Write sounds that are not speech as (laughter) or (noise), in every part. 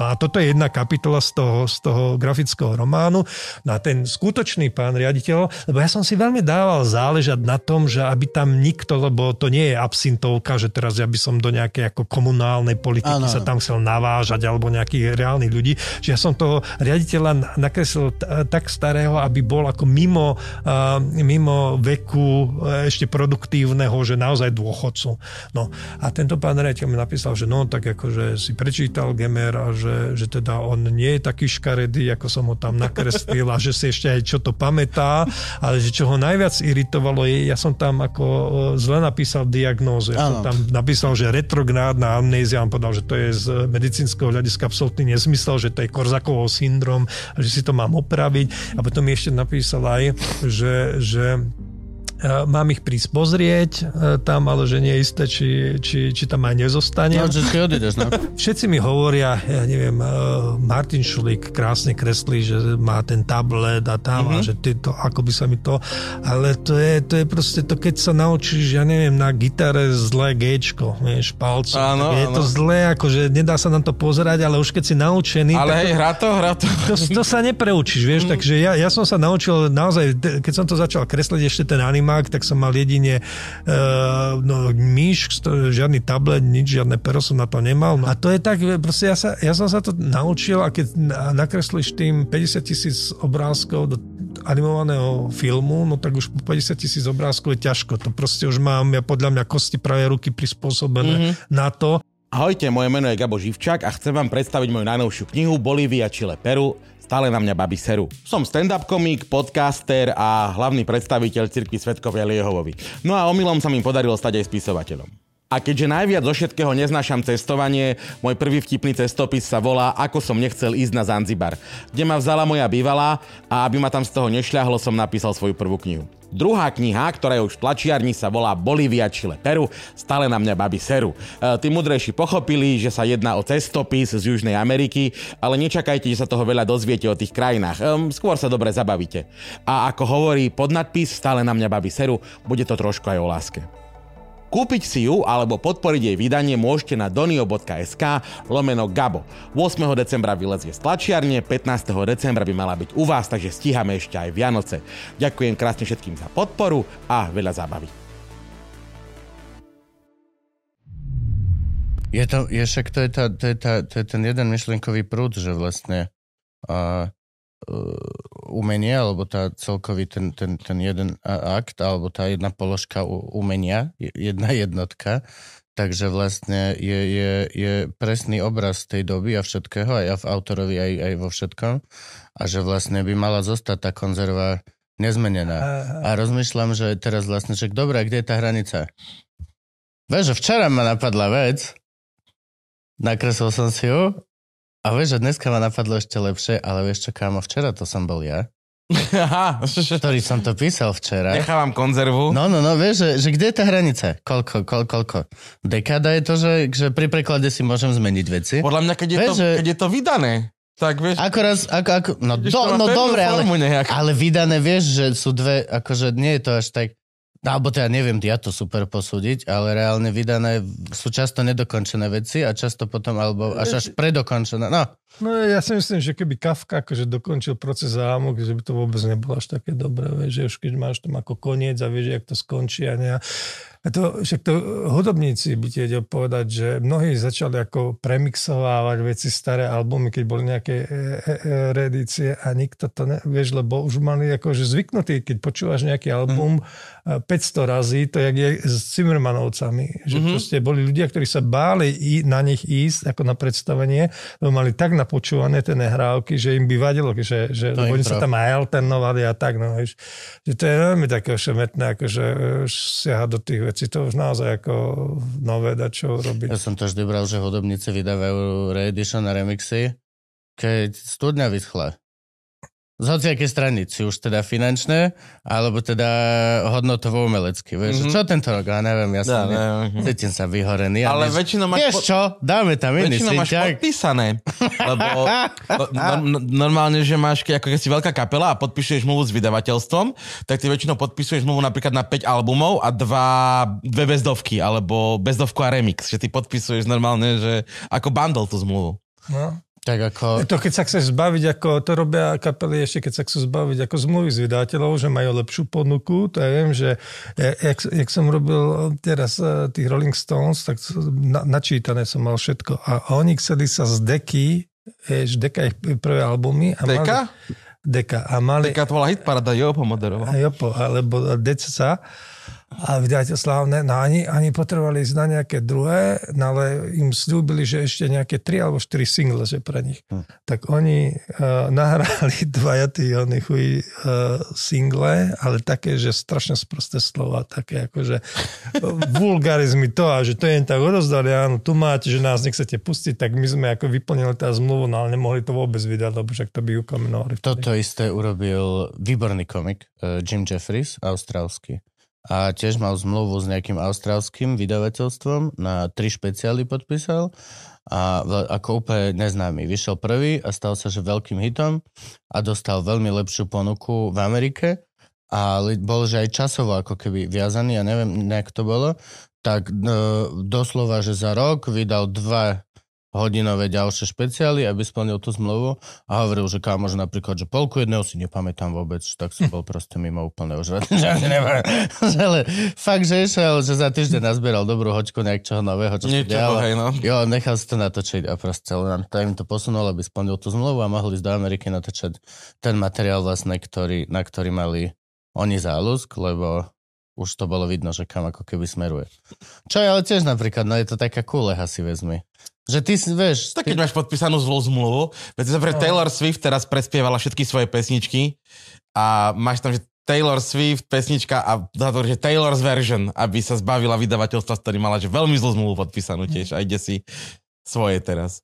No a toto je jedna kapitola z toho, z toho grafického románu. No a ten skutočný pán riaditeľ, lebo ja som si veľmi dával záležať na tom, že aby tam nikto, lebo to nie je absintovka, že teraz ja by som do nejakej ako komunálnej politiky ano. sa tam chcel navážať alebo nejakých reálnych ľudí, že ja som toho riaditeľa nakreslil tak starého, aby bol ako mimo, uh, mimo veku uh, ešte produktívneho, že naozaj dôchodcu. No a tento pán riaditeľ mi napísal, že no tak akože si prečítal Gemer a že, že teda on nie je taký škaredý, ako som ho tam nakreslil a že si ešte aj čo to pamätá, ale že čo ho najviac iritovalo je, ja som tam ako zle napísal diagnózu. Ja som tam napísal, že retrográdna amnézia, on povedal, že to je z medicínskeho hľadiska absolútny nezmysel, že to je Korzakovho syndrom, že si to mám opraviť. A potom mi ešte napísal aj, že, že E, mám ich prísť pozrieť e, tam, ale že nie je isté, či, či, či tam aj nezostane. No, že si odídeš, no. (laughs) Všetci mi hovoria, ja neviem, e, Martin Šulík krásne kreslí, že má ten tablet a tam mm-hmm. a mhm. že to, ako by sa mi to... Ale to je, to je proste to, keď sa naučíš, ja neviem, na gitare zlé Gčko, vieš, palcom. Áno, je áno. to zlé, akože nedá sa na to pozerať, ale už keď si naučený... Ale hej, hrá to, hrá to. To, to sa nepreučíš, vieš, mm. takže ja, ja som sa naučil naozaj, keď som to začal kresliť ešte ten anima Mac, tak som mal jedine uh, no, myš, žiadny tablet, nič, žiadne pero som na to nemal. No, a to je tak, proste ja, sa, ja som sa to naučil a keď nakreslíš tým 50 tisíc obrázkov do animovaného filmu, no tak už po 50 tisíc obrázkov je ťažko. To proste už mám ja podľa mňa kosti pravé ruky prispôsobené mm-hmm. na to. Ahojte, moje meno je Gabo Živčák a chcem vám predstaviť moju najnovšiu knihu Bolívia, Chile, Peru stále na mňa babi seru. Som stand-up komik, podcaster a hlavný predstaviteľ cirkvi Svetkovia Liehovovi. No a omylom sa mi podarilo stať aj spisovateľom. A keďže najviac zo všetkého neznášam cestovanie, môj prvý vtipný cestopis sa volá Ako som nechcel ísť na Zanzibar, kde ma vzala moja bývalá a aby ma tam z toho nešľahlo, som napísal svoju prvú knihu. Druhá kniha, ktorá je už v tlačiarni, sa volá Bolívia, Chile, Peru. Stále na mňa babi seru. E, tí mudrejší pochopili, že sa jedná o cestopis z Južnej Ameriky, ale nečakajte, že sa toho veľa dozviete o tých krajinách. E, skôr sa dobre zabavíte. A ako hovorí podnadpis Stále na mňa babi seru, bude to trošku aj o láske. Kúpiť si ju alebo podporiť jej vydanie môžete na donio.sk lomeno Gabo. 8. decembra vylezie z tlačiarne, 15. decembra by mala byť u vás, takže stíhame ešte aj Vianoce. Ďakujem krásne všetkým za podporu a veľa zábavy. Je to, je však to je, tá, to, je tá, to je ten jeden myšlienkový prúd, že vlastne Uh, umenie, alebo tá celkový ten, ten, ten jeden akt, alebo tá jedna položka umenia, jedna jednotka, takže vlastne je, je, je presný obraz tej doby a všetkého, aj v autorovi, aj, aj vo všetkom, a že vlastne by mala zostať tá konzerva nezmenená. A rozmýšľam, že teraz vlastne, že dobré, kde je tá hranica? Vieš, že včera ma napadla vec, nakreslil som si ju a vieš, že dneska ma napadlo ešte lepšie, ale vieš čo, kámo, včera to som bol ja. Aha. Ktorý som to písal včera. Nechávam konzervu. No, no, no, vieš, že, že kde je tá hranica? Koľko, koľko, koľko? Dekáda je to, že, že pri preklade si môžem zmeniť veci. Podľa mňa, keď je, vieš, to, že... keď je to vydané, tak vieš... Ako raz, ako, ako, no, do, no dobre, ale, ale vydané vieš, že sú dve, akože nie je to až tak No, alebo teda neviem ja to super posúdiť, ale reálne vydané sú často nedokončené veci a často potom, alebo až až predokončené. No. no ja si myslím, že keby Kafka akože dokončil proces zámok, že by to vôbec nebolo až také dobré, vieš, že už keď máš tam ako koniec a vieš, jak to skončí a ne, a to, však to hudobníci by ti vedel povedať, že mnohí začali ako premixovávať veci, staré albumy, keď boli nejaké e, e, e, reedície a nikto to ne, vieš, lebo už mali akože zvyknutý, keď počúvaš nejaký album mm. 500 razy, to jak je s Cimmermanovcami, že mm-hmm. proste boli ľudia, ktorí sa báli i, na nich ísť ako na predstavenie, lebo mali tak napočúvané tie nehrávky, že im by vadilo, že, že oni sa tam aj alternovali a tak, no, vieš, že to je veľmi také ošemetné, akože siaha do tých veci to už naozaj ako nové čo robiť. Ja som to vždy bral, že hudobníci vydávajú reedition a remixy, keď studňa vyschla z hociakej strany, či už teda finančné, alebo teda hodnotovo umelecky. Vieš, mm-hmm. čo tento rok? Ja neviem, ja som ne, cítim sa vyhorený. Ale než, väčšinou máš... Vieš čo? Dáme tam iný Väčšinou máš podpísané. Lebo (laughs) no, no, normálne, že máš, ako keď si veľká kapela a podpíšeš zmluvu s vydavateľstvom, tak ty väčšinou podpisuješ zmluvu napríklad na 5 albumov a dva, dve bezdovky, alebo bezdovku a remix. Že ty podpisuješ normálne, že ako bundle tú zmluvu. No. Tak ako... To keď sa chceš zbaviť, ako to robia kapely ešte, keď sa chcú zbaviť ako zmluvy s vydateľov, že majú lepšiu ponuku, to ja viem, že jak, jak som robil teraz eh, tých Rolling Stones, tak na, načítané som mal všetko. A oni chceli sa z deky, vieš, deka ich prvé albumy. A Deka? Mali, deka. A mali, Deka to bola hitparada, Jopo moderoval. Jopo, alebo DCC a vydateľ slávne, no ani, ani potrebovali ísť na nejaké druhé, no ale im slúbili, že ešte nejaké tri alebo štyri single, že pre nich. Hm. Tak oni uh, nahrali dvaja tí oni chuj uh, single, ale také, že strašne sprosté slova, také ako, že vulgarizmy to a že to je tak odozdali, áno, tu máte, že nás nechcete pustiť, tak my sme ako vyplnili tá zmluvu, no ale nemohli to vôbec vydať, lebo však to by ukamenovali. Toto isté urobil výborný komik uh, Jim Jeffries, austrálsky a tiež mal zmluvu s nejakým austrálským vydavateľstvom, na tri špeciály podpísal. A ako úplne neznámy. Vyšiel prvý a stal sa, že veľkým hitom a dostal veľmi lepšiu ponuku v Amerike. A bol, že aj časovo ako keby viazaný, ja neviem, nejak to bolo, tak e, doslova, že za rok vydal dva hodinové ďalšie špeciály, aby splnil tú zmluvu a hovoril, že kámo, že napríklad, že polku jedného si nepamätám vôbec, tak som bol proste mimo úplne už. (laughs) ale fakt, že išiel, že za týždeň nazbieral dobrú hoďku nejakého nového, čo dialo. Hej, no. Jo, nechal si to natočiť a proste len to im to posunul, aby splnil tú zmluvu a mohli ísť do Ameriky natočať ten materiál vlastne, ktorý, na ktorý mali oni záľusk, lebo už to bolo vidno, že kam ako keby smeruje. Čo je ale tiež napríklad, no je to taká kúleha si vezmi. Že ty si, vieš... Tak keď ty... máš podpísanú zlú zmluvu, veď pre no. Taylor Swift teraz prespievala všetky svoje pesničky a máš tam, že Taylor Swift pesnička a to, že Taylor's version, aby sa zbavila vydavateľstva, s ktorým mala že veľmi zlú zmluvu podpísanú tiež a ide si svoje teraz.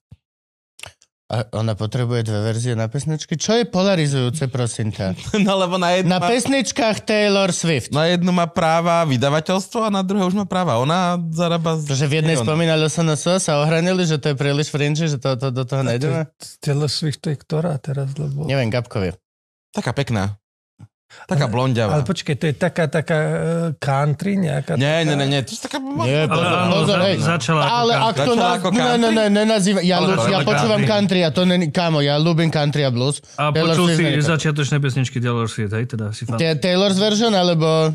A ona potrebuje dve verzie na pesničky? Čo je polarizujúce, prosím ťa? (laughs) No lebo na jednu Na má... pesničkách Taylor Swift. Na jednu má práva vydavateľstvo a na druhé už má práva. Ona zarába... Že v jednej spomínali sa ohranili, že to je príliš fringe, že to, to do toho nejdeme? Taylor Swift to je ktorá teraz? Lebo... Neviem, Gabkovie. Taká pekná. Taká blondiavá. Ale počkej, to je taká, taká uh, country nejaká? Nie, nie, nie, nie, to je taká... Nie, pozor, pozor, hej. Začala ale ak to začala ako ne, ne, ne, nenazýva, ja, ale ja počúvam country a to není, kámo, ja ľúbim country a blues. A Taylor počul si začiatočné pesničky Taylor Swift, hej, teda si fan. Taylor's version, alebo... (laughs)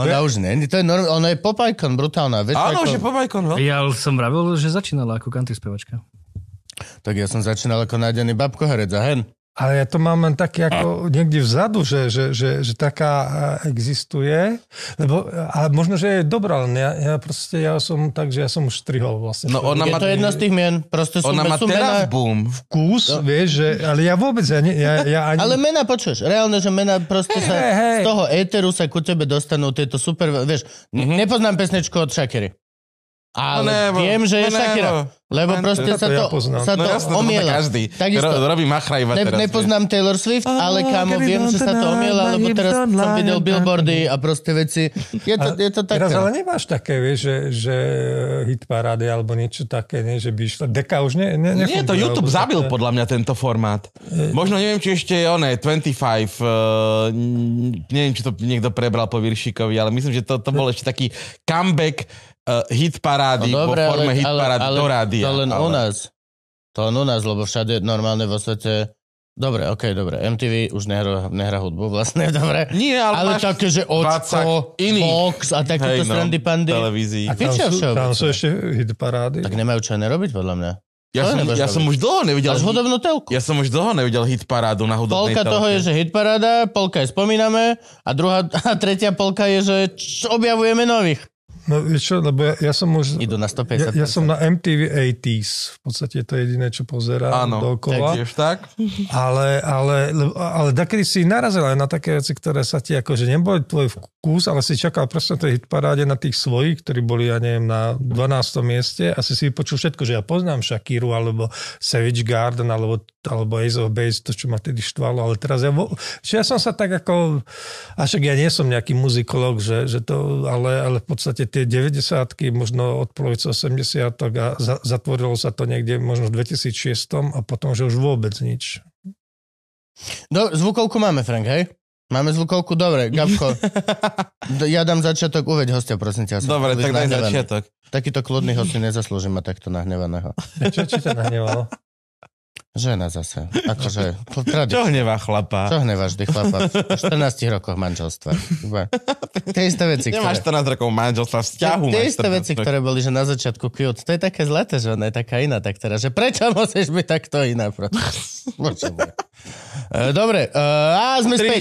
ona už nie, to je norm, ona je pop icon, brutálna. Vieš, Áno, už je pop icon, no. Ja som vravil, že začínala ako country spevačka. Tak ja som začínal ako nájdený babkoherec a hen. Ale ja to mám len také ako niekde vzadu, že, že, že, že taká existuje. Lebo, a možno, že je dobrá, len ja, ja proste, ja som tak, že ja som už strihol vlastne. No ona je má, to jedna z tých mien. Proste sú, ona má sú teraz mena, boom. Vkus, no. vieš, že, ale ja vôbec, ja, ja, ja ani... Ale mena počuješ, reálne, že mena proste sa, hey, hey. z toho éteru sa ku tebe dostanú tieto super, vieš, mm-hmm. nepoznám pesničku od Shakery. Ale no nebo, viem, že je no Shakira. Lebo no, proste sa to, ja sa to no, jasne, omiela. To každý. Takisto, Ro, robí machra iba ne, teraz. Nepoznám. Taylor Swift, ale kámo, viem, že sa to omiela, lebo teraz som videl billboardy a proste veci. Je to, je to také. Teraz ale nemáš také, vieš, že, že hit parády alebo niečo také, nie, že by išla. Deka už ne, ne, Nie, to YouTube zabil podľa mňa tento formát. Možno neviem, či ešte je oné, 25, uh, neviem, či to niekto prebral po Viršikovi, ale myslím, že to, to bol ešte taký comeback uh, hit parády no, dobre, vo forme ale, hit parády ale, do rádia. To len ale... u nás. To len u nás, lebo všade normálne vo svete Dobre, ok, dobre. MTV už nehrá, nehrá hudbu vlastne, (laughs) dobre. Nie, ale, ale také, že Očko, Fox a takéto hey, no, strandy pandy. Televízii. A tam sú, tam sú ešte hit parády. Tak nemajú čo nerobiť, podľa mňa. Ja, som, ja som už dlho nevidel... Až hudobnú telku. Ja som už dlho nevidel hit parádu na hudobnej Polka telke. toho je, že hit paráda, polka je spomíname a druhá (laughs) a tretia polka je, že objavujeme nových. No vieš čo, lebo ja, ja som už... Idú na 150. Ja, ja som na MTV 80s. V podstate to je jediné, čo pozerám Áno, dokola. tiež tak. Ale, ale, ale dakedy si narazil aj na také veci, ktoré sa ti akože neboli tvoj vkus, ale si čakal proste na tej hitparáde na tých svojich, ktorí boli, ja neviem, na 12. mieste a si si vypočul všetko, že ja poznám Shakiru alebo Savage Garden alebo, alebo Ace of Base, to, čo ma tedy štvalo, ale teraz ja, že ja som sa tak ako, a však ja nie som nejaký muzikolog, že, že to, ale, ale v podstate tie tie 90 možno od polovice 80 a za, zatvorilo sa to niekde možno v 2006 a potom, že už vôbec nič. No, zvukovku máme, Frank, hej? Máme zvukovku? Dobre, Gabko. (laughs) Ja dám začiatok, uveď hostia, prosím ťa. Dobre, tak daj nahnevaný. začiatok. Takýto kľudný host si nezaslúži mať takto nahnevaného. Čo, čo ťa nahnevalo? (laughs) Žena zase. Akože, to Čo hnevá chlapa? Čo hneváš, ty chlapa? V 14 rokoch manželstva. Iba. Tie isté veci, Nemáš ktoré... 14 rokov manželstva, vzťahu Tie isté 14 veci, ktoré boli, že na začiatku cute. To je také zlaté, že ona je taká iná, tak teraz, že prečo musíš byť takto iná? Bože môj. (laughs) E, Dobre, uh, a sme 3, späť.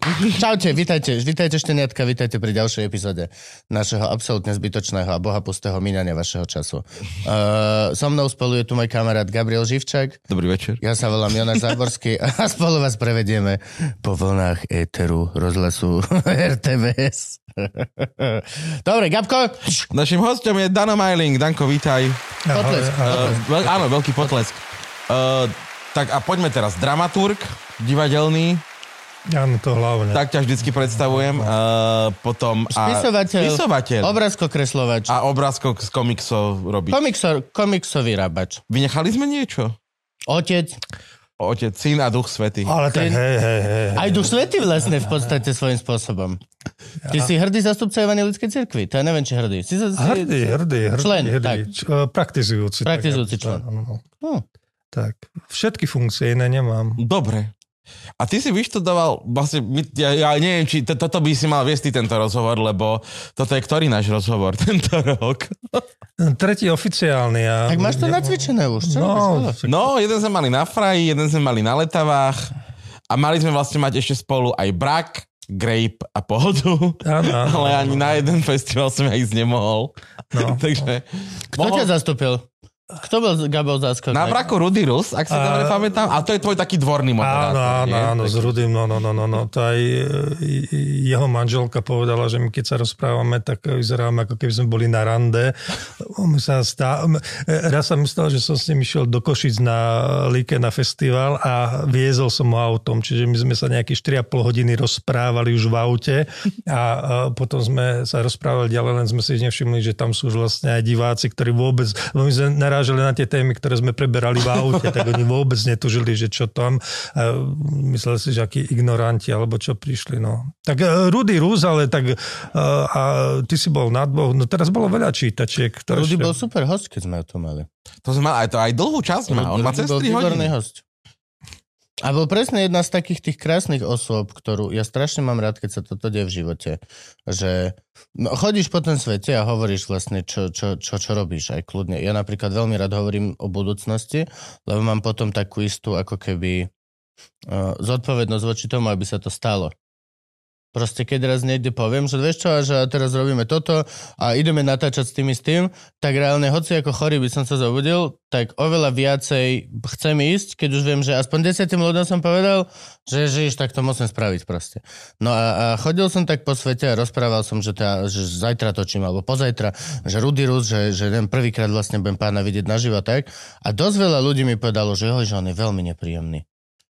4. Čaute, vítajte, vítajte šteniatka, vítajte pri ďalšej epizóde našeho absolútne zbytočného a bohapustého minania vašeho času. Uh, so mnou spolu je tu môj kamarát Gabriel Živčák, Dobrý večer. ja sa volám Jonáš Záborský a (laughs) spolu vás prevedieme po vlnách éteru rozhlasu (laughs) RTVS. (laughs) Dobre, Gabko, Našim hostom je Dano Majling. Danko, vítaj. potlesk. Uh, veľ, áno, veľký potlesk. Uh, tak a poďme teraz. Dramaturg, divadelný, Áno, to hlavne. tak ťa vždycky predstavujem. Uh, potom... A, Spisovateľ, Spisovateľ. obrázkokreslovač, a obrázkok z komiksov robí. komiksor, komiksový rabač, Vynechali sme niečo? otec, Otec, syn a duch svety. Ale tak hej, hej, hej. Aj duch svety vlastne v podstate svojím spôsobom. Ty si hrdý zastupca Evangelickej cirkvi, to ja neviem, či hrdý. Si, si, Hrdý, hrdý, hrdý. Člen, hrdý. tak. Č- praktizujúci. tak, Praktizujúci ako- člen. áno, no. Hm. Tak, všetky funkcie iné nemám. Dobre. A ty si vyštudoval, vlastne, ja, ja neviem, či to, toto by si mal viesť tento rozhovor, lebo toto je ktorý náš rozhovor (laughs) tento rok? Tretí oficiálny. A... Tak máš to nacvičené už, čo? No, No, jeden sme mali na Fraji, jeden sme mali na Letavách a mali sme vlastne mať ešte spolu aj brak, grape a pohodu. Áno, Ale ani na jeden festival som aj ísť nemohol. No. (laughs) Takže Kto ťa zastúpil? Kto bol Gabo Záskok? na braku Rudy Rus, ak si A- dobre pamätám. A to je tvoj taký dvorný moderátor. Áno, áno, nie? áno, s Rudým, no, no, no, no, no. To aj e, jeho manželka povedala, že my keď sa rozprávame, tak vyzeráme ako keby sme boli na rande. My sa stá... e, Raz som myslel, že som s ním išiel do Košic na Líke na festival a viezol som ho autom, čiže my sme sa nejaké 4,5 hodiny rozprávali už v aute a potom sme sa rozprávali ďalej, len sme si nevšimli, že tam sú už vlastne aj diváci, ktorí vôbec, my sme narážali na tie témy, ktoré sme preberali v aute, tak oni vôbec netužili, že čo tam. Mysleli si, že akí ignoranti, alebo čo prišli. No. Tak e, Rudy Rus, ale tak e, a ty si bol na dvoch, no teraz bolo veľa čítačiek. To Rudy ešte- bol super host, keď sme tu mali. To sme mali, aj, to aj dlhú časť má. On má cez bol 3 výborný hodiny. host. A bol presne jedna z takých tých krásnych osôb, ktorú ja strašne mám rád, keď sa toto deje v živote. Že no, chodíš po tom svete a hovoríš vlastne, čo, čo, čo, čo robíš aj kľudne. Ja napríklad veľmi rád hovorím o budúcnosti, lebo mám potom takú istú ako keby uh, zodpovednosť voči tomu, aby sa to stalo. Proste keď raz niekde poviem, že vieš čo, že teraz robíme toto a ideme natáčať s tým s tým, tak reálne, hoci ako chorý by som sa zobudil, tak oveľa viacej chcem ísť, keď už viem, že aspoň desiatým ľuďom som povedal, že žiš, tak to musím spraviť proste. No a, a chodil som tak po svete a rozprával som, že, tá, že zajtra točím, alebo pozajtra, že Rudy Rus, že, že neviem, prvýkrát vlastne budem pána vidieť naživo tak. A dosť veľa ľudí mi povedalo, že joj, že on je veľmi nepríjemný.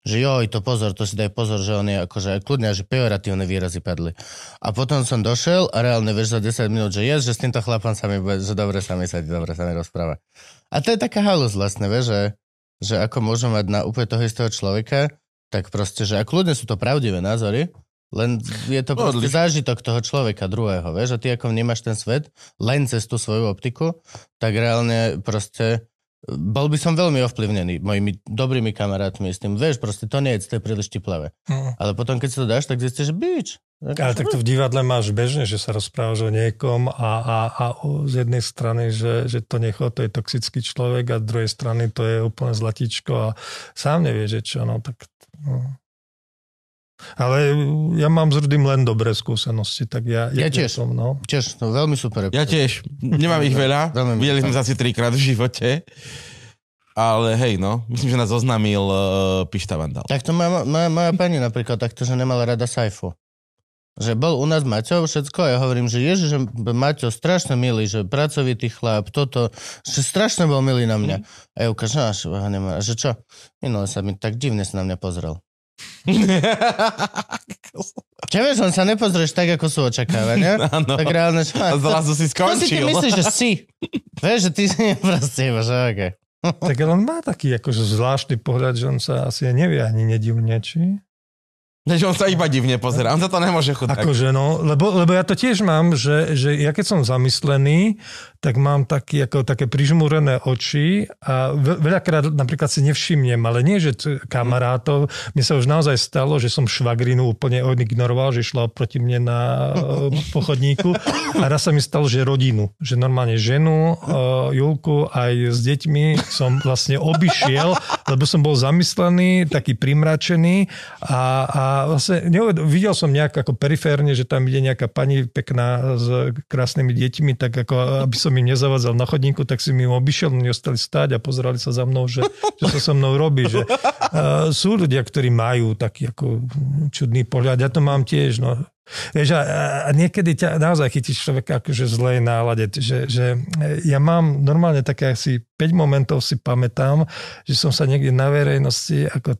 Že joj, to pozor, to si daj pozor, že on je akože kľudne, že pejoratívne výrazy padli. A potom som došiel a reálne vieš za 10 minút, že je, že s týmto chlapom sa mi že dobre sa mi sadí, dobre sa mi rozpráva. A to je taká halus vlastne, vieš, že, že ako môžem mať na úplne toho istého človeka, tak proste, že a kľudne sú to pravdivé názory, len je to proste zážitok toho človeka druhého, vieš, a ty ako vnímaš ten svet len cez tú svoju optiku, tak reálne proste bol by som veľmi ovplyvnený mojimi dobrými kamarátmi s tým, vieš, proste to nie je, to je príliš tiplavé. Hm. Ale potom, keď si to dáš, tak zistíš, že bič. Ale tak to v divadle máš bežne, že sa rozprávaš o niekom a, a, a z jednej strany, že, že to necho, to je toxický človek a z druhej strany to je úplne zlatičko a sám nevie, že čo, no tak... No. Ale ja mám s Rudým len dobré skúsenosti, tak ja... Ja tiež. Som, no. Tiež, no, veľmi super. Ja tiež. Nemám ich veľa. Veľmi Videli sme sa asi trikrát v živote. Ale hej, no. Myslím, že nás oznámil uh, Pišta Vandal. Tak to moja, moja, moja pani napríklad takto, že nemala rada Saifu. Že bol u nás Maťo, všetko, a ja hovorím, že ježiš, že Maťo strašne milý, že pracovitý chlap, toto, že strašne bol milý na mňa. A ja ukážem, že ho nemá. Že čo? Minule sa mi tak divne sa na mňa pozrel. (laughs) Čo vieš, on sa nepozrieš tak, ako sú očakávania. (laughs) Áno. Tak reálne, čo? A zrazu si To si ty skončil. myslíš, že si. (laughs) Vieš, že ty si proste, že okay. Tak on má taký akože zvláštny pohľad, že on sa asi nevie ani nedivne, či? Že on sa iba divne pozera, on sa to nemôže chutnať. Akože no, lebo, lebo ja to tiež mám, že, že ja keď som zamyslený, tak mám taký, ako, také prižmúrené oči a ve, veľakrát napríklad si nevšimnem, ale nie, že kamarátov, mne sa už naozaj stalo, že som švagrinu úplne odignoroval, že šla proti mne na uh, pochodníku. A raz sa mi stalo, že rodinu, že normálne ženu, uh, Julku aj s deťmi som vlastne obišiel, lebo som bol zamyslený, taký primračený. A, a vlastne neuved- videl som nejak ako periférne, že tam ide nejaká pani pekná s krásnymi deťmi, tak ako aby som im nezavadzal na chodníku, tak si mi obišiel, oni ostali stáť a pozerali sa za mnou, že, že sa so mnou robí. Že, uh, sú ľudia, ktorí majú taký ako čudný pohľad. Ja to mám tiež. No. Vieš, a, a niekedy ťa naozaj chytíš človeka akože zlej nálade, že, že ja mám normálne také asi 5 momentov si pamätám, že som sa niekde na verejnosti ako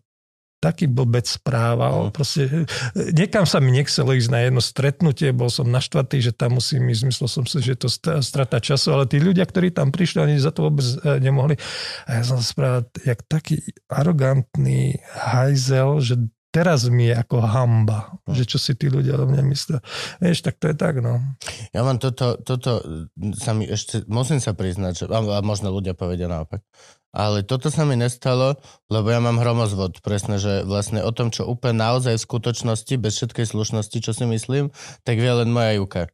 taký blbec správal. No. Proste, e, niekam sa mi nechcelo ísť na jedno stretnutie, bol som naštvatý, že tam musím ísť, myslel som si, že to st- strata času, ale tí ľudia, ktorí tam prišli, oni za to vôbec e, nemohli. A ja som správal jak taký arogantný hajzel, že teraz mi je ako hamba, No. že čo si tí ľudia o mne myslia. Vieš, tak to je tak, no. Ja mám toto, toto sa mi ešte, musím sa priznať, že, a, možno ľudia povedia naopak, ale toto sa mi nestalo, lebo ja mám hromozvod, presne, že vlastne o tom, čo úplne naozaj v skutočnosti, bez všetkej slušnosti, čo si myslím, tak vie len moja Juka.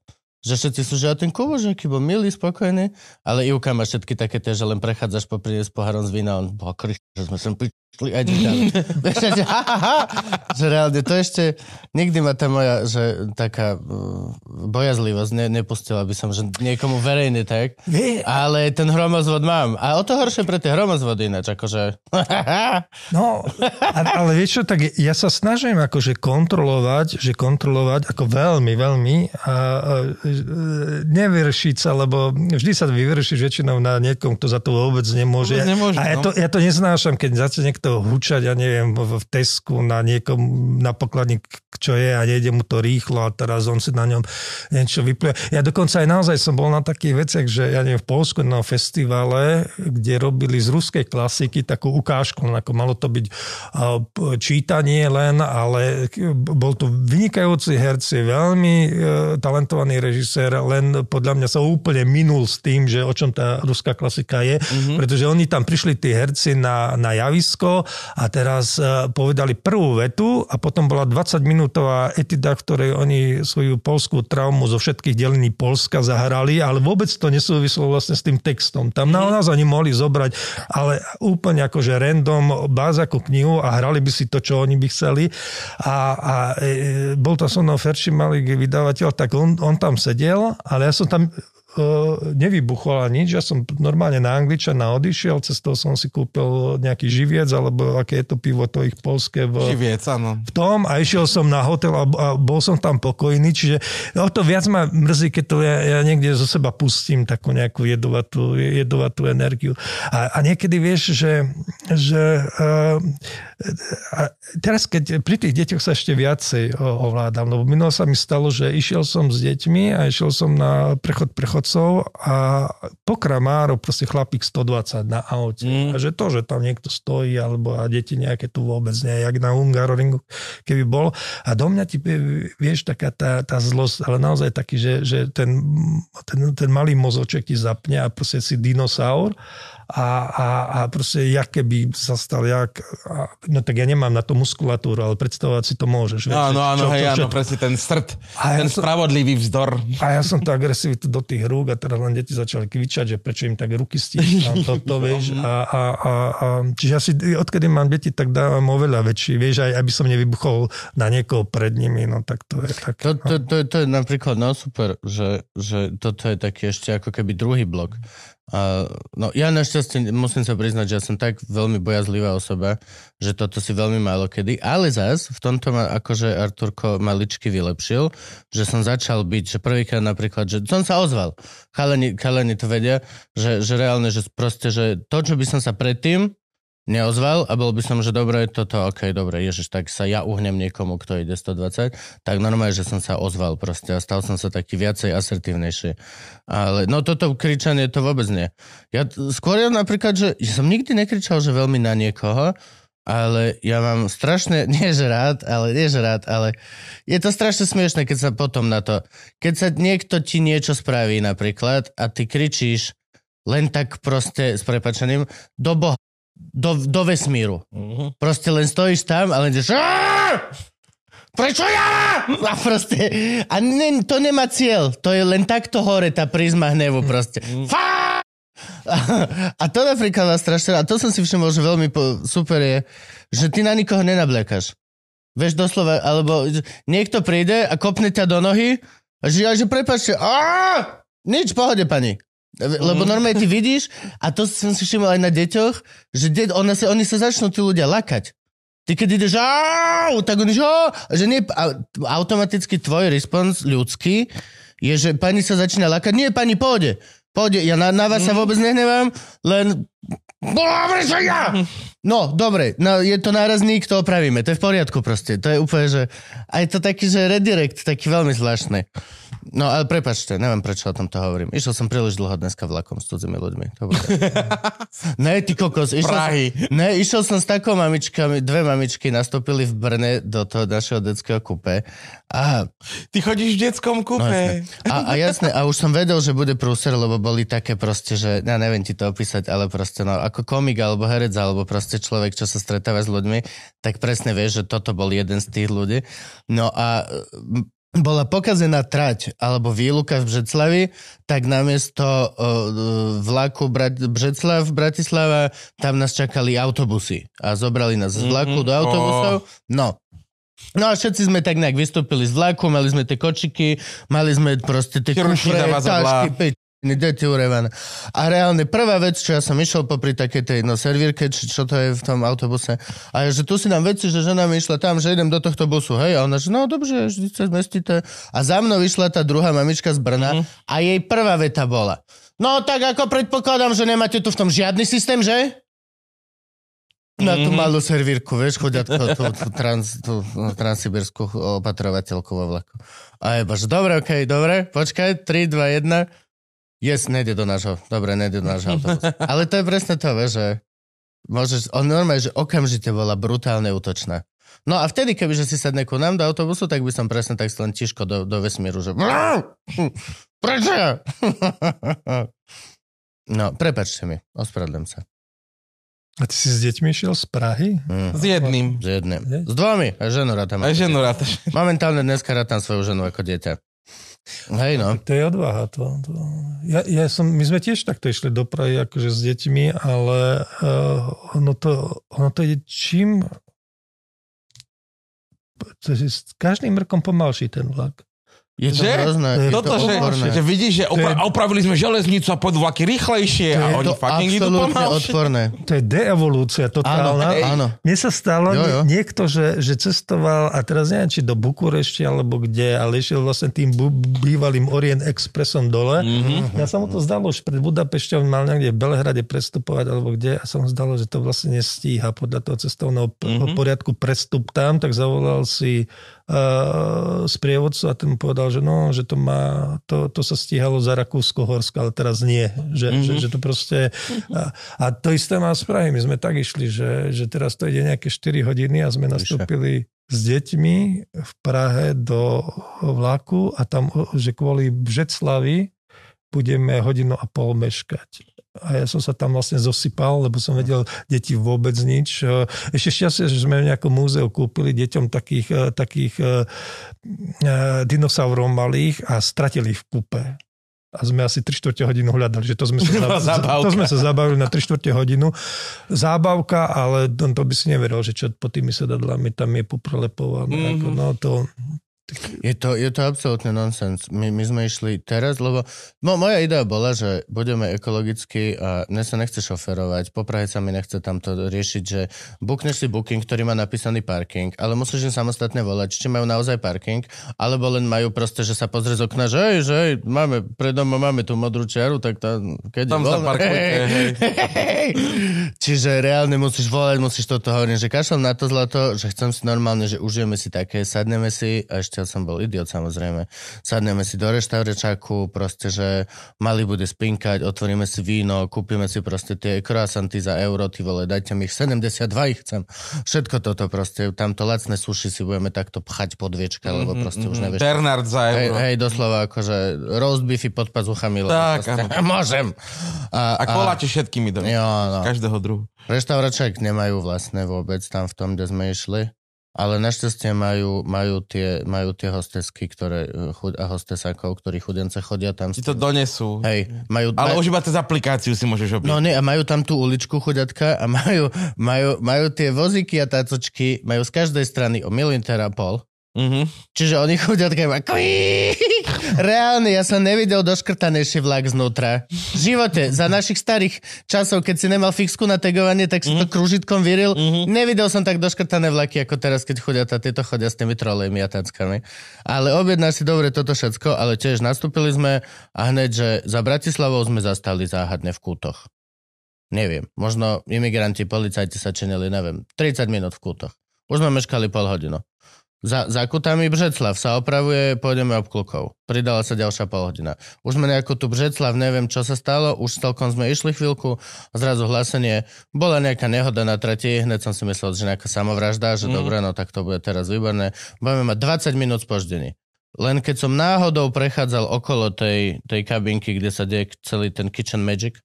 Že všetci sú, že ten Kubo, že aký bol milý, spokojný, ale Ivka má všetky také tie, že len prechádzaš popri s pohárom z vína, on, bo Kriš, že sme sem prišli, a ďalej. Vieš, že, ha, ha, ha, že reálne, to ešte, nikdy ma tá moja, že taká uh, bojazlivosť ne, nepustila by som, že niekomu verejne tak, ale ten hromozvod mám. A o to horšie pre tie hromozvody ináč, akože... (laughs) No, ale vieš čo, tak ja sa snažím akože kontrolovať, že kontrolovať ako veľmi, veľmi a, a e, nevyvršiť sa, lebo vždy sa vyvršíš väčšinou na niekom, kto za to vôbec nemôže. Vôbec nemôže, a ja no. to, ja to neznášam, keď začne niekto hučať, ja neviem, v Tesku na niekom, na pokladník, čo je a nejde mu to rýchlo a teraz on si na ňom niečo vypluje. Ja dokonca aj naozaj som bol na takých veciach, že ja neviem, v Polsku na festivale, kde robili z ruskej klasiky takú ukážku, ako malo to byť čítanie len, ale bol to vynikajúci herci, veľmi e, talentovaný režisér, len podľa mňa sa úplne minul s tým, že o čom tá ruská klasika je, mm-hmm. pretože oni tam prišli tí herci na, na javisko a teraz e, povedali prvú vetu a potom bola 20-minútová etida, v ktorej oni svoju polskú traumu zo všetkých delení Polska zahrali, ale vôbec to nesúvislo vlastne s tým textom. Tam mm-hmm. naozaj oni mohli zobrať, ale úplne akože random bázaku knihu a hrali by si to, čo oni by chceli. A, a e, bol to so mnou Ferši Malik, vydavateľ, tak on, on tam sedel, ale ja som tam e, nevybuchol a nič. Ja som normálne na Angličana odišiel, cez toho som si kúpil nejaký živiec, alebo aké je to pivo, to ich polské v, Živiec, áno. v tom a išiel som na hotel a, a bol som tam pokojný, čiže o to viac ma mrzí, keď to ja, ja niekde zo seba pustím takú nejakú jedovatú, jedovatú energiu. A, a niekedy vieš, že, že uh, a teraz keď pri tých deťoch sa ešte viacej ovládam, lebo minulo sa mi stalo, že išiel som s deťmi a išiel som na prechod prechodcov a pokramáro, proste chlapík 120 na aute. Mm. A že to, že tam niekto stojí, alebo a deti nejaké tu vôbec nie, jak na Hungaroringu, keby bol. A do mňa ti, vieš, taká tá, tá zlosť, ale naozaj taký, že, že ten, ten, ten malý mozoček ti zapne a proste si dinosaur a, a, a proste jak keby sa stal, jak, a, no tak ja nemám na to muskulatúru, ale predstavovať si to môžeš. vieš, Áno, že áno, čo- hej, áno, presne ten srd, A ja ten som- spravodlivý vzdor. a ja som to agresivitu do tých rúk a teraz len deti začali kvičať, že prečo im tak ruky stíšam, toto, vieš. (laughs) A, a, a, a, čiže ja si, odkedy mám deti, tak dávam oveľa väčší, vieš, aj aby som nevybuchol na niekoho pred nimi, no tak to je tak. To, to, to, to je napríklad, no super, že, že toto je taký ešte ako keby druhý blok. A, no ja našťastie musím sa priznať, že ja som tak veľmi bojazlivá osoba, že toto si veľmi málo kedy, ale zas v tomto ma akože Arturko maličky vylepšil, že som začal byť, že prvýkrát napríklad, že som sa ozval. Chalani, chalani to vedia, že, že reálne, že proste, že to, čo by som sa predtým neozval a bol by som, že dobre, toto, ok, dobre, ježiš, tak sa ja uhnem niekomu, kto ide 120, tak normálne, že som sa ozval proste a stal som sa taký viacej asertívnejší. Ale no toto kričanie to vôbec nie. Ja skôr ja napríklad, že ja som nikdy nekričal, že veľmi na niekoho, ale ja mám strašne, (laughs) nie že rád, ale nie že rád, ale je to strašne smiešne, keď sa potom na to, keď sa niekto ti niečo spraví napríklad a ty kričíš len tak proste s prepačením do boha, do, do vesmíru. Mhm. Proste len stojíš tam a len ideš "Á! Prečo ja? A proste, a ne, to nemá cieľ, to je len takto hore tá prízma hnevu proste. Fá! A to napríklad vás strašne, a to som si všimol, že veľmi po, super je, že ty na nikoho nenablekáš. Vieš doslova, alebo niekto príde a kopne ťa do nohy a že, že prepáčte, nič, pohode pani. Lebo normálne ty vidíš, a to som si všimol aj na deťoch, že de- ona sa, oni sa začnú tí ľudia lakať. Ty keď ideš au, tak oni že, že nie, a, automaticky tvoj respons ľudský je, že pani sa začína lakať. Nie, pani, pôjde. Pôjde, ja na, na vás sa vôbec nehnevám, len... Dobre, že ja! (laughs) No, dobre, no, je to nárazník, to opravíme, to je v poriadku proste. To je úplne, že... A je to taký, že redirect, taký veľmi zvláštny. No, ale prepačte, neviem, prečo o tomto hovorím. Išiel som príliš dlho dneska vlakom s cudzými ľuďmi. To bolo... (laughs) ne, ty kokos. Išiel Prahy. Som, ne, išiel som s takou mamičkami, dve mamičky nastúpili v Brne do toho našeho detského kupe. A Ty chodíš v detskom No, kupe. jasné. a, a jasné, a už som vedel, že bude prúser, lebo boli také proste, že ja neviem ti to opísať, ale proste no, ako komik alebo herec, alebo proste človek, čo sa stretáva s ľuďmi, tak presne vieš, že toto bol jeden z tých ľudí. No a bola pokazená trať alebo výluka v Břeclavi, tak namiesto uh, vlaku Brat- Břeclav, Bratislava, tam nás čakali autobusy a zobrali nás z vlaku Mhm. do autobusov. No, No a všetci sme tak nejak vystúpili z vlaku, mali sme tie kočiky, mali sme proste tie kufre, zavazadlá. Pičiny, deti urevané. A reálne prvá vec, čo ja som išiel popri takej tej no, servírke, či čo to je v tom autobuse, a ja, že tu si nám veci, že žena mi išla tam, že idem do tohto busu, hej, a ona, že no dobre, vždy sa zmestíte. A za mnou išla tá druhá mamička z Brna a jej prvá veta bola, no tak ako predpokladám, že nemáte tu v tom žiadny systém, že? Na tú malú servírku, vieš, chodiatko, tú, tú, trans, tú no, transsibirskú opatrovateľku vo vlaku. A je že dobre, okej, dobre, počkaj, 3, 2, 1. Yes, nejde do nášho, dobre, nejde do nášho autobusu. (laughs) Ale to je presne to, že môžeš, on normálne, že okamžite bola brutálne útočná. No a vtedy, keby že si sadne ku nám do autobusu, tak by som presne tak len tiško do, do vesmíru, že (laughs) prečo ja? (laughs) No, prepačte mi, ospravedlím sa. A ty si s deťmi išiel z Prahy? Mm. S jedným. S jedným. S dvomi. A ženu rátam. Aj ženu rátaš. Momentálne dneska rátam svoju ženu ako dieťa. Hej no. To je odvaha. To, to. Ja, ja som, my sme tiež takto išli do Prahy akože s deťmi, ale uh, ono, to, ono to je čím... To je každým rokom pomalší ten vlak. Je to Že? hrozné. Je Toto, to že, odporné. že vidíš, že opra- je- opravili sme železnicu a pôjdu vlaky rýchlejšie To a oni to fucking idú pomalšie. odporné. To je deevolúcia Áno, totálna. áno. Mne sa stalo Jo, jo. nie- niekto, že, že cestoval, a teraz neviem, či do Bukurešti alebo kde, ale išiel vlastne tým bu- bývalým Orient Expressom dole. Mhm. Ja sa mu to zdalo, že pred Budapešťou mal niekde v Belehrade prestupovať alebo kde a sa mu zdalo, že to vlastne nestíha podľa toho cestovného Mhm. p- poriadku prestup tam, tak zavolal si sprievodcu a ten mu povedal, že no, že to má, to, to sa stíhalo za Rakúsko-Horsko, ale teraz nie. Že, Mhm. že, že to proste... A, a to isté má z Prahy. My sme tak išli, že, že teraz to ide nejaké 4 hodiny a sme nastúpili s deťmi v Prahe do vlaku a tam, že kvôli Břeclavi budeme hodinu a pol meškať. A ja som sa tam vlastne zosypal, lebo som vedel deti vôbec nič. Ešte šťastie, že sme v nejakom múzeu kúpili deťom takých, eh, takých eh, eh, dinosaurov malých a stratili ich v kúpe. A sme asi 3 čtvrte hodinu hľadali, že to sme sa, (laughs) Bola za, zábavka. to sme sa zabavili na 3 čtvrte hodinu. Zábavka, ale to, to by si neveril, že čo pod tými sedadlami tam je poprelepované. Mhm. Mm-hmm. Ako, no to, Je to, je to absolútne nonsens. My, my sme išli teraz, lebo mo, moja idea bola, že budeme ekologicky a mne sa nechce šoferovať, po Prahe sa mi nechce tamto riešiť, že bookneš si booking, ktorý má napísaný parking, ale musíš im samostatne volať, či majú naozaj parking, alebo len majú proste, že sa pozrie z okna, že hej, že hej, máme, pred domom máme tú modrú čiaru, tak tá, keď Tam je voľná- zaparkujte, hej. (laughs) Hej. Čiže reálne musíš volať, musíš toto hovoriť, že kašľam na to zlato, že chcem si normálne, že užijeme si také, sadneme si a ešte ja som bol idiot samozrejme. Sadneme si do reštauráčaku, proste, že mali bude spinkať, otvoríme si víno, kúpime si proste tie croissanty za euro, ty vole, dajte mi ich 72, ich chcem. Všetko toto proste, tamto lacné suši si budeme takto pchať pod viečka, lebo Mhm, proste už mhm. nevieš. Bernard za Hej, euro. hej, doslova akože roast beefy pod pazuchami. Tak, proste. (laughs) Môžem. A, A koláte všetkými do Jo, no. každého druhu. Reštauraček nemajú vlastné vôbec tam v tom, kde sme išli. Ale našťastie majú, majú, tie, majú tie hostesky, ktoré, eh, a hostesákov, ktorí chudence chodia tam. Ti to donesú. Hej, majú... Ale maj- už iba cez aplikáciu si môžeš obliť. No nie, a majú tam tú uličku chuďatka a majú, majú, majú tie vozíky a tácočky, majú z každej strany o milimeter a pol. Mhm. Čiže oni iba kvíííí. Reálne, ja som nevidel doškrtanejší vlak znútra. V živote, za našich starých časov, keď si nemal fixku na tagovanie, tak si to kružitkom vyril. Nevidel som tak doškrtané vlaky, ako teraz, keď chodia tá, tieto chodia s tými trolejmi a tackami. Ale objednáš si dobre toto všetko, ale tiež nastúpili sme a hneď, že za Bratislavou sme zastali záhadne v kútoch. Neviem, možno imigranti, policajti sa činili, neviem, 30 minút v kútoch. Už sme meškali pol hodinu. Za, za kutami Břeclav sa opravuje, pôjdeme obklukov. Pridala sa ďalšia pol hodina. Už sme nejakú tu Břeclav, neviem čo sa stalo, už celkom sme išli chvíľku zrazu hlásenie, bola nejaká nehoda na trati, hneď som si myslel, že nejaká samovražda, že mm. dobre, no tak to bude teraz výborné. Budeme mať 20 minút spoždení. Len keď som náhodou prechádzal okolo tej, tej kabinky, kde sa deje celý ten kitchen magic,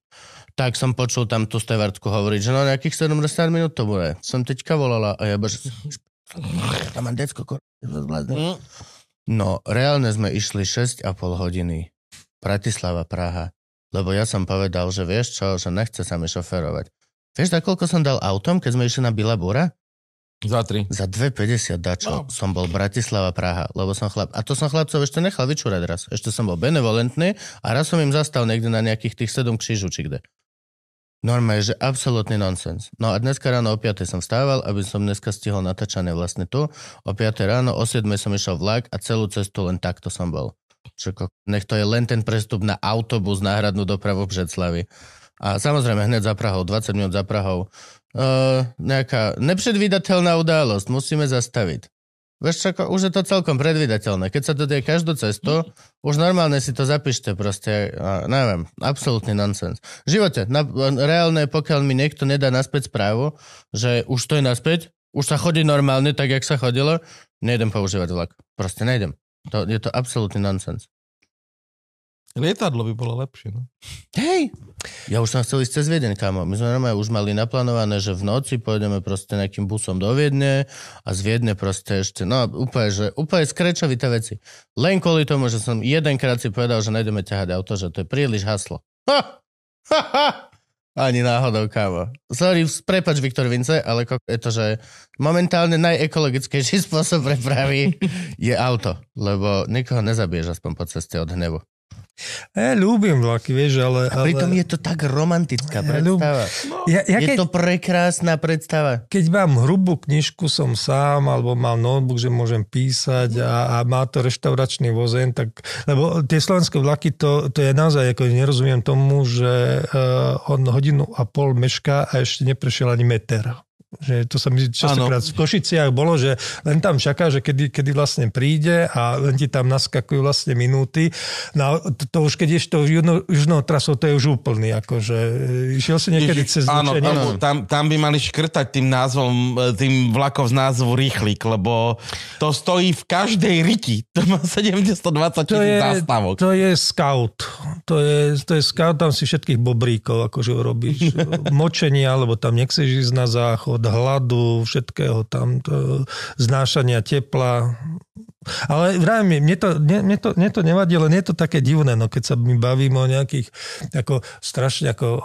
tak som počul tam tú stevartku hovoriť, že no nejakých 70 minút to bude. Som teďka volala a ja bože, tam mám decko, kor... Mm. No, reálne sme išli 6,5 hodiny. Bratislava, Praha. Lebo ja som povedal, že vieš čo, že nechce sa mi šoferovať. Vieš, za koľko som dal autom, keď sme išli na Bilabura? Za tri. Za 2,50 dačo No. som bol Bratislava, Praha, lebo som chlap... A to som chlapcov ešte nechal vyčúrať raz. Ešte som bol benevolentný a raz som im zastal niekde na nejakých tých 7 křížu, či kde. Normálne, že absolútny nonsens. No a dneska ráno o 5 som vstával, aby som dneska stihol natáčanie vlastne tu. O 5 ráno, o 7 som išiel vlak a celú cestu len takto som bol. Čo, nech to je len ten prestup na autobus, náhradnú dopravu v Břeclavi. A samozrejme hneď za Prahou, 20 minút za Prahou. Uh, nejaká nepredvídateľná udalosť, musíme zastaviť. Vieš čo, už je to celkom predvídateľné. Keď sa to deje každú cestu, už normálne si to zapíšte proste. Neviem, absolútny nonsens. V živote, na, reálne, pokiaľ mi niekto nedá naspäť správu, že už to je naspäť, už sa chodí normálne, tak jak sa chodilo, nejdem používať vlak. Proste nejdem. To, je to absolútny nonsens. Lietadlo by bolo lepšie. No. Hej! Ja už som chcel ísť cez Viedeň, kamo. My sme normálne už mali naplánované, že v noci pôjdeme proste nejakým busom do Viedne a z Viedne proste ešte, no úplne, že úplne skrečovité veci. Len kvôli tomu, že som jedenkrát si povedal, že nejdeme ťahať auto, že to je príliš haslo. Ha! Ha, ha! Ani náhodou, kámo. Sorry, prepač, Viktor Vince, ale je to, že momentálne najekologickejší (laughs) spôsob prepravy je auto, lebo nikoho nezabiješ aspoň po ceste od hnevu. Ja ľúbim vlaky, vieš, ale... A pritom ale... je to tak romantická Ja predstava. Ja, ja Je keď, to prekrásna predstava. keď mám hrubú knižku, som sám, alebo mám notebook, že môžem písať a, a má to reštauračný vozen, tak, lebo tie slovenské vlaky, to, to je naozaj, ako nerozumiem tomu, že uh, on hodinu a pol mešká a ešte neprešiel ani meter. Že to sa mi častokrát v Košiciach bolo, že len tam čaká, že kedy, kedy vlastne príde a len ti tam naskakujú vlastne minúty. No to, to už keď ješ to južnou, južnou trasou, to je už úplný. Akože, išiel si niekedy cez áno, áno, tam, tam by mali škrtať tým názvom, e, tým vlakov z názvu Rýchlik, lebo to stojí v každej riti. To má 720 to je, zástavok. to je scout. To je, to je scout, tam si všetkých bobríkov akože urobíš. (laughs) Močenia, alebo tam nechceš ísť na záchod, hladu, všetkého tam, znášania tepla. Ale vravím, mne to, mne, mne, to, mne to nevadí, len je to také divné, no keď sa my bavíme o nejakých ako, strašne ako, o,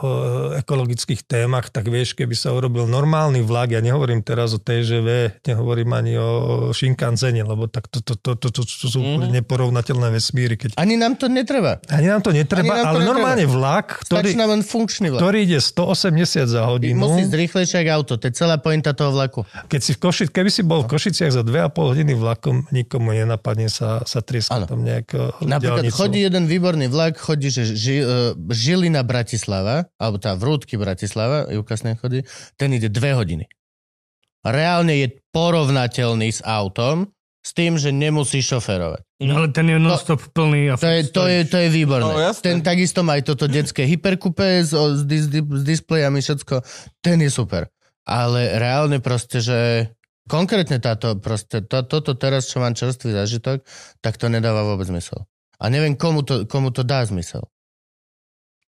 ekologických témach, tak vieš, keby sa urobil normálny vlak, ja nehovorím teraz o TŽV, nehovorím ani o Shinkanzene, lebo tak to, to, to, to, to, to sú úplne neporovnateľné vesmíry. Keď... Ani nám to netreba. Ani nám to Ani netreba, nám to ale netreba. normálne vlak, Stačí ktorý, nám len funkčný vlak. ktorý ide 180 za hodinu. Musí ísť rýchlejšie ako auto. To je celá pointa toho vlaku. Keď si v Koši, keby si bol v Košiciach za 2,5 hodiny vlakom, nikomu nenapadne sa, sa trieskať Áno. tam nejak Napríklad diaľnicou. chodí jeden výborný vlak, chodí, že ži, uh, Žilina Bratislava, alebo tá Vrútky Bratislava, Jukasne chodí, ten ide dve hodiny. Reálne je porovnateľný s autom, s tým, že nemusí šoferovať. No, ale ten je non-stop plný. A To je, to je, to je výborné. No, ten takisto má aj toto detské hyperkupé s, s, dis, s displejami, všetko. Ten je super. Ale reálne proste, že konkrétne táto, proste, to, toto teraz, čo mám čerstvý zážitok, tak to nedáva vôbec zmysel. A neviem, komu to, komu to dá zmysel.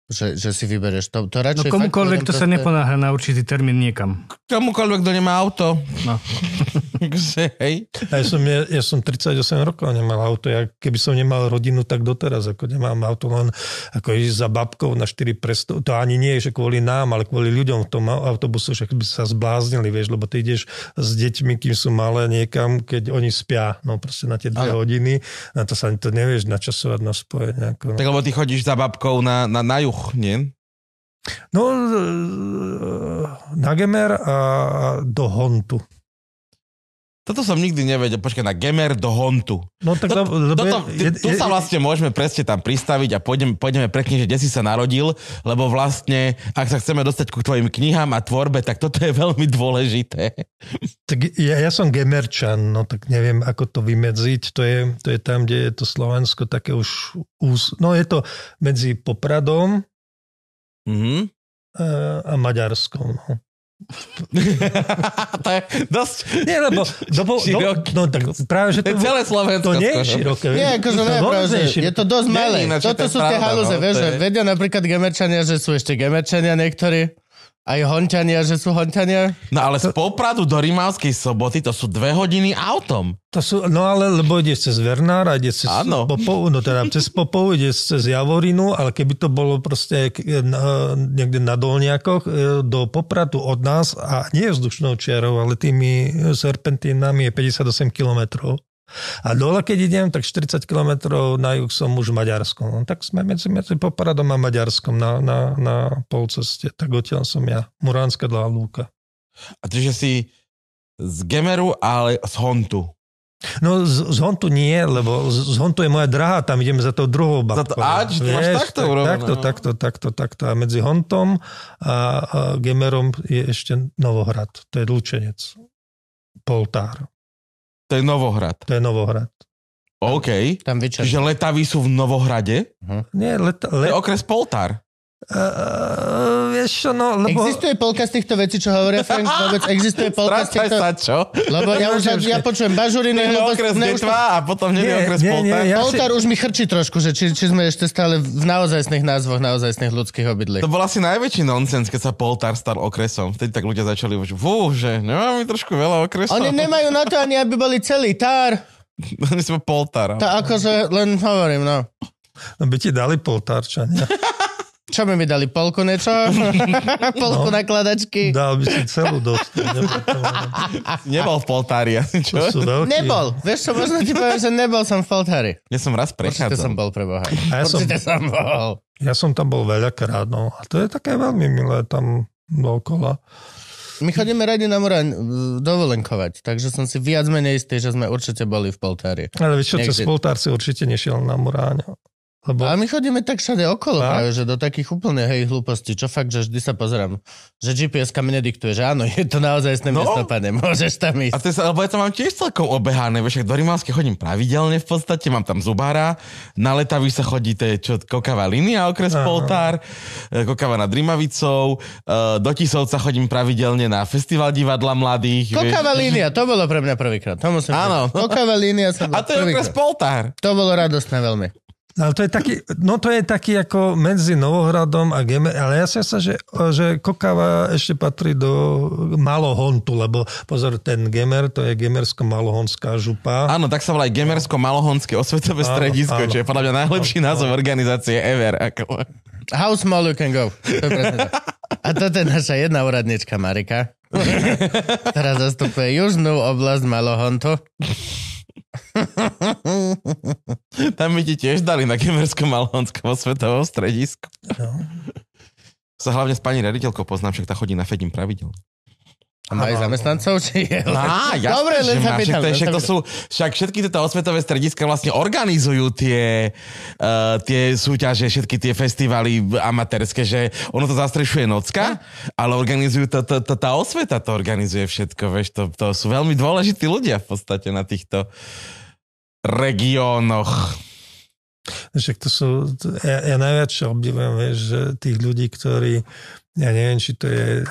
Že, že si vybereš to. to No radšej komukoľvek, fakt to sa proste- neponáhľa na určitý termín niekam. Komukoľvek, kto nemá auto. No. (laughs) Takže, hej. Ja som, ja, ja som 38 rokov nemal auto. Ja, keby som nemal rodinu, tak doteraz. Ako nemám auto len ako ísť za babkou na 4 presto. To ani nie je, že kvôli nám, ale kvôli ľuďom v tom autobuse, že by sa zbláznili, vieš, lebo ty ideš s deťmi, kým sú malé niekam, keď oni spia, no proste na tie dve Áno. hodiny, na to sa to nevieš načasovať na spojenie. Ako, no. Tak lebo ty chodíš za babkou na, na, na juh, nie? no, e, na Gemer a do Hontu. Toto som nikdy nevedel. Počkaj, na Gemer do Hontu. No tak, Toto, lebo toto, je, tu sa vlastne môžeme presne tam pristaviť a pôjdeme, pôjdeme prekne, že kde si sa narodil, lebo vlastne, ak sa chceme dostať ku tvojim knihám a tvorbe, tak toto je veľmi dôležité. Tak ja, ja som gemerčan, no tak neviem, ako to vymedziť. To je, to je tam, kde je to Slovensko také už... Ús... No je to medzi Popradom Mhm. e, a Maďarskom. No. (laughs) to je dosť... Nie, lebo... Do, do, Široký. no tak práve, že To je to, celé Slovensko. to nie je široké. Nie, akože to je že široké. je to dosť malé. je Toto to sú tie halúze, no, vieš, to že je- vedia napríklad gemerčania, že sú ešte gemerčania niektorí, aj honťania, že sú honťania. No ale z Popradu do Rimavskej soboty to sú dve hodiny autom. To sú, no ale, lebo ideš cez Vernár a ideš cez Áno. Popov, no teda cez Popov ideš cez Javorinu, ale keby to bolo proste k- na, niekde na Dolniakoch e, do Popratu od nás a nie vzdušnou čiarou, ale tými serpentínami je 58 kilometrov. A dole, keď idem, tak 40 kilometrov na juh som už v Maďarskom. No, tak sme medzi, medzi Popradom a Maďarskom na, na, na polceste. Tak odtiaľ som ja. Muránska dlhá lúka. A čiže si z Gemeru, ale z Hontu. No z, z Hontu nie, lebo z, z Hontu je moja drahá, tam ideme za tou druhou Za to- babkou. á, či to máš takto tak, urobené, takto, no. takto, takto, takto. A medzi Hontom a, a Gemerom je ešte Novohrad. To je Lučenec. Poltár. To je Novohrad. To je Novohrad. OK. Tam vyčer. Čiže letaví sú v Novohrade? Nie, let, To je okres Poltár. uh, vieš no, lebo... Existuje polka z týchto vecí, čo hovoria Frank? (laughs) Vôbec existuje polka z týchto... sa, čo? Lebo ja už ja počujem bažuriny, hlúposti, okres Detva a potom Nie, okres nie, nie, Poltár. ja si- Poltár už mi chrčí trošku, že či, či sme ešte stále v naozajstných názvoch naozajstných ľudských obydlí. To bol asi najväčší nonsens, keď sa Poltár stal okresom. Vtedy tak ľudia začali už, fú, že nemáme trošku veľa okresov. Oni nemajú na to ani, aby boli celý tár. (laughs) Oni sme Poltár. To akože len hovorím, no. No by ti dali Poltárčania. (laughs) Čo by mi dali? Polku niečo? (laughs) Polku No. nakladačky? Dal by si celú dostať. Nebol v Poltári, asi, čo? To sú veľkí. Nebol. Vieš čo, možno ti poviem, že nebol som v Poltári. Ja som raz Určite som prechádzal. bol pre Boha. A ja som- Určite som bol. Ja som tam bol veľakrát, no. A to je také veľmi milé tam dookola. My chodíme radi na Moraň uh, dovolenkovať, takže som si viac menej istý, že sme určite boli v Poltári. Ale vieš čo, cez. Poltár si určite nešiel na Muráň. Lebo A my chodíme tak všade okolo práve, že do takých úplne hej hlúpostí, čo fakt, že vždy sa pozerám, že GPS-ka mi nediktuje, že áno, je to naozaj No. no. miesto, pane, (laughs) môžeš tam A ísť. to je, sa- lebo ja to mám tiež celkom obehané, vieš, ak do Rimavskej chodím pravidelne v podstate, mám tam zubára, na letaví sa chodí, to je čo, Kokavá línia, okres Aha. Poltár, e, Kokava nad Rimavicou, e, do Tisovca chodím pravidelne na festival divadla mladých. vieš. Kokava línia, to bolo pre mňa prvýkrát. To musím Áno. Kokava línia bol (laughs) A to je okres. Poltár. To bolo radostné veľmi. Ale to je taký, no to je taký ako medzi Novohradom a Gemer, ale ja si myslím, že, že Kokava ešte patrí do Malohontu, lebo pozor, ten Gemer, to je Gemersko-Malohonská župa. Áno, tak sa volá aj Gemersko-Malohonské osvetové Áno, stredisko, áno. čo je podľa mňa najlepší názov organizácie ever. Ako... How small you can go. To to. A toto je naša jedna úradnička Marika, ktorá (laughs) zastupuje južnú oblasť Malohontu. (laughs) Tam by ti tiež dali na Gemersko-Malohonskom osvetovom stredisku. No. Sa hlavne s pani rediteľkou poznám, však tá chodí na Fedim pravidel. A má aj zamestnancov? Či je... Á, (laughs) jasné, Dobre, len sa však, pýtam, však, to sú, však všetky tieto osvetové strediska vlastne organizujú tie, uh, tie súťaže, všetky tie festivaly amatérske, že ono to zastrešuje Nocka, ale organizujú to, to, to, tá osveta to organizuje všetko, vieš, to, to sú veľmi dôležití ľudia v podstate na týchto regiónoch. Však to sú, to- ja, ja najviac obdivujem, vieš, že tých ľudí, ktorí, ja neviem, či to je eh,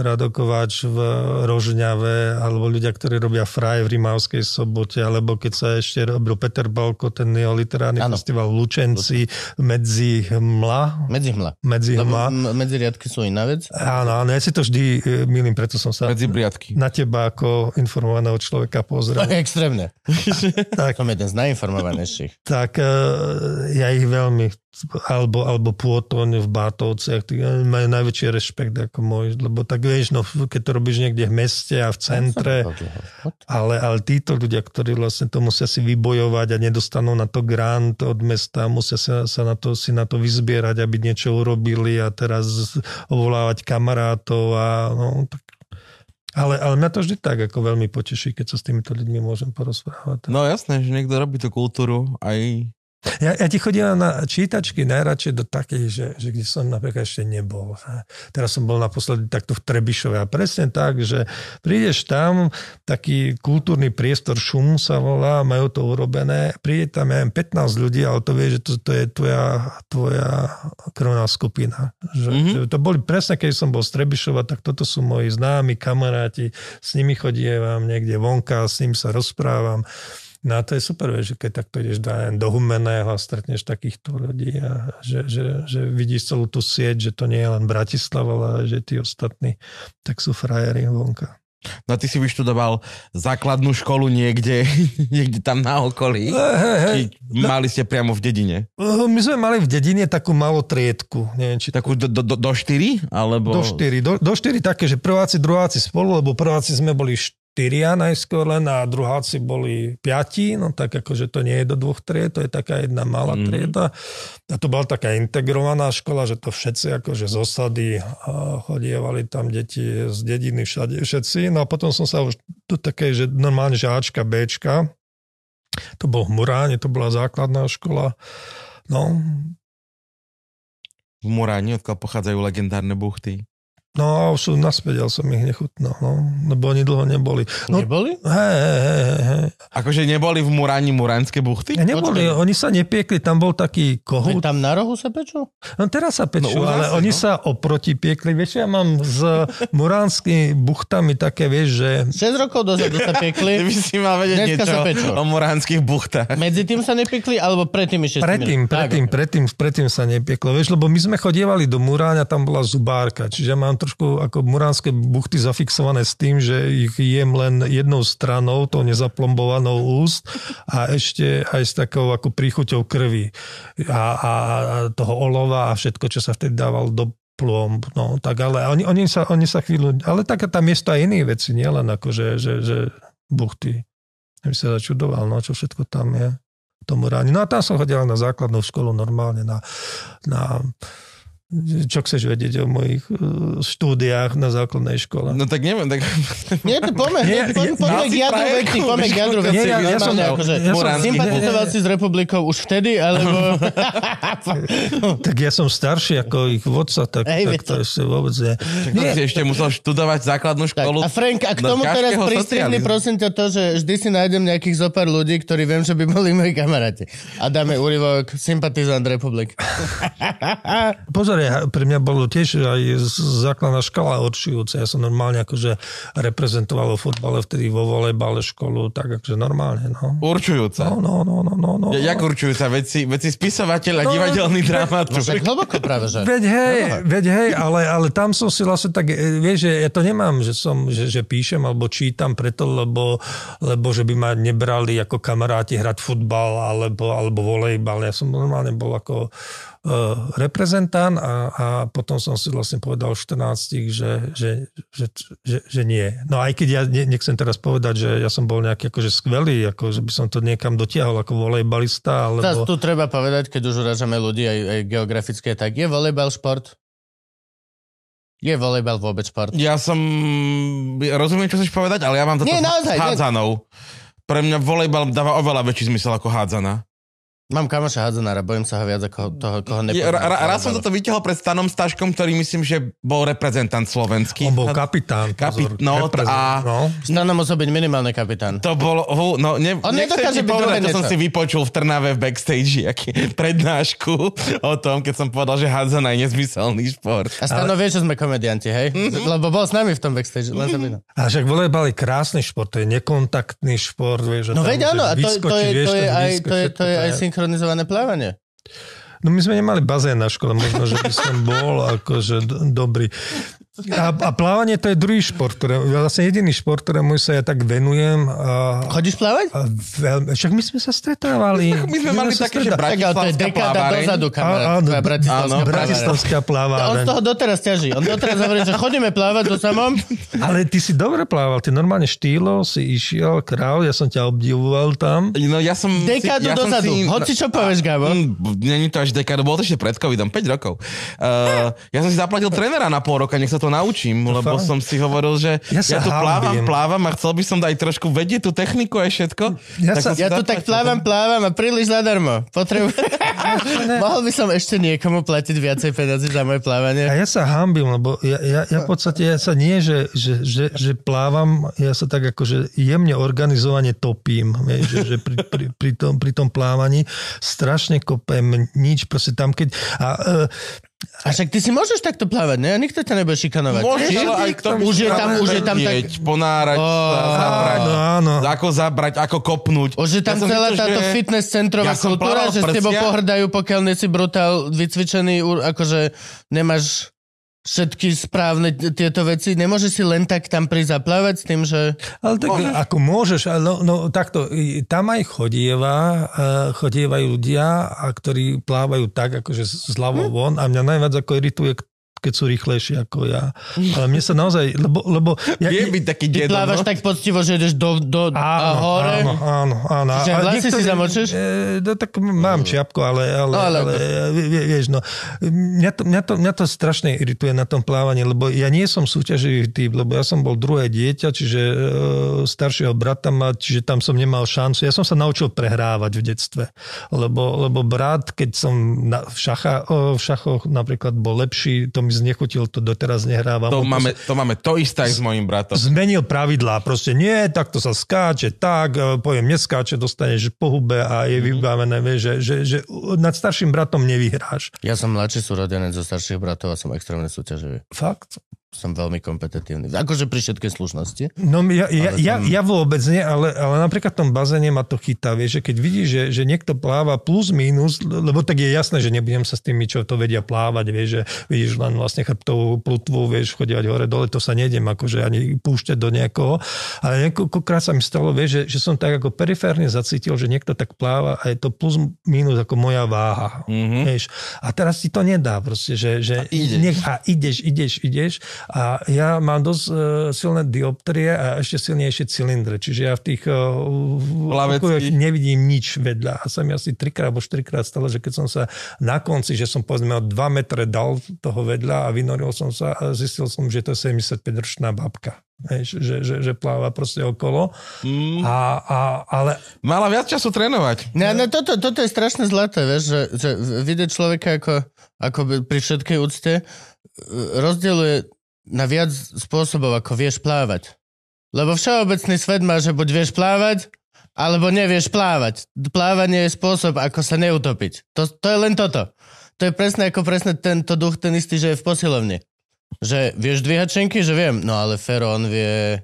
Rado Kováč v Rožňave, alebo ľudia, ktorí robia fraj v Rimavskej sobote, alebo keď sa ešte robil Peter Balko, ten jeho literárny Áno. festival v Lučenci medzi Hmla, Medzi hmla. medzi Hmla. m- medzi riadky sú iná vec. Áno, áno, ja si to vždy eh, milím, preto som sa Medzi briadky. na teba ako informovaného človeka pozrel. Extrémne. (laughs) tak, Som jeden z najinformovanejších. tak eh, ja ich veľmi, alebo, alebo Pôtoň v Bátovciach, majú najväčší rešpekt ako môj, lebo tak vieš, no, keď to robíš niekde v meste a v centre, ale, ale títo ľudia, ktorí vlastne to musia si vybojovať a nedostanú na to grant od mesta, musia sa, sa na to, si na to vyzbierať, aby niečo urobili a teraz ovolávať kamarátov a no, tak ale, ale mňa to vždy tak ako veľmi poteší, keď sa s týmito ľuďmi môžem porozprávať. No jasné, že niekto robí tú kultúru aj... Ja, ja ti chodím na čítačky najradšej do takých, že, že kde som napríklad ešte nebol. Teraz som bol naposledy takto v Trebišove a presne tak, že prídeš tam, taký kultúrny priestor Šum sa volá, majú to urobené, príde tam, ja neviem, 15 ľudí, ale to vie, že to, to je tvoja, tvoja krvná skupina. Že, mm-hmm. že to boli presne, keď som bol z Trebišova, tak toto sú moji známi kamaráti, s nimi chodievam niekde vonka, s nimi sa rozprávam. No a to je super, vieš, že keď takto ideš do, Humeného a stretneš takýchto ľudí a že, že, že vidíš celú tú sieť, že to nie je len Bratislava, ale že tí ostatní tak sú frajeri vonka. No ty si vyštudoval základnú školu niekde, (laughs) niekde tam na okolí. Hej, hej. Či mali ste priamo v dedine? Uh, My sme mali v dedine takú malú triedku, neviem, či Takú do, do, do, 4? Alebo... do 4, do, do 4 také, že prváci, druháci spolu, lebo prváci sme boli štyria najskôr len a druháci boli piati, no tak akože to nie je do dvoch tried, to je taká jedna malá mm. trieda. A to bola taká integrovaná škola, že to všetci akože z osady chodievali tam deti z dediny všade, všetci. No a potom som sa už do takej, že normálne, že Ačka, Bčka, to bol Muráne, to bola základná škola. No, V Muráni, odkiaľ pochádzajú legendárne buchty. No už ale som ich nechutnal, no, lebo oni dlho neboli. No, Neboli? hej, hej, hej, hej. Akože neboli v Muráni muránske buchty? Ja neboli, Počkaj. oni sa nepiekli, tam bol taký kohút. tam na rohu sa pečú? No teraz sa pečú, No, ale sa, oni no. sa oproti piekli. Vieš, ja mám s (laughs) muránskými buchtami také, vieš, že 6 rokov dozadu sa piekli. (laughs) by si mal vedieť Dneska niečo sa pečú. o muránskych buchtách. Medzi tým sa nepiekli, alebo predtým ešte? predtým, predtým, predtým, predtým sa nepieklo. Vieš, lebo my sme chodievali do Muráňa, tam bola zubárka, čiže mám trošku ako muránske buchty zafixované s tým, že ich jem len jednou stranou, tou nezaplombovanou úst a ešte aj s takou ako príchuťou krvi a, a toho olova a všetko, čo sa vtedy dával do plomb, no tak ale oni, oni, sa, oni sa chvíľu, ale tak tam je to aj iné veci, nielen ako, že, že, že buchty. Ja by sa začudoval, no čo všetko tam je tomu ráni. No a tam som chodil na základnú školu normálne na, na čo chceš vedieť o mojich uh, štúdiách na základnej škole. No tak neviem, tak... Nie, to poďme, Nie, poďme, k jadru veci, poďme k jadru veci. Nie, ja- ja som- akože, ja som- Sympatizoval si s republikou už vtedy, alebo... (laughs) Tak ja som starší ako ich vodca, tak, Hej, tak to ešte vôbec nie. Tak to si ešte musel študovať základnú Tak, školu. a Frank, a k tomu teraz pristrihni prosím ťa to, že vždy si nájdem nejakých zopár ľudí, ktorí viem, že by boli moji kamaráti. A dáme úryvok sympatizant republik. Pozor, ja, pre mňa bolo tiež aj z- základná škola určujúca. Ja som normálne akože reprezentoval vo fotbale, vtedy vo volejbale školu, tak akože normálne, no. Určujúca. No, no, no, no, no, no. Ja, jak určujúca? Veci, veci spisovateľ a No, divadelný No dramaturg. však hlboko práve, že? Veď hej, veď hej, ale, ale tam som si vlastne tak, e, vieš, že ja to nemám, že som, že, že píšem alebo čítam preto, lebo, lebo že by ma nebrali ako kamaráti hrať futbal alebo, alebo volejbal. Ja som normálne bol ako reprezentant a, a potom som si vlastne povedal v 14, že, že, že, že, že nie. No aj keď ja ne, nechcem teraz povedať, že ja som bol nejaký akože skvelý, ako že by som to niekam dotiahol ako volejbalista, alebo... tu treba povedať, keď už uražame ľudí aj, aj geografické, tak je volejbal šport? Je volejbal vôbec šport? Ja som... Rozumiem, čo chceš povedať, ale ja mám toto Nie, naozaj, s nie. hádzanou. Pre mňa volejbal dáva oveľa väčší zmysel ako hádzana. Mám kamoša hádzanára, bojím sa ho viac ako toho, koho nepoznám. ra, ra, raz som toto vytiahol pred Stanom Staškom, ktorý myslím, že bol reprezentant slovenský. On bol kapitán. Kapit- pozor, no, a- no. Stano musel byť minimálny kapitán. To bol, no ne, On nedokáže byť povedať, čo som si vypočul v Trnave v backstage, aký prednášku o tom, keď som povedal, že hádzana je nezmyselný šport. A Stano vie, že sme komedianti, hej? Lebo bol s nami v tom backstage. Len minul. A však volejbal je krásny šport, to je nekontaktný šport, vieš. No veď áno, a to, to, je, to, je, aj, to, je, to je aj. Synchronizované plávanie. No my sme nemali bazén na škole, možno, že by som bol akože dobrý. A, a plávanie to je druhý šport, ktoré, vlastne jediný šport, ktorému sa ja tak venujem. A, Chodíš plávať? a veľmi, však my sme sa stretávali. My sme mali sa také, že stretá- Tak, ale to je bratislavská dekáda plávareň. dozadu, kamarát. Á, áno, bratislavská plávareň. Bratislavská A on z toho doteraz ťaží. On doteraz hovorí, že chodíme plávať do samom. Ale ty si dobre plával, ty normálne štýlo si išiel, král, ja som ťa obdivoval tam. No ja som... Dekádu si, ja som dozadu. Si, Hoci čo povieš, Gabo. Mm, Není to až dekádu, bolo to ešte pred covidom, 5 rokov. Uh, ja som si zaplatil trénera na pol roka, nech sa to naučím, lebo fakt? som si hovoril, že ja, Ja tu plávam, plávam a chcel by som aj trošku vedieť tú techniku a všetko. Ja som sa- Ja tu tak plávam, plávam a príliš zadarmo. Potrebujem... Mohol by som ešte niekomu platiť viacej peniazy za moje A plávanie. ja sa hambím, lebo ja, ja, ja v podstate ja sa nie, že, že, že, že plávam, ja sa tak akože jemne organizovane topím, vieš, že, že pri, pri, pri, tom, pri tom plávaní strašne kopem nič, proste tam keď... A, e, A však ty si môžeš takto plávať, ne? Nikto ťa nebude šikanovať. Môžeš, ale aj k tomu Už je tam, už je tam tak... ponárať, sa, zabrať, áno, ako zabrať, ako kopnúť. Už je tam Ja celá táto že- fitness centrová Ja kultúra, že s tebou pohrdajú, pokiaľ nie si brutál vycvičený, akože nemáš všetky správne tieto veci. Nemôžeš si len tak tam prísť zaplávať s tým, že... Ale tak môžeš. ako môžeš, ale no, no takto, tam aj chodieva, uh, chodievajú ľudia, a ktorí plávajú tak, akože z hlavou von a mňa najviac ako irituje, keď sú rýchlejší ako ja. Ale mne sa naozaj, lebo... lebo ja, Vie byť taký dedo, plávaš no? tak poctivo, že ideš do, do Áno, hore. áno, áno, áno. Čiže A vlasy si zamočíš? E, no, tak mám čiapko, ale, ale, No, ale- ale, ale vie- vieš, no. Mňa to, mňa, to, mňa to strašne irituje na tom plávaní, lebo ja nie som súťaživý typ, lebo ja som bol druhé dieťa, čiže e, staršieho brata ma, čiže tam som nemal šancu. Ja som sa naučil prehrávať v detstve, lebo, lebo brat, keď som na, v, šacha, o, v šachoch napríklad bol lepší, to mi znechutil, to doteraz nehrávam. To máme, to máme to isté aj s mojim bratom. zmenil pravidlá. Proste nie, takto sa skáče, tak, e, poviem, neskáče, dostaneš po hube a je vybavené, vieš, že, že, že nad starším bratom nevyhráš. Ja som mladší súrodenec zo starších bratov a som extrémne súťaživý. Fakt? Som veľmi kompetitívny. Akože pri všetkej slušnosti. No ja, ja, Ale ja, tam- ja vôbec nie, ale, ale napríklad v tom bazéne ma to chytá, vieš, že keď vidíš, že, že niekto pláva plus minus, lebo tak je jasné, že nebudem sa s tými, čo to vedia plávať, vieš, že vidíš len vlastne chrbtovú plutvu, vieš, chodievať hore dole, to sa nejdem akože ani púšťať do niekoho, ale niekoľkokrát sa mi stalo, vieš, že, že som tak ako periférne zacítil, že niekto tak pláva a je to plus minus ako moja váha, mm-hmm. vieš. A teraz ti to nedá proste, že, že A ideš. nech, a ideš, ideš, ideš a ja mám dosť uh, silné dioptrie a ešte silnejšie cylindre, čiže ja v tých pokojoch nevidím nič vedľa. A sa mi asi trikrát alebo štyrikrát stalo, že keď som sa na konci, že som povedzme o 2 metre dal toho vedľa a vynoril som sa a zistil som, že to je 75-ročná babka. Vieš, že, že, že pláva proste okolo. Mm. A, a, ale Mala viac času trénovať. No, no toto, toto je strašne zlaté, vieš, že, že vidieť človeka ako, ako by pri všetkej úcte e, rozdieluje na viac spôsobov, ako vieš plávať. Lebo všeobecný svet má, že buď vieš plávať, alebo nevieš plávať. Plávanie je spôsob, ako sa neutopiť. To, to je len toto. To je presne ako presne tento duch, ten istý, že je v posilovni. Že vieš dvíhať čenky? Že viem. No ale Fero, on vie,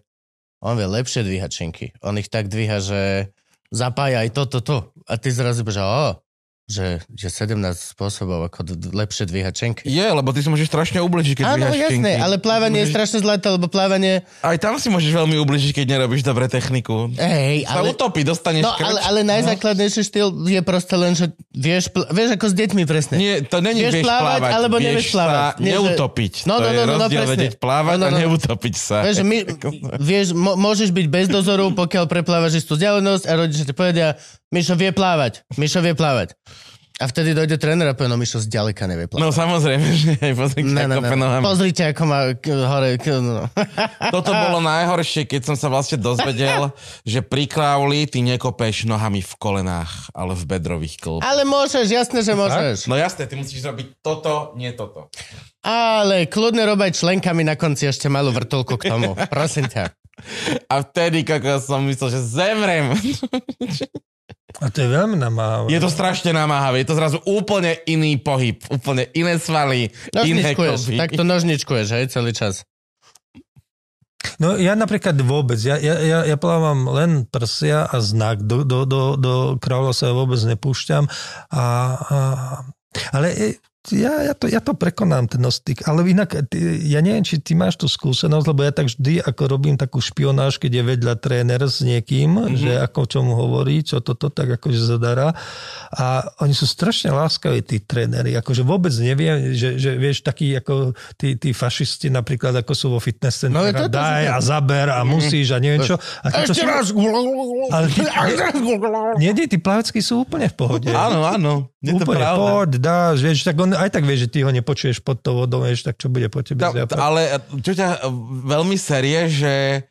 on vie lepšie dvíhať čenky. On ich tak dvíha, že zapája aj toto, to. A ty zrazu že o, že, že 17 spôsobov, ako d- lepšie dvíhať čenky. Je, lebo ty si môžeš strašne ubližiť, keď Áno, jasné, činky. ale plávanie je Môžeš- strašne zlaté, lebo plávanie... Aj tam si môžeš veľmi ubližiť, keď nerobíš dobre techniku. Hej, Sa ale... utopí, dostaneš No, krč. ale, ale najzákladnejší štýl je proste len, že vieš, pl- vieš ako s deťmi presne. Nie, to není Vieš vieš, plávať, plávať, alebo vieš nevieš plávať. sa Nie, neutopiť. No, no, je no, no, no, rozdiel presne. vedieť plávať No, no, a no. neutopiť sa. Vieš, my, (laughs) vieš môžeš byť bez dozoru, pokiaľ preplávaš istú vzdialenosť a rodičia ti povedia, Mišo vie plávať, Mišo vie plávať. A vtedy dojde tréner a povie, no Mišo zďaleka nevie plávať. No samozrejme, že aj pozrite, Ne, ne, ako ne. Pozrite, ako má k- hore... K, no. (laughs) Toto bolo najhoršie, keď som sa vlastne dozvedel, (laughs) že pri krauli ty nekopeš nohami v kolenách, ale v bedrových klbách. Ale môžeš, jasné, že môžeš. No jasné, ty musíš robiť toto, nie toto. Ale kľudne robaj členkami na konci ešte malú vrtulku k tomu. (laughs) Prosím ťa. A vtedy, kako som myslel, že zemrem. A to je veľmi namáhavé. Je to strašne namáhavé, je to zrazu úplne iný pohyb, úplne iné svaly, iné tak to nožničkuješ, hej, celý čas. No ja napríklad vôbec, ja, ja, ja, ja plávam len prsia a znak, do, do, do, do kráľa sa vôbec nepúšťam. A, a, ale e, ja, ja, to, ja to prekonám, ten styk. Ale inak, ty, ja neviem, či ty máš tú skúsenosť, lebo ja tak vždy, ako robím takú špionáž, keď je vedľa tréner s niekým, mm-hmm. že ako čo mu hovorí, čo toto, tak akože zadara. A oni sú strašne láskaví, tí tréneri. Akože vôbec neviem, že, že vieš, takí ako tí, tí fašisti napríklad, ako sú vo fitness No, centre, je to- to- daj a zaber a musíš a neviem čo. A títo Ešte raz. Ale tí, nie, nie, tí plaveckí sú úplne v pohode. Áno, áno, úplne poď, dáš, vieš, tak on aj tak vie, že ty ho nepočuješ pod tou vodou, vieš, tak čo bude po tebe Tá, zjapať. ale čo ťa e, veľmi série, že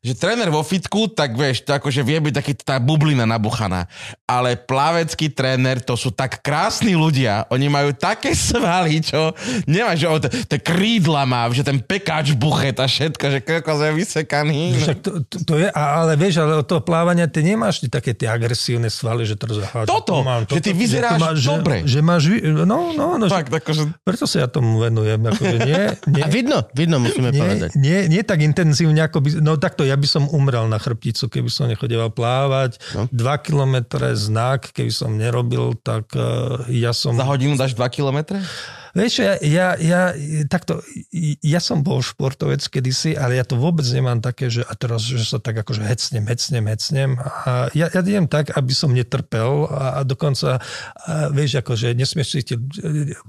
že tréner vo fitku, tak vieš, to akože vie byť taký tá bublina nabuchaná. Ale plavecký tréner, to sú tak krásni ľudia. Oni majú také svaly, čo nemáš, že on tie krídla má, že ten pekáč buchet a všetko, že kokos je vysekaný. Však to, to, to je, a- ale vieš, ale od toho plávania ty nemáš ty také tie agresívne svaly, že teraz aha, Toto, že ty vyzeráš že, dobre. Že, že máš, no, no, no, Fakt, že, akože... preto sa ja tomu venujem, akože nie, (laughs) nie, A vidno, vidno musíme nie, povedať. nie, nie tak intenzívne, ako by... No takto, ja by som umrel na chrbticu, keby som nechodieval plávať. No. 2 kilometre znak, keby som nerobil, tak uh, ja som... Za hodinu dáš 2 kilometre? Vieš, ja, ja, ja, takto, ja som bol športovec kedysi, ale ja to vôbec nemám také, že a teraz, že sa tak akože hecnem, hecnem, hecnem. A ja, ja idem tak, aby som netrpel a, a dokonca, a vieš, akože nesmieš cítiť e,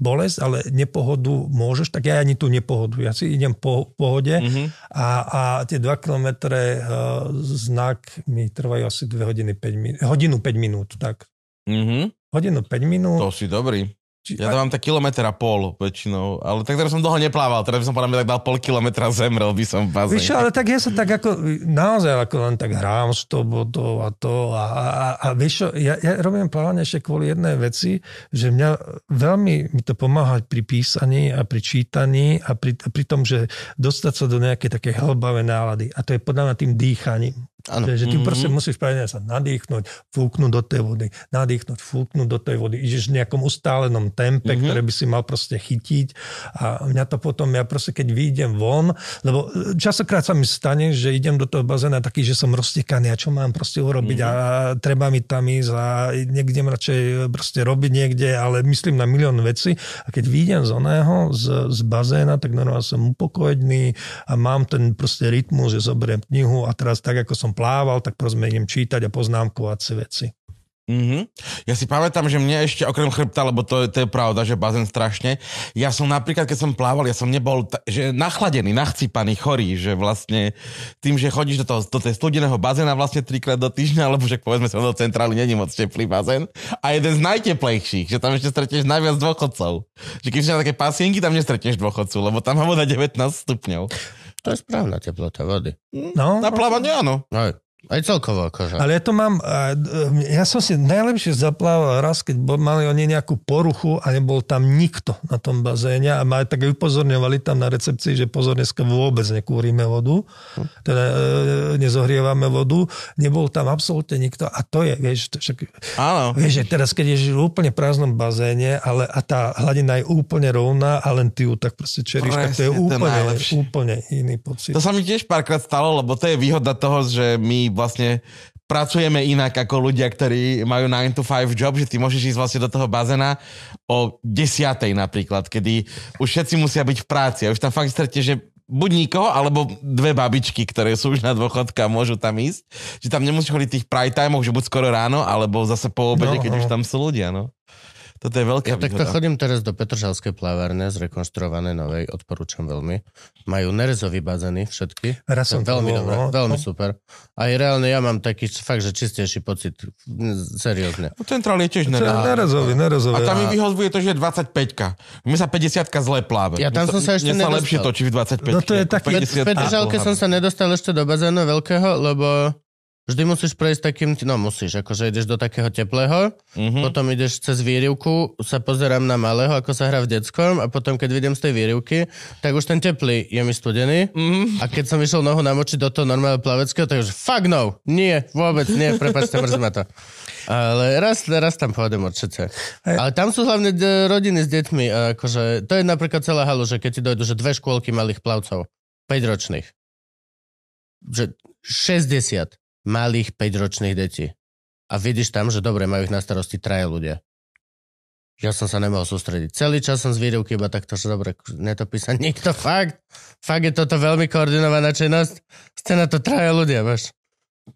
bolesť, ale nepohodu môžeš, tak ja ani tú nepohodu. Ja si idem po pohode mm-hmm. a, a tie 2 kilometre uh, znak mi trvajú asi 2 hodiny 5 minút, hodinu 5 minút, tak. Mhm. Hodinu 5 minút. To si dobrý. Či- Ja dávam tak kilometr a pol väčšinou, ale tak teraz som dlho neplával, teraz by som podľa mňa tak dal pol kilometra, zemrel by som v bazéne. Víš, ale tak ja sa tak ako, naozaj ako len tak hrám s tou vodou a to a, a, a, a vieš čo, ja, ja robím plávanie ešte kvôli jednej veci, že mňa veľmi mi to pomáha pri písaní a pri čítaní a pri, a pri tom, že dostať sa do nejakej také hlbavé nálady a to je podľa mňa tým dýchaním. Áno. Že, že ty Mhm. proste musíš pravidelne sa nadýchnuť, fúknuť do tej vody, nadýchnuť, fúknuť do tej vody. Ideš v nejakom ustálenom tempe, Mhm. ktoré by si mal proste chytiť a mňa to potom, ja proste keď vyjdem von, lebo e, častokrát sa mi stane, že idem do toho bazéna taký, že som roztekaný a čo mám proste urobiť a treba mi tam ísť a niekde radšej proste robiť niekde, ale myslím na milión vecí a keď vyjdem z oného, z, z bazéna, tak normálne som upokojený a mám ten proste rytmus, že zoberiem knihu a teraz tak, ako som plával, tak proste idem čítať a poznámkovať si veci. Mm-hmm. Ja si pamätám, že mne ešte okrem chrbta, lebo to, to je pravda, že bazén strašne. Ja som napríklad, keď som plával, ja som nebol ta, že nachladený, nachcípaný, chorý, že vlastne tým, že chodíš do, toho, do tej studeného bazéna vlastne trikrát do týždňa, alebo že povedzme sa do centrály není moc teplý bazén a jeden z najteplejších, že tam ešte stretneš najviac dôchodcov. Že keď si na také pasienky, tam nestretneš dôchodcu, lebo tam má voda 19 stupňov. To je správna teplota vody. No, Na plávanie áno. Aj, aj celkovo akože. Ale ja to mám, e, ja som si najlepšie zaplával raz, keď mali oni nejakú poruchu a nebol tam nikto na tom bazéne a ma tak upozorňovali tam na recepcii, že pozor, dneska vôbec nekúrime vodu, teda e, nezohrievame vodu, nebol tam absolútne nikto a to je, vieš, to však, Áno. vieš, že teraz keď je v úplne prázdnom bazéne, ale a tá hladina je úplne rovná a len ty ju tak proste čeríš, tak to je to úplne, najlepšie. úplne iný pocit. To sa mi tiež párkrát stalo, lebo to je výhoda toho, že my vlastne pracujeme inak ako ľudia, ktorí majú 9 to 5 job, že ty môžeš ísť vlastne do toho bazéna o 10 napríklad, kedy už všetci musia byť v práci a už tam fakt stretneš, že buď nikoho, alebo dve babičky, ktoré sú už na dôchodka a môžu tam ísť. Že tam nemusíš chodiť tých prime timeoch, že buď skoro ráno, alebo zase po obede, No, keď no. už tam sú ľudia, no. Toto je veľká Ja takto výhoda. chodím teraz do Petržalskej plávárne, zrekonštruované novej, odporúčam veľmi. Majú nerezový bazény všetky. Raz To som veľmi dobré, no. veľmi super. A reálne ja mám taký fakt, že čistejší pocit. Seriózne. No, Centrál je tiež nerezový. nerezový, nerezový. A tam mi vyhovuje to, že je 25 Mne sa 50 zle pláve. Ja tam som sa ešte sa nedostal. lepšie točí v 25 No to je taký- 50. V Petržalke som sa nedostal ešte do bazénu veľkého, lebo vždy musíš prejsť takým, no musíš, akože ideš do takého teplého, Mhm. potom ideš cez výrivku, sa pozerám na malého, ako sa hrá v detskom a potom keď vidím z tej výrivky, tak už ten teplý je mi studený Mhm. a keď som išiel nohu namočiť do toho normálneho plaveckého, tak už fuck no, nie, vôbec nie, prepačte, mrzí ma to. Ale raz, raz tam pôjdem určite. Ale tam sú hlavne d- rodiny s deťmi. a Akože, to je napríklad celá halu, že keď ti dojdu, že dve škôlky malých plavcov, 5-ročných. Že 60 malých 5-ročných detí. A vidíš tam, že dobre, majú ich na starosti traje ľudia. Ja som sa nemohol sústrediť. Celý čas som z výrivky iba takto, že dobre, netopí sa (laughs) nikto, fakt. Fakt je toto veľmi koordinovaná činnosť. Ste na to traje ľudia, vieš.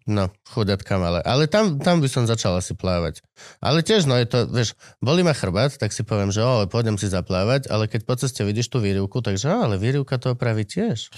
No, chudatka malé. Ale tam, tam by som začal asi plávať. Ale tiež, no je to, vieš, boli ma chrbát, tak si poviem, že o, pôjdem si zaplávať, ale keď po ceste vidíš tú výrivku, takže ale výrivka to opraví tiež.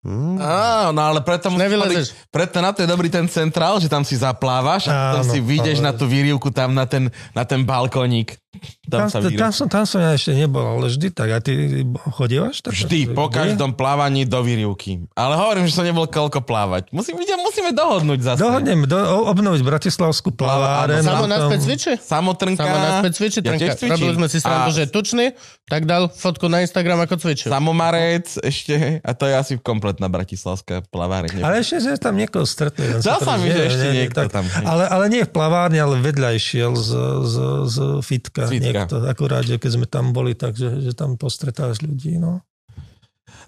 Mm. Á, no ale preto, musíš preto na to je dobrý ten centrál, že tam si zaplávaš a potom Áno, si vyjdeš ale- na tú výrivku tam na ten, na ten balkónik. Tam, Tam, sa tam, som, tam som ja ešte nebol, ale vždy tak. A ty chodívaš? Tak, Vždy, po každom plávaní do výrivky. Ale hovorím, že som nebol koľko plávať. Musím, ide- musíme dohodnúť zase. Dohodneme, do, obnoviť Bratislavskú plaváren. Samo naspäť cvičí? Samotrnka. Samo naspäť cvičí, Ja trnka. cvičím. Robili sme si srandu, A že je tučný, tak dal fotku na Instagram, ako cvičil. Samomarec ešte. A to je asi kompletná bratislavská plaváreň. Ale ešte sme tam niekoho stretli. len Zdá sa mi, že ešte niekto tam. Ale, ale nie v plavárni, ale vedľa išiel z, z, z fitka. Z fitka. Niekto, akurát, že keď sme tam boli, takže že tam postretáš ľudí. No.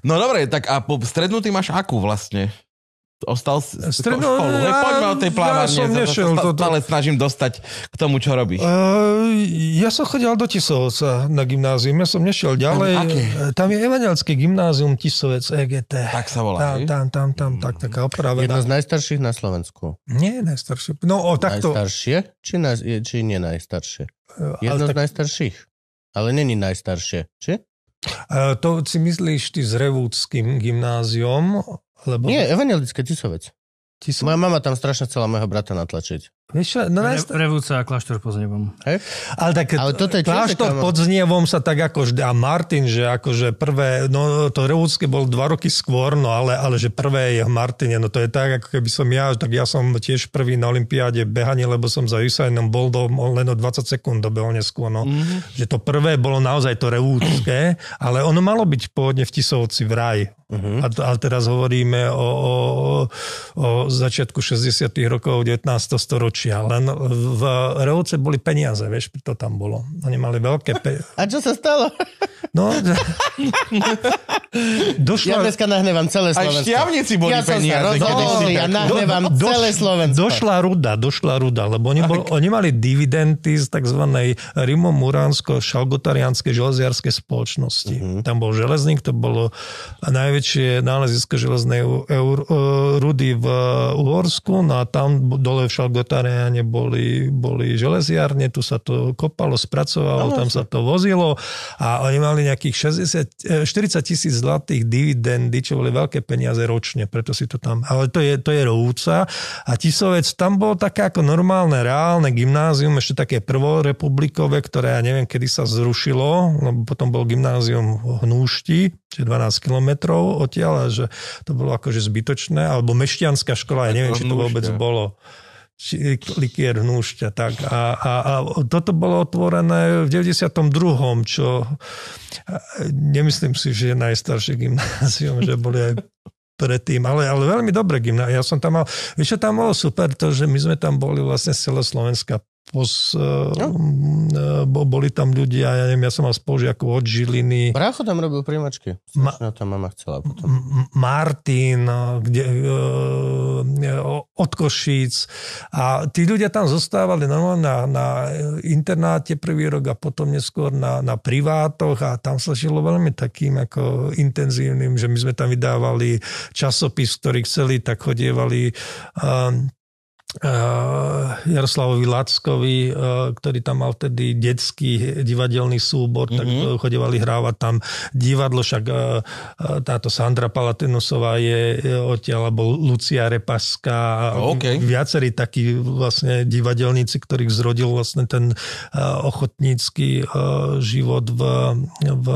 No dobre, tak a po strednutý máš akú vlastne? Ostal si Strednú- školu. Ja- poďme o tej ja plávárne. som sa- nešiel sa toto. stále snažím dostať k tomu, čo robíš. Uh, ja som chodil do Tisovca na gymnázium, ja som nešiel ďalej. Aké? Tam je evangelické gymnázium Tisovec EGT. Tak sa volá. Tam, hej? tam, tam, tam, tak, taká Jedno opravená. z najstarších na Slovensku. Nie, najstaršie. No, o, takto. Najstaršie? Či, naj, či nie najstaršie? Ale Jedno tak, z najstarších. Ale není najstaršie. Či? uh, to si myslíš ty s Revúdským gymnáziom? Lebo Nie, evangelické Tisovec. Tisov... Moja mama tam strašne chcela môjho brata natlačiť. Vieš, čo, no, Re. Revúca a kláštor pod. Hej? Ale, tak, Ale toto je kláštor pod Znievom sa tak ako a Martin, že akože prvé, no to Revúdske bol dva roky skôr, no ale, ale že prvé je v Martine, no to je tak, ako keby som ja, tak ja som tiež prvý na Olympiáde behanie, lebo som za Jusainom bol do, len o 20 sekúnd dobehol neskôr, no. Mhm. Mm-hmm. Že to prvé bolo naozaj to Revúdske, ale ono malo byť pôvodne v Tisovci v raj. Mhm. Uh-huh. A, a teraz hovoríme o, o, o začiatku 60 rokov 19. storočia. Len v Revúce boli peniaze, vieš, to tam bolo. Oni mali veľké pe... (laughs) A čo sa stalo? No, (laughs) Ja došla, dneska nahnevam celé Aj Slovensko. Štiavnici boli ja som peniaze. Sa rozhodol, ja nahnevam Do- celé Slovensko. Došla ruda, došla ruda, lebo oni, bol, oni mali dividendy z tzv. Rimo-Muránsko-Šalgotarianskej železiarskej spoločnosti. Mhm. Uh-huh. Tam bol železník, to bolo najväčšie nálezisko železnej eur, rudy v Uhorsku, no a tam dole v Šalgotariane boli, boli železiarne, tu sa to kopalo, spracovalo, tam sa to vozilo a oni mali nejakých 60, eh, 40 tisíc zlatých dividendy, čo boli veľké peniaze ročne, preto si to tam... Ale to je, to je Rovúca a Tisovec, tam bolo také ako normálne, reálne gymnázium, ešte také prvorepublikové, ktoré ja neviem, kedy sa zrušilo, lebo potom bol gymnázium v Hnúšti, čiže 12 kilometrov odtiaľ, a že to bolo akože zbytočné, alebo Mešťanská škola, ja neviem, či to vôbec bolo likier hnúšťa, tak. A, a, a toto bolo otvorené v 92. čo nemyslím si, že je najstaršie gymnázium, že boli aj predtým, ale, ale veľmi dobré gymnázium. Ja som tam mal, vieš čo tam bolo super, to, že my sme tam boli vlastne z celého Slovenska pos, no. boli tam ľudia, ja neviem, ja som mal spolužiakov od Žiliny, Brácho tam robil príjmačky. Ma- to mama chcela potom. M- Martin, kde, e, od Košíc a tí ľudia tam zostávali normálne na, na internáte prvý rok a potom neskôr na, na privátoch a tam sa žilo veľmi takým ako intenzívnym, že my sme tam vydávali časopis, ktorý chceli, tak chodievali um, Jaroslavovi Lackovi, eh, ktorý tam mal vtedy detský divadelný súbor, mm-hmm. tak Mhm. chodevali hrávať tam divadlo, však eh, táto Sandra Palatinusová je odtiaľ, alebo Lucia Repaská, OK. viacerí takí vlastne divadelníci, ktorých zrodil vlastne ten eh, ochotnícky život v, v,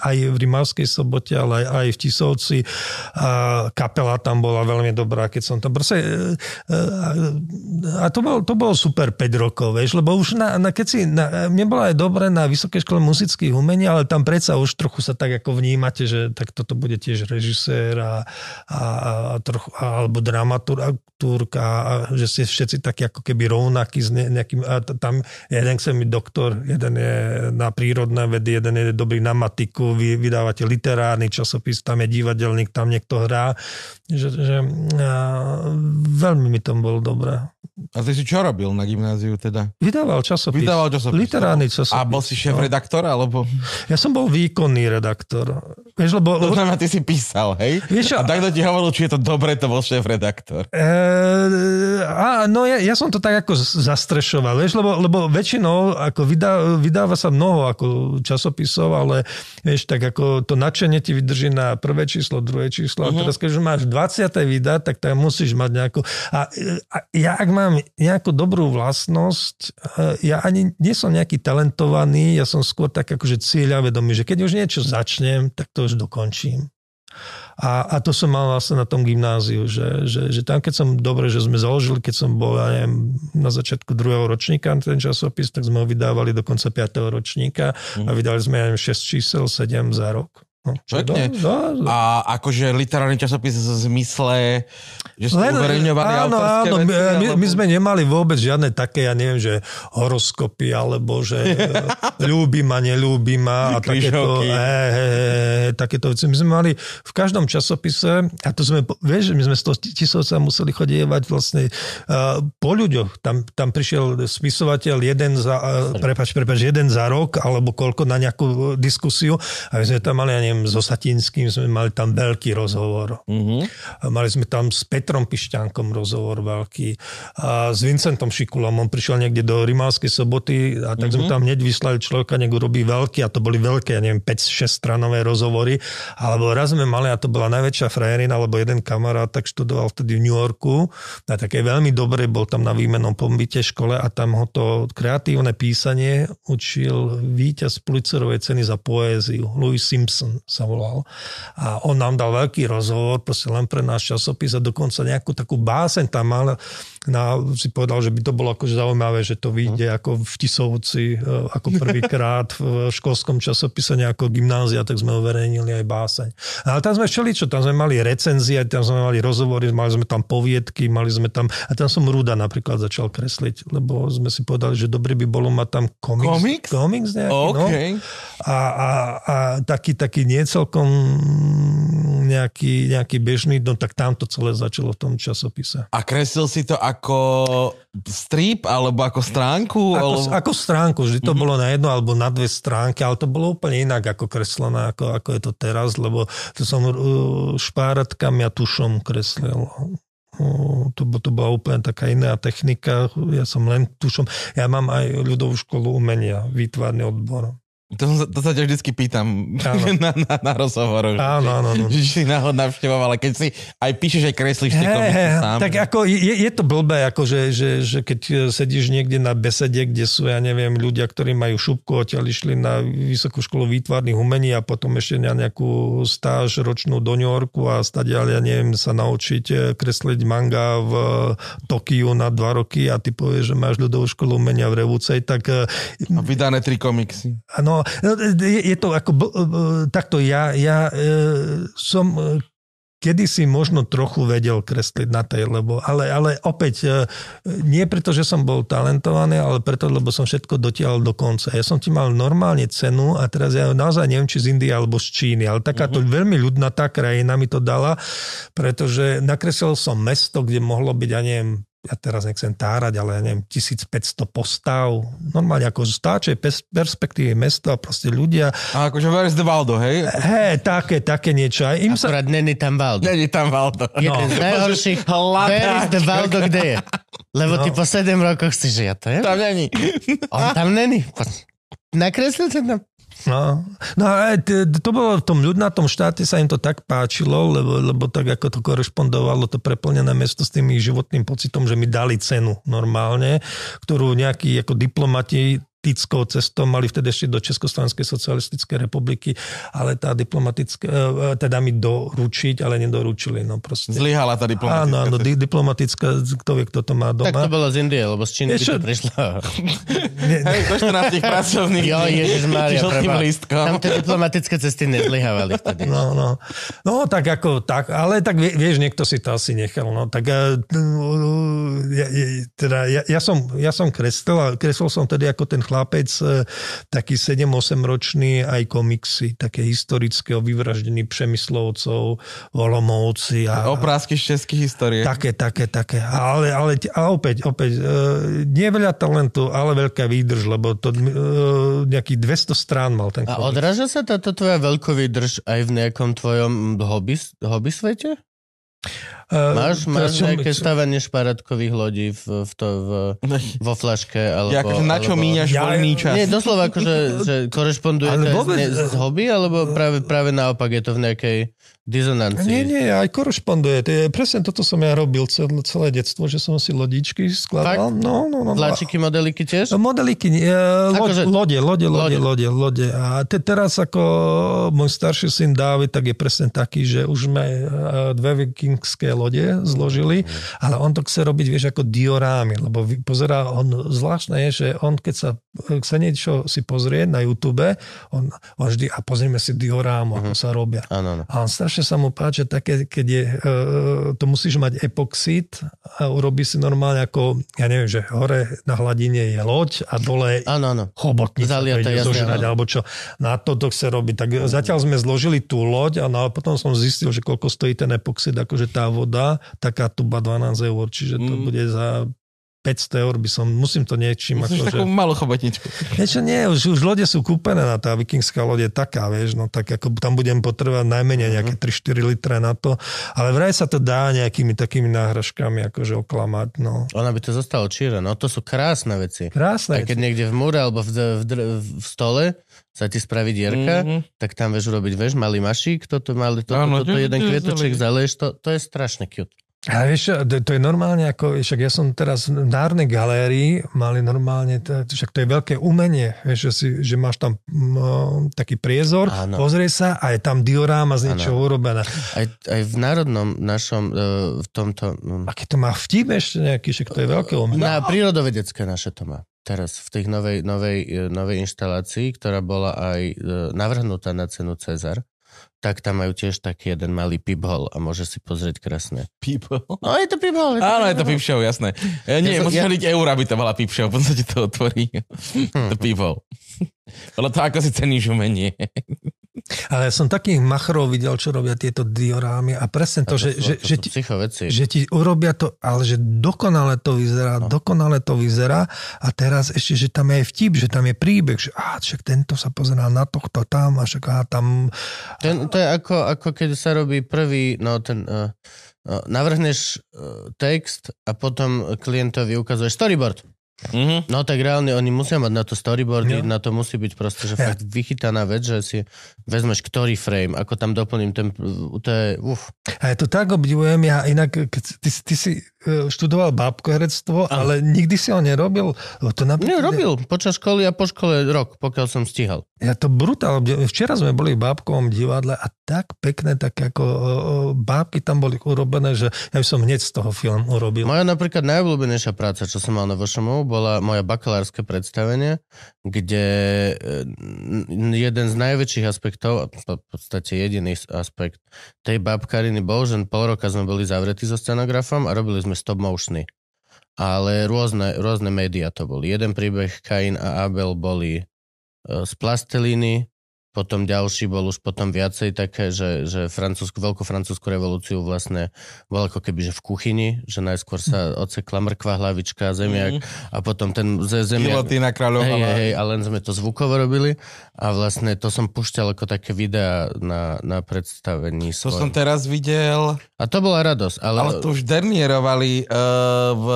aj v Rimavskej sobote, ale aj, aj v Tisovci. Kapela tam bola veľmi dobrá, keď som tam proste... A to bolo, to bolo super 5 rokov, vieš, lebo už na, na, keď si, na, mne bolo aj dobre na Vysokej škole muzických umení, ale tam predsa už trochu sa tak ako vnímate, že tak toto bude tiež režisér a, a, a trochu, alebo dramaturg a, a že ste všetci takí ako keby rovnakí s ne, nejakým, a tam jeden chce byť doktor, jeden je na prírodné vedy, jeden je dobrý na matiku, vy vydávate literárny časopis, tam je divadelník, tam niekto hrá, že, že a, veľmi mi tam bolo dobré. A ty si čo robil na gymnáziu teda? Vydával časopis. Vydával časopis. Literárny časopis. A bol si šéf-redaktor, alebo... Ja som bol výkonný redaktor. Vieš, lebo... To znamená, ty si písal, hej? Vieš a takto ti hovoril, či je to dobre, to bol šéf-redaktor. E, a, no ja, ja som to tak ako zastrešoval, vieš, lebo, lebo väčšinou ako vydá, vydáva sa mnoho ako časopisov, ale vieš, tak ako to nadšenie ti vydrží na prvé číslo, druhé číslo. Uh-huh. A teraz, keď už máš 20. vydať, tak tam musíš mať nejakú... A, a ja ak mám nejakú dobrú vlastnosť, e, ja ani nie som nejaký talentovaný, ja som skôr tak akože cieľavedomý, že keď už niečo začnem, tak to už dokončím. A, a to som mal vlastne na tom gymnáziu, že, že, že tam, keď som, dobre, že sme založili, keď som bol, ja neviem, na začiatku druhého ročníka ten časopis, tak sme ho vydávali do konca 5. ročníka a vydali sme, ja neviem, 6 čísel, 7 za rok. No, Pekne. do, do, A akože literárny časopis v zmysle, že ste uverejňovali áno, autorské áno, veci? my, my, alebo- my sme nemali vôbec žiadne také, ja neviem, že horoskopy, alebo že e, (laughs) ľúbi ma, nelúbi ma a takéto, he, he, he, takéto veci. My sme mali v každom časopise, a to sme, vieš, my sme z toho tisovca museli chodievať vlastne uh, po ľuďoch. Tam, tam prišiel spisovateľ jeden za, uh, prepač, prepač, jeden za rok, alebo koľko na nejakú diskusiu. A my sme tam mali, ja neviem, so Satinským sme mali tam veľký rozhovor. Mhm. A Mali sme tam s Petrom Pišťankom rozhovor veľký. A s Vincentom Šikulom. On prišiel niekde do Rimavskej soboty a tak sme tam hneď vyslali človeka, nech urobí veľký a to boli veľké, ja neviem, 5-6 stranové rozhovory. Alebo raz sme mali, a to bola najväčšia frajerina, lebo jeden kamarát tak študoval vtedy v New Yorku. Na také veľmi dobre, bol tam na výmenom pobyte škole a tam ho to kreatívne písanie učil víťaz Pulitzerovej ceny za poéziu. Louis Simpson sa volal. A on nám dal veľký rozhovor, proste len pre náš časopis a dokonca nejakú takú báseň tam mal. Na, si povedal, že by to bolo akože zaujímavé, že to vyjde ako v Tisovci, e, ako prvýkrát v školskom časopise nejako gymnázia, tak sme uverejnili aj báseň. Ale tam sme všeličo, tam sme mali recenzie, tam sme mali rozhovory, mali sme tam poviedky, mali sme tam, a tam som Ruda napríklad začal kresliť, lebo sme si povedali, že dobre by bolo mať tam komiks. Komiks? Komiks nejaký, no. OK. A, a, a taký, taký nie celkom nejaký, nejaký bežný, no tak tam to celé začalo v tom časopise. A kreslil si to ako strip, alebo ako stránku? Ako, alebo... ako stránku, vždy to bolo na jedno alebo na dve stránky, ale to bolo úplne inak ako kreslené, ako, ako je to teraz, lebo to som uh, špáratkami a tušom kreslil. Uh, to, to bola úplne taká iná technika, ja som len tušom. Ja mám aj ľudovú školu umenia, výtvarný odbor. To, to sa ťa vždycky pýtam Áno. (laughs) na, na, na rozhovoroch. Áno, áno, áno. Že si náhod navštevoval, ale keď si aj píšeš, aj kreslíš tie komiksy sám. tak ako je, je to blbé, ako že, že, že keď e, sedíš niekde na besede, kde sú, ja neviem, ľudia, ktorí majú šupku, odtiaľ išli na Vysokú školu výtvarných umení a potom ešte na nejakú stáž ročnú do New Yorku a stadiaľ, ja neviem, sa naučiť e, kresliť manga v Tokiu na dva roky a ty povieš, že máš ľudovú školu umenia v Revúcej, tak e, A vydané tri komiksy. Áno, je, je to ako, e, takto ja, ja e, som e, kedysi možno trochu vedel kresliť na tej, lebo, ale, ale opäť e, nie preto, že som bol talentovaný, ale preto, lebo som všetko dotiahol do konca. Ja som ti mal normálne cenu a teraz ja naozaj neviem, či z Indie alebo z Číny, ale takáto uh-huh. veľmi ľudnatá krajina mi to dala, pretože nakreslil som mesto, kde mohlo byť, ja neviem, ja teraz nechcem tárať, ale ja neviem, 1500 postav, normálne ako z táčej pers- perspektívy mesta, proste ľudia, A akože Where's the Waldo, hej? hej, také, také niečo. Aj im sa, Akurát není tam Valdo. Není tam Waldo. Jeden z najhorších. (laughs) Hľadáčka. Where is the Valdo, kde je? Lebo No. ty po 7 rokoch si, že ja to je. Tam není. On tam není. Nakreslil ten tam. No, no a to bolo v tom ľudnatom štáte, sa im to tak páčilo, lebo, lebo tak ako to korešpondovalo to preplnené mesto s tým životným pocitom, že mi dali cenu normálne, ktorú nejakí ako diplomati diplomatickou cestou mali vtedy ešte do Československej socialistickej republiky, ale tá diplomatická, e, teda mi doručiť, ale nedoručili. No proste. Zlyhala tá diplomatická. Áno, áno, di- diplomatická, kto vie, kto to má Tak to doma. bolo z Indie, lebo z Číny by to čo? prišlo. (laughs) Hej, do 14 pracovných Jo. Ježišmária. Tam tie diplomatické cesty nezlyhávali vtedy. No, no. no, tak ako, tak, ale tak vie- vieš, niekto si to asi nechal, no, tak ja, ja, teda ja, ja, som, ja som kreslil a kreslil som tedy ako ten chlapec eh, taký 7-8 ročný aj komiksy, také historické o vyvraždení Přemyslovcov, Olomovci a, Oprázky z českých historiek. Také, také, také. Ale, ale, ale opäť, opäť, e, nie veľa talentu, ale veľká výdrž, lebo to e, nejakých 200 strán mal ten A komiks. odráža sa táto tvoja veľkovýdrž aj v nejakom tvojom hobby, hobby svete? E, Máš, máš som- nejaké stavanie šparatkových lodí v, v to, v, vo flaške? Alebo, Ja, akože na čo alebo... míňaš Ja- voľný čas? Nie, doslova akože, že korešponduje Ale to vôbec- z, ne, z hobby, alebo práve, práve naopak je to v nejakej dizonancii? Nie, nie, aj korešponduje. To je, presne toto som ja robil celé, celé detstvo, že som si lodičky skladal. Fakt? No, no, no. no. Vláčiky, modeliky tiež? Modeliky, nie, loď, Akože- lode, lode, lode, Lode. lode. A te, teraz ako môj starší syn Dávid, tak je presne taký, že už sme e, dve vikingské lode zložili, ale on to chce robiť, vieš, ako diorámy, lebo pozerá, on zvláštne je, že on keď sa chce niečo si pozrieť na YouTube, on, on vždy, a pozrieme si diorámu, ako sa robia. Áno, áno. A on strašne sa mu páči také, keď je, e, to musíš mať epoxid a urobí si normálne ako, ja neviem, že hore na hladine je loď a dole Áno, áno. chobotnica Zaliata, to ide zožrať, alebo čo. Na to to chce robiť. Tak zatiaľ sme zložili tú loď a no, a potom som zistil, že koľko stojí ten epoxid, akože tá voda, taká tuba 12 eur, čiže to Mm. bude za 500 eur by som, musím to niečím Musíš akože... takú malú chobotničku. Niečo nie, už, už lode sú kúpené na tá vikingská loď je taká, vieš, no tak ako tam budem potrebovať najmenej nejaké 3-4 litre na to, ale vraj sa to dá nejakými takými náhražkami akože oklamať, no. Ona by to zostalo číre, no to sú krásne veci. Krásne. keď niekde v múre alebo v, v, v stole sa ti spraví dierka, Mhm. tak tam vieš urobiť, vieš, malý mašík, toto, malý, toto, Áno, toto, to- jeden zelený. zaleješ, to, to je strašne cute. A vieš, to, je normálne ako, však ja som teraz v Národnej galérii, mali normálne, však to je veľké umenie, vieš, že, si, že máš tam mm, taký priezor, Áno. pozrie sa a je tam dioráma z niečoho urobená. Aj, aj v národnom našom, e, v tomto, Aký to má vtip ešte nejaký, však to je veľké umenie. na prírodovedecké naše to má. Teraz v tej novej, novej, e, novej inštalácii, ktorá bola aj e, navrhnutá na cenu Cezar, tak tam majú tiež taký jeden malý piphol a môže si pozrieť krásne. People. No je to piphol. Áno, je to show, jasné. E, nie, Ja musíš ja- hodiť eur, aby to bola show, potom sa ti to otvorí. (laughs) to people. Ale to ako si ceníš umenie. Ale ja som takých machrov videl, čo robia tieto diorámy a presne to, že, sú- že, to že, ti, že ti urobia to, ale že dokonale to vyzerá, No. no. dokonale to vyzerá a teraz ešte, že tam je aj vtip, že tam je príbeh, že á, však tento sa pozerá na tohto tam a však á, tam... Ten, to je ako, ako keď sa robí prvý, no ten, uh, navrhneš uh, text a potom klientovi ukazuješ storyboard. Mhm. No tak reálne oni musia mať na to storyboardy, Jo. na to musí byť proste, že Ja. fakt vychytaná vec, že si vezmeš ktorý frame, ako tam doplním ten, to je, uf. A ja to tak obdivujem, ja inak, keď ty, ty si e, študoval bábkoherectvo, ale nikdy si ho nerobil. To Nie, napríklad, robil počas školy a po škole rok, pokiaľ som stíhal. Ja to brutál. Včera sme boli v bábkovom divadle a tak pekné, tak ako bábky tam boli urobené, že ja by som hneď z toho film urobil. Moja napríklad najobľúbenejšia práca, čo som mal na VŠMU, bola moja bakalárske predstavenie, kde eh, jeden z najväčších aspektov, a v podstate jediný aspekt tej babkariny bol, že pol roka sme boli zavretí so scenografom a robili sme stop motiony. Ale rôzne, rôzne médiá to boli. Jeden príbeh Kain a Abel boli eh, z plastelíny, potom ďalší bol už potom viacej také, že, že francúzsku, veľkú francúzsku revolúciu vlastne bol ako keby, že v kuchyni, že najskôr sa ocekla mrkva, hlavička, zemiak Mhm. a potom ten ze- zemiak... Kráľová. Hej, hej, a len sme to zvukovo robili a vlastne to som pušťal ako také videá na, na predstavení To svojom. som teraz videl, A to bola radosť, ale... ale to už dernierovali uh, v,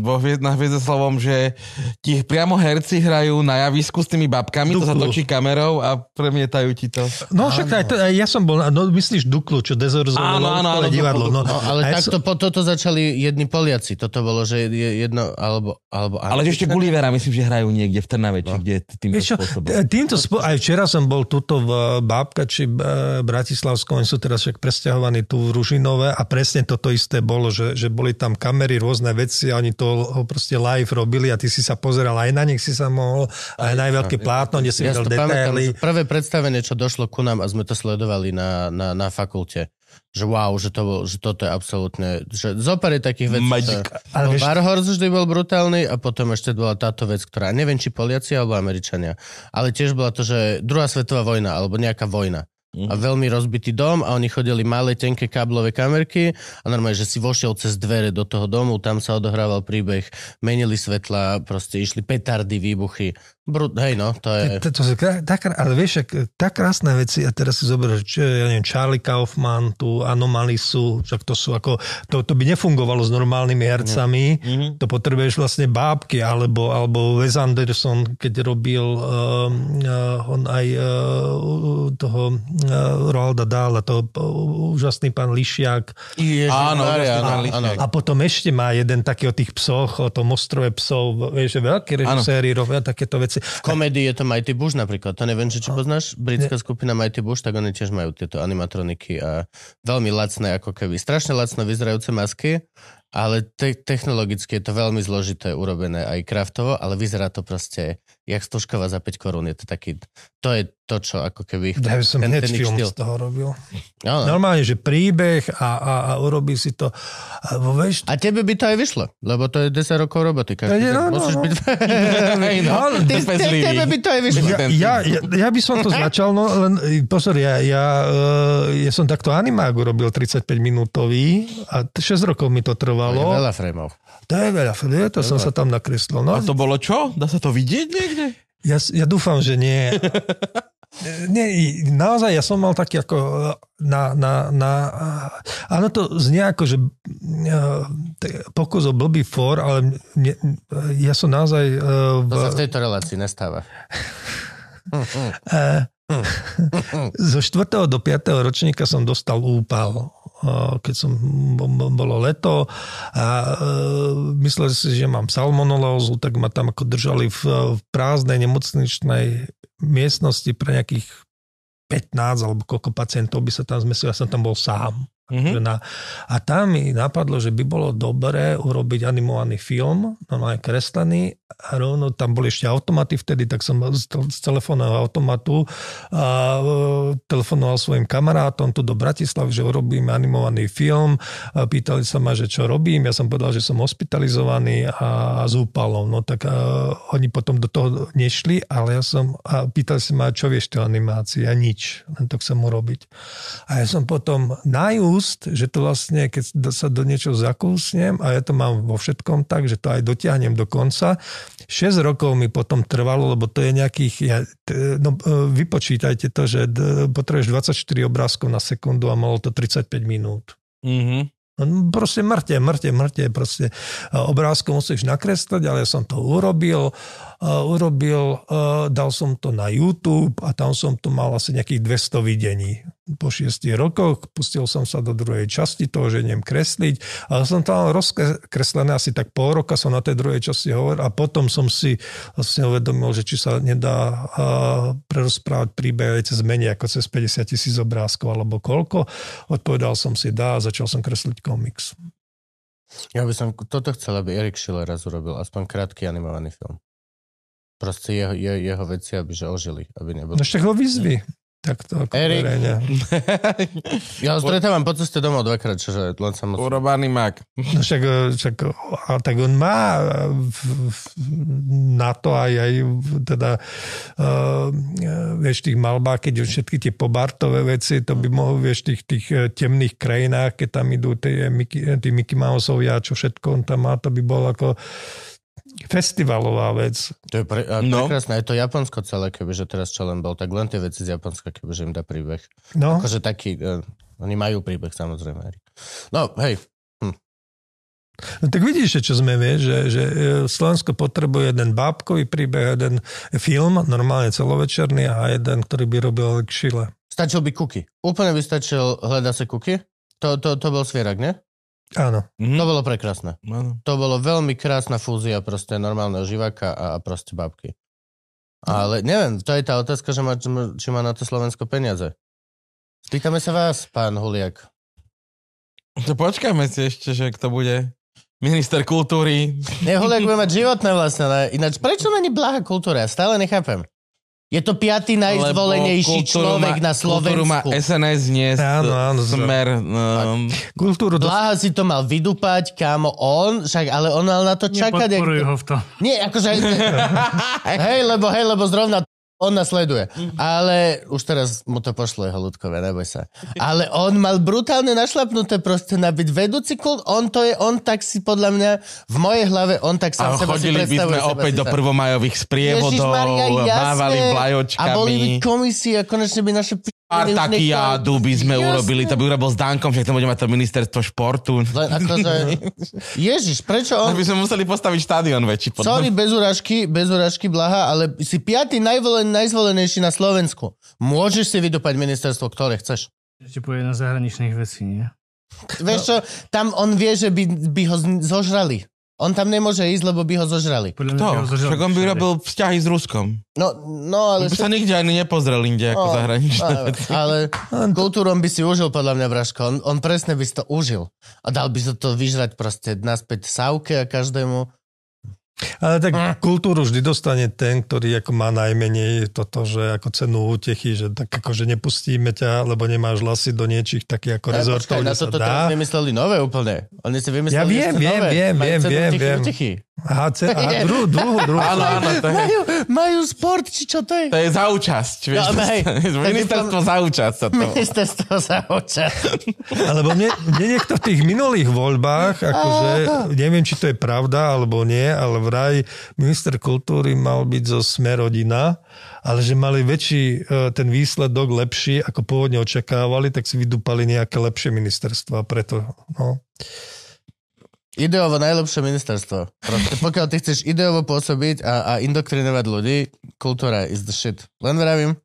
vo na Hviezdoslovom, že ti priamo herci hrajú na javisku s tými babkami, to sa Duplu. točí kamerou a premietajú ti to. No však aj, to, aj ja som bol, no myslíš Duklu, čo dezorzovalo Áno, áno, áno, divadlo. No, No, ale takto po toto začali jedni Poliaci. Toto bolo, že je jedno, alebo... alebo Ale ešte Gullivera myslím, že hrajú niekde v Trnave, či No. kde týmto čo, spôsobom. t- týmto spo- aj včera som bol tuto v Bábka, či e, Bratislavskom, oni sú teraz však presťahovaní tu v Ružinové a presne toto isté bolo, že, že boli tam kamery, rôzne veci a oni to proste live robili a ty si sa pozeral aj na nich si sa mohol, aj na veľké plátno, kde si Ja videl detaily. prvé predstavenie, čo došlo ku nám a sme to sledovali na, na, na fakulte. Že wow, že, to že toto je absolútne... Že zopár je takých vecí. Magic. čo- Ale No, vieš- Warhorse vždy bol brutálny a potom ešte bola táto vec, ktorá neviem, či Poliaci alebo Američania, ale tiež bola to, že druhá svetová vojna alebo nejaká vojna. A veľmi rozbitý dom a oni chodili malé, tenké káblové kamerky a normálne, že si vošiel cez dvere do toho domu, tam sa odohrával príbeh, menili svetla, proste išli petardy, výbuchy. Brut, hej no, to je... To, to, to, tak, ale vieš, ak, tak krásne veci, a teraz si zober, čo ja neviem, Charlie Kaufman, tu Anomalisu, však to sú ako, to, to by nefungovalo s normálnymi hercami, Mhm. to potrebuješ vlastne bábky, alebo, alebo Wes Anderson, keď robil um, uh, on aj uh, toho uh, Roalda Dahla, to uh, úžasný pán Lišiak, Ježiš, Áno, Mária, úžasný pán áno, áno. a potom ešte má jeden taký o tých psoch, o tom ostrove psov, vieš, že veľkí režiséri robia takéto veci. V komedii je to Mighty Bush napríklad, to neviem, či čo poznáš, britská skupina Mighty Bush, tak oni tiež majú tieto animatroniky a veľmi lacné, ako keby, strašne lacno vyzerajúce masky, ale te- technologicky je to veľmi zložité urobené aj kraftovo, ale vyzerá to proste jak stožkova za 5 korún, je to taký, to je to, čo ako keby... Ja by som ten- hneď ten film štýl. z toho robil. Áno. Normálne, že príbeh a, a, a urobí si to. A, vo, vieš, A tebe by to aj vyšlo, lebo to je 10 rokov roboty. Každý No, deň no, no, musíš no. byť... (laughs) No, Ale Ty, te, tebe by to aj vyšlo. ja, ja, ja, ja by som to začal, no len e, pozor, ja, ja, e, ja som takto animák urobil 35 minútový a t- 6 rokov mi to To je trvalo. veľa frameov. To je veľa, je, to som sa tam nakreslil. No, A to bolo čo? Dá sa to vidieť niekde? Ja, ja dúfam, že nie. (laughs) Nie, naozaj ja som mal taký ako e, na, na, na áno to znie ako, že e, pokus o blbý for, ale mne, ja som naozaj e, v, To sa v tejto relácii nestáva. (laughs) e, (laughs) zo 4. do 5. ročníka som dostal úpal e, keď som bo- bolo leto a e, mysleli si, že mám salmonelózu, tak ma tam ako držali v, v prázdnej nemocničnej miestnosti pre nejakých 15 alebo koľko pacientov by sa tam zmestilo, ja som tam bol sám. Mhm. Že na, a tam mi napadlo, že by bolo dobré urobiť animovaný film, normálne kreslený a rovno tam boli ešte automaty vtedy, tak som z, z telefónneho automatu a, e, telefonoval svojim kamarátom tu do Bratislavy, že urobíme animovaný film. A pýtali sa ma, že čo robím. Ja som povedal, že som hospitalizovaný a s úpalom. No tak a, oni potom do toho nešli, ale ja som, a pýtali sa ma, čo vieš tej animácii? A nič, len to chcem urobiť. A ja som potom najúst, že to vlastne, keď sa do niečo zakúsnem a ja to mám vo všetkom tak, že to aj dotiahnem do konca. 6 rokov mi potom trvalo, lebo to je nejakých, ja, no e, vypočítajte to, že potrebuješ 24 obrázkov na sekundu a malo to 35 minút. Mhm. No, Proste mŕte, mŕte, mŕte, proste e, obrázko musíš nakresliť, ale ja som to urobil, urobil, e, dal som to na YouTube a tam som to mal asi nejakých 200 videní. Po šiestich rokoch pustil som sa do druhej časti toho, že idem kresliť, ale som mal rozkreslené asi tak pol roka som na tej druhej časti hovoril a potom som si vlastne uvedomil, že či sa nedá e, prerozprávať príbeh aj cez menej ako cez 50 tisíc obrázkov alebo koľko. Odpovedal som si dá a začal som kresliť komiks. Ja by som toto chcel, aby Erik Schiller raz urobil, aspoň krátky animovaný film. Proste jeho, jeho, jeho veci, aby že ožili, aby nebol. No však ho vyzvi. Tak to ako Erik. (laughs) Ja ho stretávam po ceste domov dvakrát, čiže len sa musím... Urobaný mak. No však, však a tak on má v- na to aj, aj teda uh, vieš, tých malbách, keď všetky tie pobartové veci, to by mohol, vieš, tých, tých temných krajinách, keď tam idú tie Mickey, tí Mickey Mouseovia, čo všetko on tam má, to by bol ako festivalová vec. To je pre, a No. prekrásne, aj to Japonsko celé, kebyže teraz čo len bol, tak len tie veci z Japonska, kebyže im dá príbeh. No, Akože taký, uh, oni majú príbeh samozrejme. No, hej, no tak vidíš, čo sme, vieš, že, že eh, Slovensko potrebuje jeden bábkový príbeh, jeden film, normálne celovečerný a jeden, ktorý by robil k šile. stačil by kuky. Úplne by stačil hľadať sa kuky. To, to, to bol svierak, nie? Áno. To bolo prekrásne. Áno. To bolo veľmi krásna fúzia proste normálneho živáka a, a proste babky. Ale neviem, to je tá otázka, že má, či má na to Slovensko peniaze. Spýtame sa vás, pán Huliak. To počkáme si ešte, že kto bude minister kultúry. Nie, Huliak bude mať životné vlastne, ale ináč prečo není blaha kultúra? Ja stále nechápem. Je to piatý najzvolenejší kultúru človek má- na Kultúru má Slovensku. SNS dnes, Áno, áno, smer. Um, Kultúru do... Blaha si to mal vydupať, kámo, on, však, ale on mal na to čakať. jak- Nepodporuj ho v tom. Nie, akože... (laughs) hej, lebo, hej, lebo zrovna on nás sleduje. Ale už teraz mu to pošlo jeho ľudkové, neboj sa. Ale on mal brutálne našlapnuté proste na byť vedúci kult. On to je, on tak si podľa mňa, v mojej hlave, on tak sám seba si chodili by sme seba opäť si do prvomajových sprievodov, jasné. mávali A boli by vlajočkami. komisie a konečne by naše... p- Spartakiádu by sme Jasné. urobili, to by urobil s Dankom, však to bude mať to ministerstvo športu. Len akože... (laughs) Ježiš, prečo on... by sme museli postaviť štádion väčší. podľa Sorry, bez urážky, bez urážky, blaha, ale si piatý najvolen, najzvolenejší na Slovensku. Môžeš si vydupať ministerstvo, ktoré chceš. Ešte povie na zahraničných vecí, nie? Vieš čo, tam on vie, že by, by ho zožrali. On tam nemôže ísť, lebo by ho zožrali. Podľa mňa To, by ho zožrali však on by robil vzťahy s Ruskom. No, no ale... On by sa nikde ani nepozrel inde ako No, zahraničné ale, ale kultúrom by si užil podľa mňa Braško. On, on presne by si to užil. A dal by sa to vyžrať proste naspäť Sauke a každému. Ale tak Mm. kultúru vždy dostane ten, ktorý ako má najmenej toto, že ako cenu útechy, že tak ako, že nepustíme ťa, lebo nemáš hlasy do niečích takých ako Ja, rezortov, počkaj, na sa dá. teraz vymysleli nové úplne. Oni si vymysleli Ja viem, viem, nové. viem, Majú viem, viem, viem. utichy. Ce, aha druhú, (laughs) druhú, druhú. Áno, áno, to je, Majú, majú sport, či čo to je? to je za účasť. Vieš, No, hej. ministerstvo za účasť. Sa to... Ministerstvo za oča. Alebo mne, mne niekto v tých minulých voľbách, akože, neviem, či to je pravda alebo nie, ale vraj minister kultúry mal byť zo Smerodina, ale že mali väčší e, ten výsledok lepší, ako pôvodne očakávali, tak si vydúpali nejaké lepšie ministerstva. Preto, no. Ideovo najlepšie ministerstvo. Proste, pokiaľ ty chceš ideovo pôsobiť a, a indoktrinovať ľudí, kultúra is the shit. Len vravím.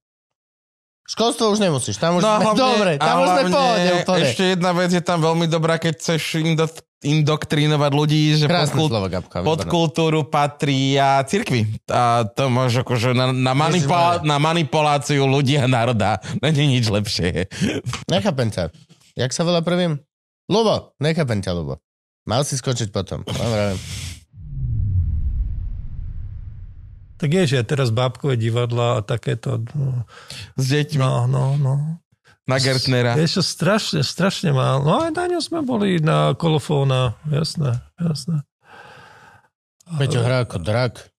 Školstvo už nemusíš, tam už No, sme, dobre, a tam už sme hlavne pohode úplne. Ešte jedna vec je tam veľmi dobrá, keď chceš indo, indoktrinovať ľudí, že pod, kult, slovo, Gabka. pod kultúru patrí a cirkvi. A to môže akože na, na, manipula, na manipuláciu ľudí a národa. (laughs) Není nič lepšie. Nechápem ťa. Jak sa volá prvým? Lubo, nechápem ťa, Lubo. Mal si skočiť potom. Vravím. Tak je, že teraz bábkové divadla a takéto. No, S deťmi no, no. no. na Gertnera. Vieš, čo, strašne, strašne málo. No aj na ňom sme boli na kolofóna, jasné, jasné. Peťo hrá ako drak.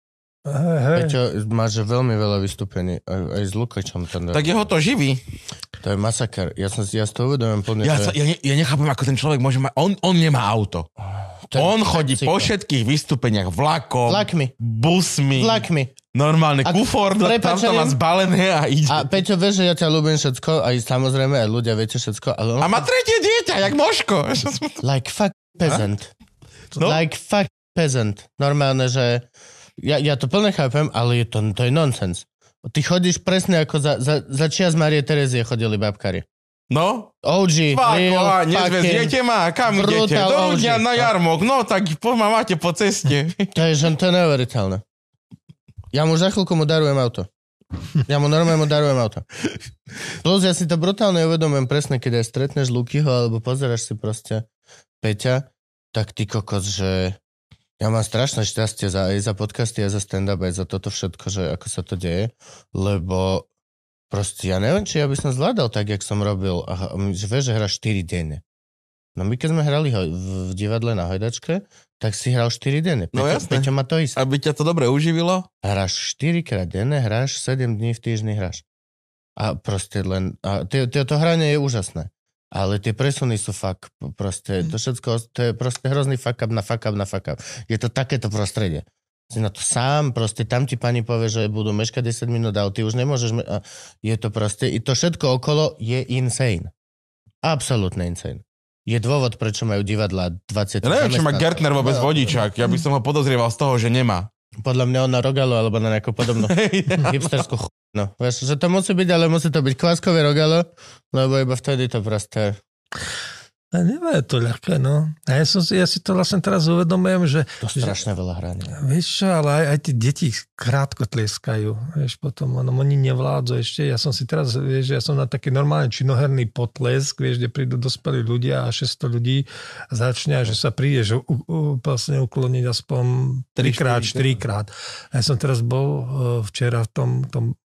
Hej, hej. Peťo má že veľmi veľa vystúpení. Aj, aj s Lukačom. Ten Tak jeho to živí. To je masaker. Ja, som, si- ja si to uvedomujem plne. Ja, sa, ja, ja nechápem, ako ten človek môže mať... On, on nemá auto. to je- On chodí psycho. po všetkých vystúpeniach vlakom, Vlakmi. busmi, Vlakmi. normálne A kufor, tam to má zbalené a ide. A Peťo vie, že ja ťa ľúbim všetko, aj samozrejme, aj ľudia viete všetko, ale on... A má tretie dieťa, jak Moško. Like fuck peasant. No. Like fuck peasant. Normálne, že... Ja, ja to plne chápem, ale je to, to je nonsens. Ty chodíš presne ako za, za, za čias Marie Terezie chodili babkari. No, OG, fucking... nezveziete ma, kam idete? Do ľudia na jarmok, no tak po ma máte po ceste. (laughs) To je, že to je neuveriteľné. Ja mu za chvíľku mu darujem auto. Ja mu normálne mu darujem auto. Plus ja si to brutálne uvedomujem presne, keď aj stretneš Lukyho, alebo pozeráš si proste Peťa, tak ty kokos, že ja mám strašné šťastie za, aj za podcasty, aj za stand-up, aj za toto všetko, že ako sa to deje, lebo proste ja neviem, či ja by som zvládal tak, jak som robil. A, že vieš, že hráš 4 denne. No my keď sme hrali ho- v, divadle na hojdačke, tak si hral 4 denne. No Peťo, jasné. Peťo má to isté. Aby ťa to dobre uživilo? Hráš 4 krát denne, hráš 7 dní v týždni hráš. A proste len... A tie, tie, to hranie je úžasné. Ale tie presuny sú fakt proste, to všetko, to je proste hrozný fuck up na fuck up na fuck up. Je to takéto prostredie. Si na to sám, proste tam ti pani povie, že budú meškať 10 minút, ale ty už nemôžeš... Me- je to proste... I to všetko okolo je insane. Absolutne insane. Je dôvod, prečo majú divadla 20 Ja neviem, či má. Gertner vôbec No, vodičák. Ja by som ho podozrieval z toho, že nemá. Podľa mňa on na Rogalo alebo na nejakú podobnú (laughs) hipsterskú ch... No, vieš, že to musí byť, ale musí to byť kváskové Rogalo, lebo iba vtedy to proste... A nemá to ľahké, no. A ja, som si, ja si to vlastne teraz uvedomujem, že To strašne veľa hrania. Vieš čo, ale aj, aj tie deti krátko tleskajú. Vieš, potom ono, oni nevládzu ešte. Ja som si teraz, vieš, ja som na taký normálny činoherný potlesk, vieš, kde prídu dospelí ľudia a 600 ľudí a začne, že sa príde, že u, u, vlastne ukloniť aspoň Tri, 3 krát, štyri, 4 krát. A ja som teraz bol uh, včera v tom, tom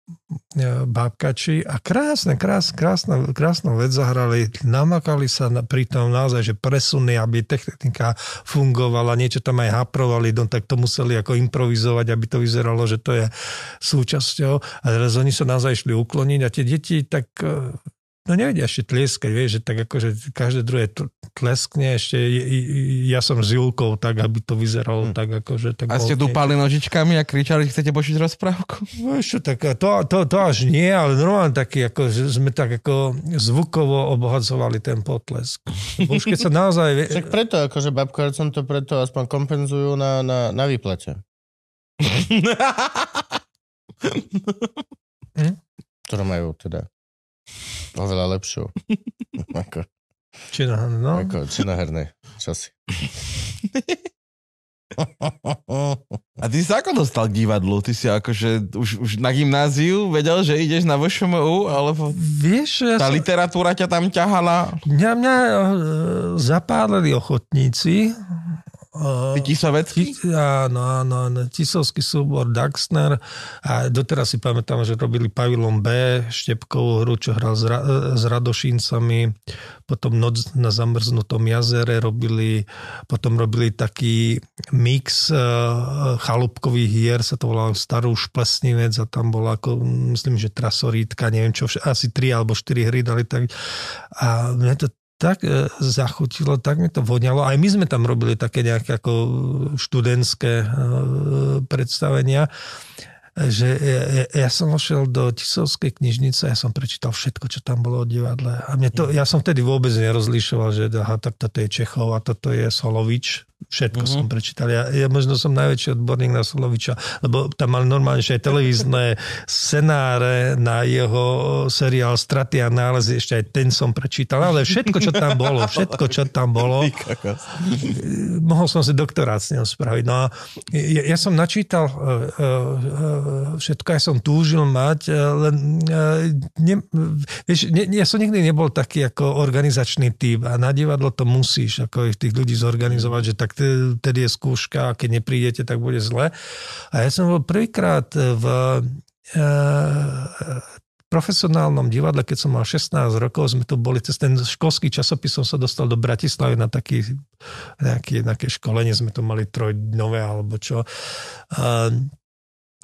bábkači a krásne, krásne, krásna, krásnu vec zahrali. Namakali sa na, pri tom naozaj, že presuny, aby technika fungovala, niečo tam aj haprovali, no tak to museli ako improvizovať, aby to vyzeralo, že to je súčasťou. A teraz oni sa naozaj išli ukloniť a tie deti tak uh, no nevedia ešte tlieskať, vieš, že tak akože každé druhé tl- tleskne, ešte ja som s Julkou tak, aby to vyzeralo Hm. tak akože tak A ste dúpali nožičkami a kričali, že chcete počuť rozprávku? No ešte tak, to, to, to až nie, ale normálne taký, ako, že sme tak ako zvukovo obohacovali ten potlesk. Už keď sa naozaj... Však preto, akože babko, som to preto aspoň kompenzujú na, na, na výplate. (laughs) Hm? Ktorú majú teda oveľa lepšiu. (laughs) ako, Či no, ako činoherné časy. (laughs) A ty si sa ako dostal k divadlu? Ty si akože už, už na gymnáziu vedel, že ideš na VŠMU, alebo vieš, ja tá som, literatúra ťa tam ťahala? mňa, mňa e, zapálili ochotníci. Ty Tisovecký? Ti- Áno, áno, áno. Tisovský súbor Daxner a doteraz si pamätám, že robili Pavilon B, Štepkovú hru, čo hral s, Ra- s Radošincami, potom Noc na zamrznutom jazere robili, potom robili taký mix uh, chalúbkových hier, sa to volalo Starú šplesnivec a tam bola ako, myslím, že trasorítka, neviem čo, asi tri alebo štyri hry dali tak. A mne to tak e, zachutilo, tak mi to voňalo. Aj my sme tam robili také nejaké ako študentské e, predstavenia, že ja, ja, som ošiel do Tisovskej knižnice a ja som prečítal všetko, čo tam bolo o divadle. A mne to, ja som vtedy vôbec nerozlišoval, že aha, tak toto je Čechov a toto je Solovič. Všetko Mhm. som prečítal. Ja, ja možno som najväčší odborník na Soloviča, lebo tam mal normálne že aj televízne scenáre na jeho seriál Straty a nálezy, ešte aj ten som prečítal, ale všetko, čo tam bolo, všetko, čo tam bolo, mohol som si doktorát s ňou spraviť. No a ja, ja som načítal uh, uh, všetko, ja som túžil mať, uh, len ne, vieš, ne, ja som nikdy nebol taký ako organizačný typ a na divadlo to musíš, ako ich tých ľudí zorganizovať, že tak te- tedy je skúška a keď neprídete, tak bude zle. A ja som bol prvýkrát v uh, profesionálnom divadle, keď som mal 16 rokov, sme tu boli cez ten školský časopis, som sa dostal do Bratislavy na taký, nejaké, nejaké školenie, sme to mali trojdňové alebo čo. A,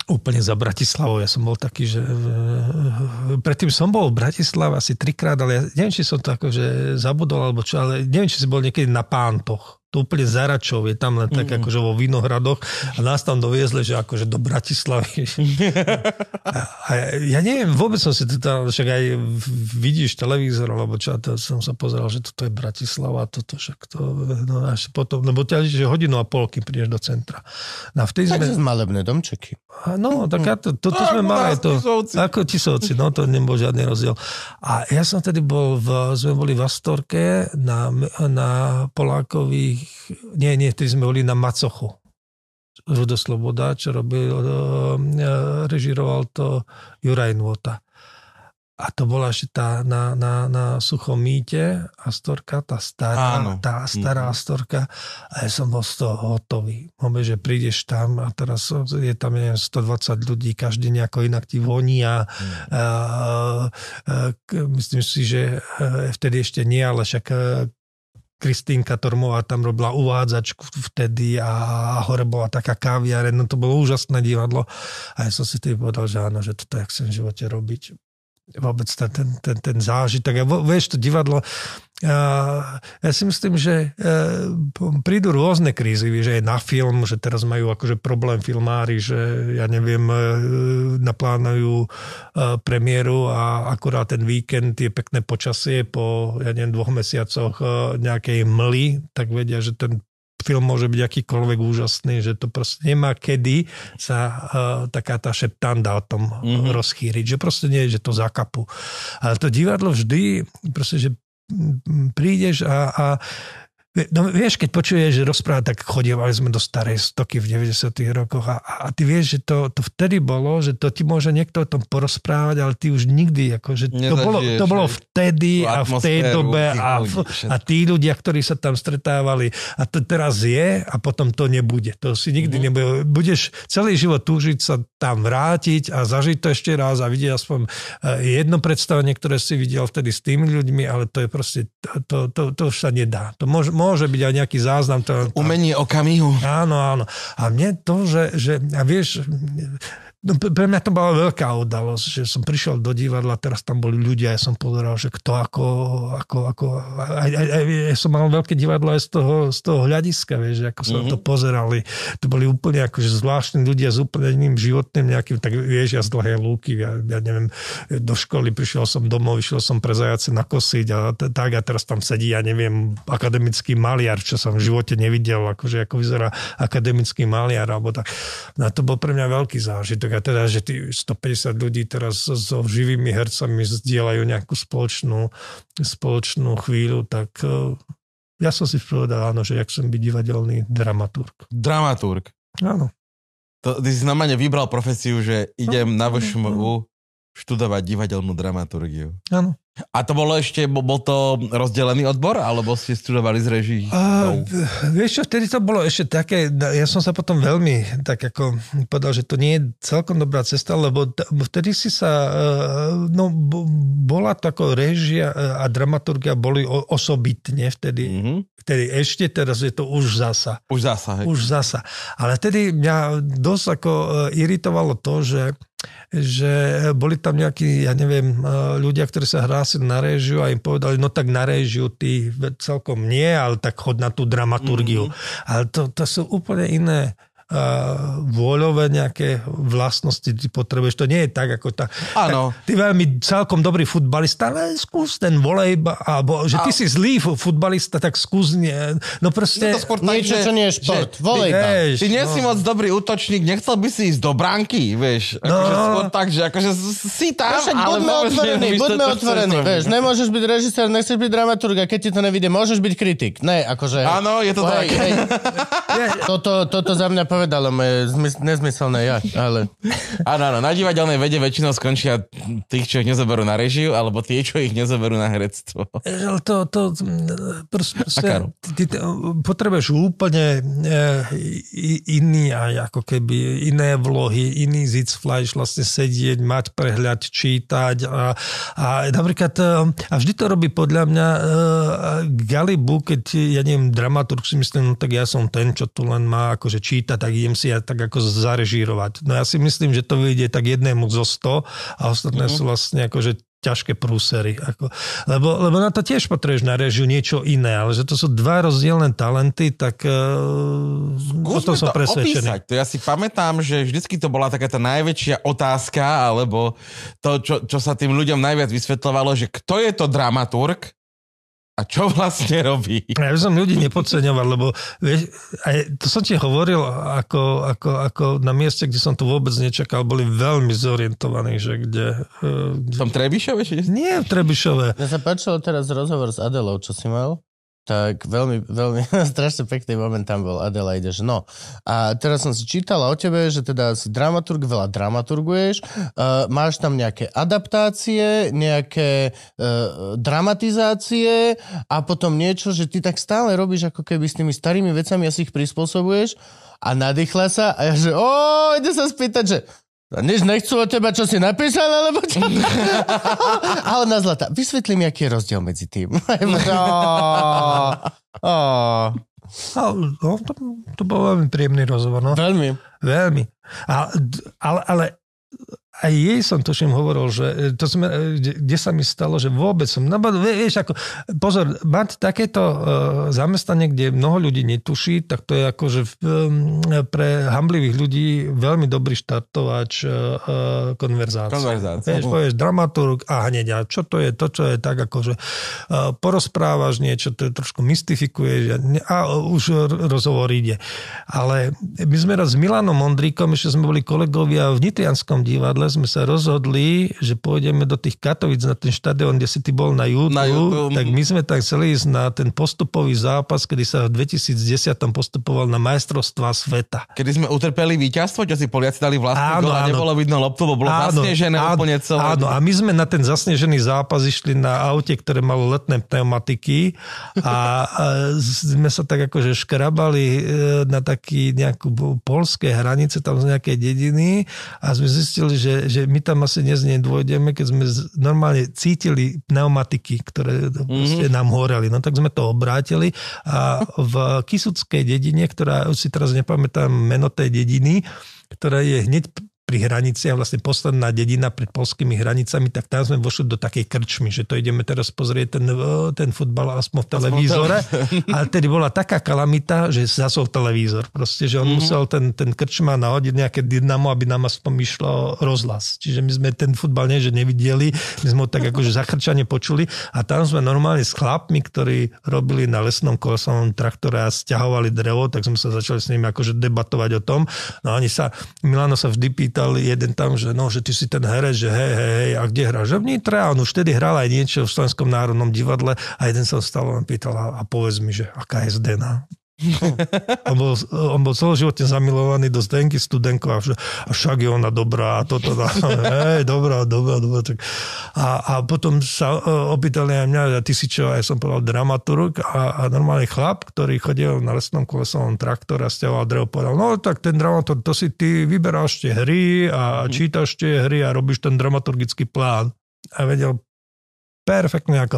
úplne za Bratislavou. Ja som bol taký, že e, predtým som bol v Bratislave asi trikrát, ale ja neviem, či som to akože zabudol alebo čo, ale neviem, či si bol niekedy na Pántoch. To úplne zaračov, je tam len tak Mhm. akože vo Vinohradoch a nás tam doviezli, že akože do Bratislavy. (laughs) A, a ja neviem, vôbec som si to tam, však aj vidíš televízor, alebo čo, to som sa pozeral, že toto je Bratislava, a toto však to, no až potom, lebo ťa že hodinu a pol, kým prídeš do centra. No a vtedy Takže sme, malebné domčeky. a no, tak ja to, toto Tak, sme mali, to, Tisovci. ako tisovci, no to nebol žiadny rozdiel. A ja som tedy bol v, sme boli v Astorke na, na Polákových, nie, nie, tedy sme boli na Macochu. Rudo Sloboda, čo robil, e, režiroval to Juraj Nôta. a to bola ešte tá na, na, na suchom mýte Astorka, tá stará, Áno. tá stará Mhm. Astorka a ja som bol z toho hotový. Moment, že prídeš tam a teraz je tam neviem, 120 ľudí, každý nejako inak ti voní a, Mhm. a, a k- myslím si, že e, vtedy ešte nie, ale však Kristýnka Tormová tam robila uvádzačku vtedy a hore bola taká kaviareň, no to bolo úžasné divadlo. A ja som si tedy povedal, že áno, že toto ja chcem v živote robiť. Vôbec ten, ten, ten, ten zážitok. A vieš, to divadlo, ja si myslím, že e, prídu rôzne krízy, že je na film, že teraz majú akože problém filmári, že ja neviem, e, naplánujú e, premiéru a akurát ten víkend je pekné počasie po, ja neviem, dvoch mesiacoch nejakej mly, tak vedia, že ten film môže byť akýkoľvek úžasný, že to proste nemá kedy sa uh, taká tá šeptanda o tom Mhm. mm-hmm. rozchýriť, že proste nie je, že to zakapu. Ale to divadlo vždy, proste, že prídeš a, a No vieš, keď počuješ, že rozpráva, tak chodievali sme do starej stoky v 90 rokoch a, a ty vieš, že to, to vtedy bolo, že to ti môže niekto o tom porozprávať, ale ty už nikdy, akože to bolo, to bolo vtedy a v tej dobe a, v, a tí ľudia, ktorí sa tam stretávali a to teraz je a potom to nebude. To si nikdy Mhm. nebude. Budeš celý život túžiť sa tam vrátiť a zažiť to ešte raz a vidieť aspoň eh, jedno predstavenie, ktoré si videl vtedy s tými ľuďmi, ale to je proste, to, to, to, to už sa nedá. To môže, môže byť aj nejaký záznam. To, Umenie okamihu. Áno, áno. A mne to, že, že a vieš, no pre mňa to bola veľká udalosť, že som prišiel do divadla, teraz tam boli ľudia, ja som pozeral, že kto ako, ako, ako aj, aj, aj, ja som mal veľké divadlo aj z toho, z toho hľadiska, vieš, ako sa mm-hmm. to pozerali. To boli úplne akože zvláštni ľudia s úplne iným životným nejakým, tak vieš, ja z dlhé lúky, ja, ja neviem, do školy prišiel som domov, išiel som pre zajace nakosiť a t- tak a teraz tam sedí, ja neviem, akademický maliar, čo som v živote nevidel, akože ako vyzerá akademický maliar, alebo tak. No to bol pre mňa veľký zážitok a teda, že tí 150 ľudí teraz so, živými hercami zdieľajú nejakú spoločnú, spoločnú chvíľu, tak eh, ja som si povedal, áno, že ja chcem byť divadelný dramaturg. Dramaturg. Áno. To, ty si normálne vybral profesiu, že idem na No, VŠMU študovať divadelnú dramaturgiu. Áno. A to bolo ešte, bol, to rozdelený odbor, alebo ste študovali z reží? Uh, vieš čo, vtedy to bolo ešte také, ja som sa potom veľmi tak ako povedal, že to nie je celkom dobrá cesta, lebo vtedy si sa, uh, no bo- bola to ako režia uh, a dramaturgia boli osobitne vtedy, Mhm. vtedy ešte, teraz je to už zasa. Už zasa, hej. Už zasa. Ale vtedy mňa dosť ako e, iritovalo to, že, že boli tam nejakí, ja neviem, e, ľudia, ktorí sa hlásili na réžiu a im povedali, no tak na réžiu ty celkom nie, ale tak chod na tú dramaturgiu. Mm-hmm. Ale to, to sú úplne iné vôľové nejaké vlastnosti ty potrebuješ. To nie je tak, ako tá... Áno. Tak, ty veľmi celkom dobrý futbalista, ale skús ten volej, alebo že ty A- si zlý fu- futbalista, tak skús nie. No proste... Je to skôr tak, Niečo, že- čo nie je šport. že- Volejbal. Vieš, Ty nie si no. moc dobrý útočník, nechcel by si ísť do bránky, vieš. Akože No. skôr tak, že akože si tam, Však ale buďme otvorení, buďme otvorení, vieš, nemôžeš byť režisér, nechceš byť dramaturg a keď ti to nevíde, môžeš byť kritik. Ne, akože... Áno, je to Hej, tak. hej. (laughs) Toto, toto za mňa povedalo moje zmys- nezmyselné ja, ale... Áno, áno, na divadelnej vede väčšinou skončia tých, čo ich nezoberú na režiu, alebo tí, čo ich nezoberú na herectvo. Ale to, to mm, proste, ty, ty potrebuješ úplne e, iný aj ako keby iné vlohy, iný zicflash, vlastne sedieť, mať prehľad, čítať a, a napríklad e, a vždy to robí podľa mňa e, Galibu, keď ja neviem, dramaturg si myslím, no tak ja som ten, čo tu len má akože čítať, tak idem si ja tak ako zarežírovať. No ja si myslím, že to vyjde tak jednému zo 100 a ostatné mm-hmm. sú vlastne akože ťažké prúsery. Ako, lebo, lebo na to tiež potrebuješ na režiu niečo iné, ale že to sú dva rozdielne talenty, tak uh, o tom som to presvedčený. opísať. To ja si pamätám, že vždycky to bola taká tá najväčšia otázka, alebo to, čo, čo sa tým ľuďom najviac vysvetľovalo, že kto je to dramaturg a čo vlastne robí. Ja by som ľudí nepodceňoval, lebo vieš, aj to som ti hovoril ako, ako, ako na mieste, kde som to vôbec nečakal, boli veľmi zorientovaní, že kde... V tom Trebišove? Či? nie v Trebišove. Mne sa páčilo teraz rozhovor s Adelou, čo si mal. Tak veľmi, veľmi (laughs) strašne pekný moment tam bol Adelaide, že no. A teraz som si čítala o tebe, že teda si dramaturg, veľa dramaturguješ, uh, máš tam nejaké adaptácie, nejaké uh, dramatizácie a potom niečo, že ty tak stále robíš ako keby s tými starými vecami si ich prispôsobuješ a nadýchla sa a ja že o, ide sa spýtať, že nič nechcú od teba, čo si napísal, alebo čo? (laughs) a ona zlatá, vysvetli mi, aký je rozdiel medzi tým. (laughs) oh, oh. No, (laughs) to, to bol veľmi príjemný rozhovor. No. Veľmi. Veľmi. A, ale, ale aj jej som tuším hovoril, že e, to sme, e, kde sa mi stalo, že vôbec som, no vieš, ako, pozor, mať takéto uh, zamestnanie, kde mnoho ľudí netuší, tak to je ako, že um, pre hamblivých ľudí veľmi dobrý štartovač uh, konverzácie. Konverzácie. Vieš, povieš dramaturg a hneď, a čo to je, to, čo je tak, ako, že uh, porozprávaš niečo, to je trošku mystifikuješ a, a už rozhovor ide. Ale my sme raz s Milanom Mondríkom, ešte sme boli kolegovia v Nitrianskom divadle, ale sme sa rozhodli, že pôjdeme do tých Katovic na ten štadión, kde si ty bol na YouTube, na YouTube. tak my sme tak chceli ísť na ten postupový zápas, kedy sa v 2010 postupoval na majstrovstvá sveta. Kedy sme utrpeli víťazstvo, čo si Poliaci dali vlastný gol a nebolo vidno loptu, bolo áno, zasnežené áno, úplne celé. Áno, a my sme na ten zasnežený zápas išli na aute, ktoré malo letné pneumatiky a, a sme sa tak akože škrabali e, na taký nejakú polské hranice, tam z nejakej dediny a sme zistili, že že, my tam asi dnes nedôjdeme, keď sme normálne cítili pneumatiky, ktoré mm-hmm. nám horeli. No tak sme to obrátili a v Kisuckej dedine, ktorá, už si teraz nepamätám meno tej dediny, ktorá je hneď pri hranici a vlastne posledná dedina pred polskými hranicami, tak tam sme vošli do takej krčmy, že to ideme teraz pozrieť ten, ten futbal aspoň v televízore. A tedy bola taká kalamita, že zasol televízor. Proste, že on mm-hmm. musel ten, ten krčma nahodiť nejaké dynamo, aby nám aspoň išlo rozhlas. Čiže my sme ten futbal nie, že nevideli, my sme ho tak akože zachrčane počuli a tam sme normálne s chlapmi, ktorí robili na lesnom kolesovom traktore a stiahovali drevo, tak sme sa začali s nimi akože debatovať o tom. No oni sa, Milano sa vždy pýta, pýtal jeden tam, že no, že ty si ten herec, že hej, hej, hej, a kde hráš? Že v Nitre, on už vtedy hral aj niečo v Slovenskom národnom divadle a jeden sa stal a pýtal a, a povedz mi, že aká je Zdena? (laughs) on, bol, on bol celoživotne zamilovaný do Zdenky Studenko a, a však je ona dobrá a toto. A, (laughs) hej, dobrá, dobrá, dobrá. Tak. A, a potom sa uh, opýtali aj mňa, a ty si čo, ja som povedal dramaturg a, a normálny chlap, ktorý chodil na lesnom kolesovom traktore a stiahoval drevo, povedal, no tak ten dramaturg, to si ty vyberáš tie hry a mhm. čítaš tie hry a robíš ten dramaturgický plán a vedel perfektne ako...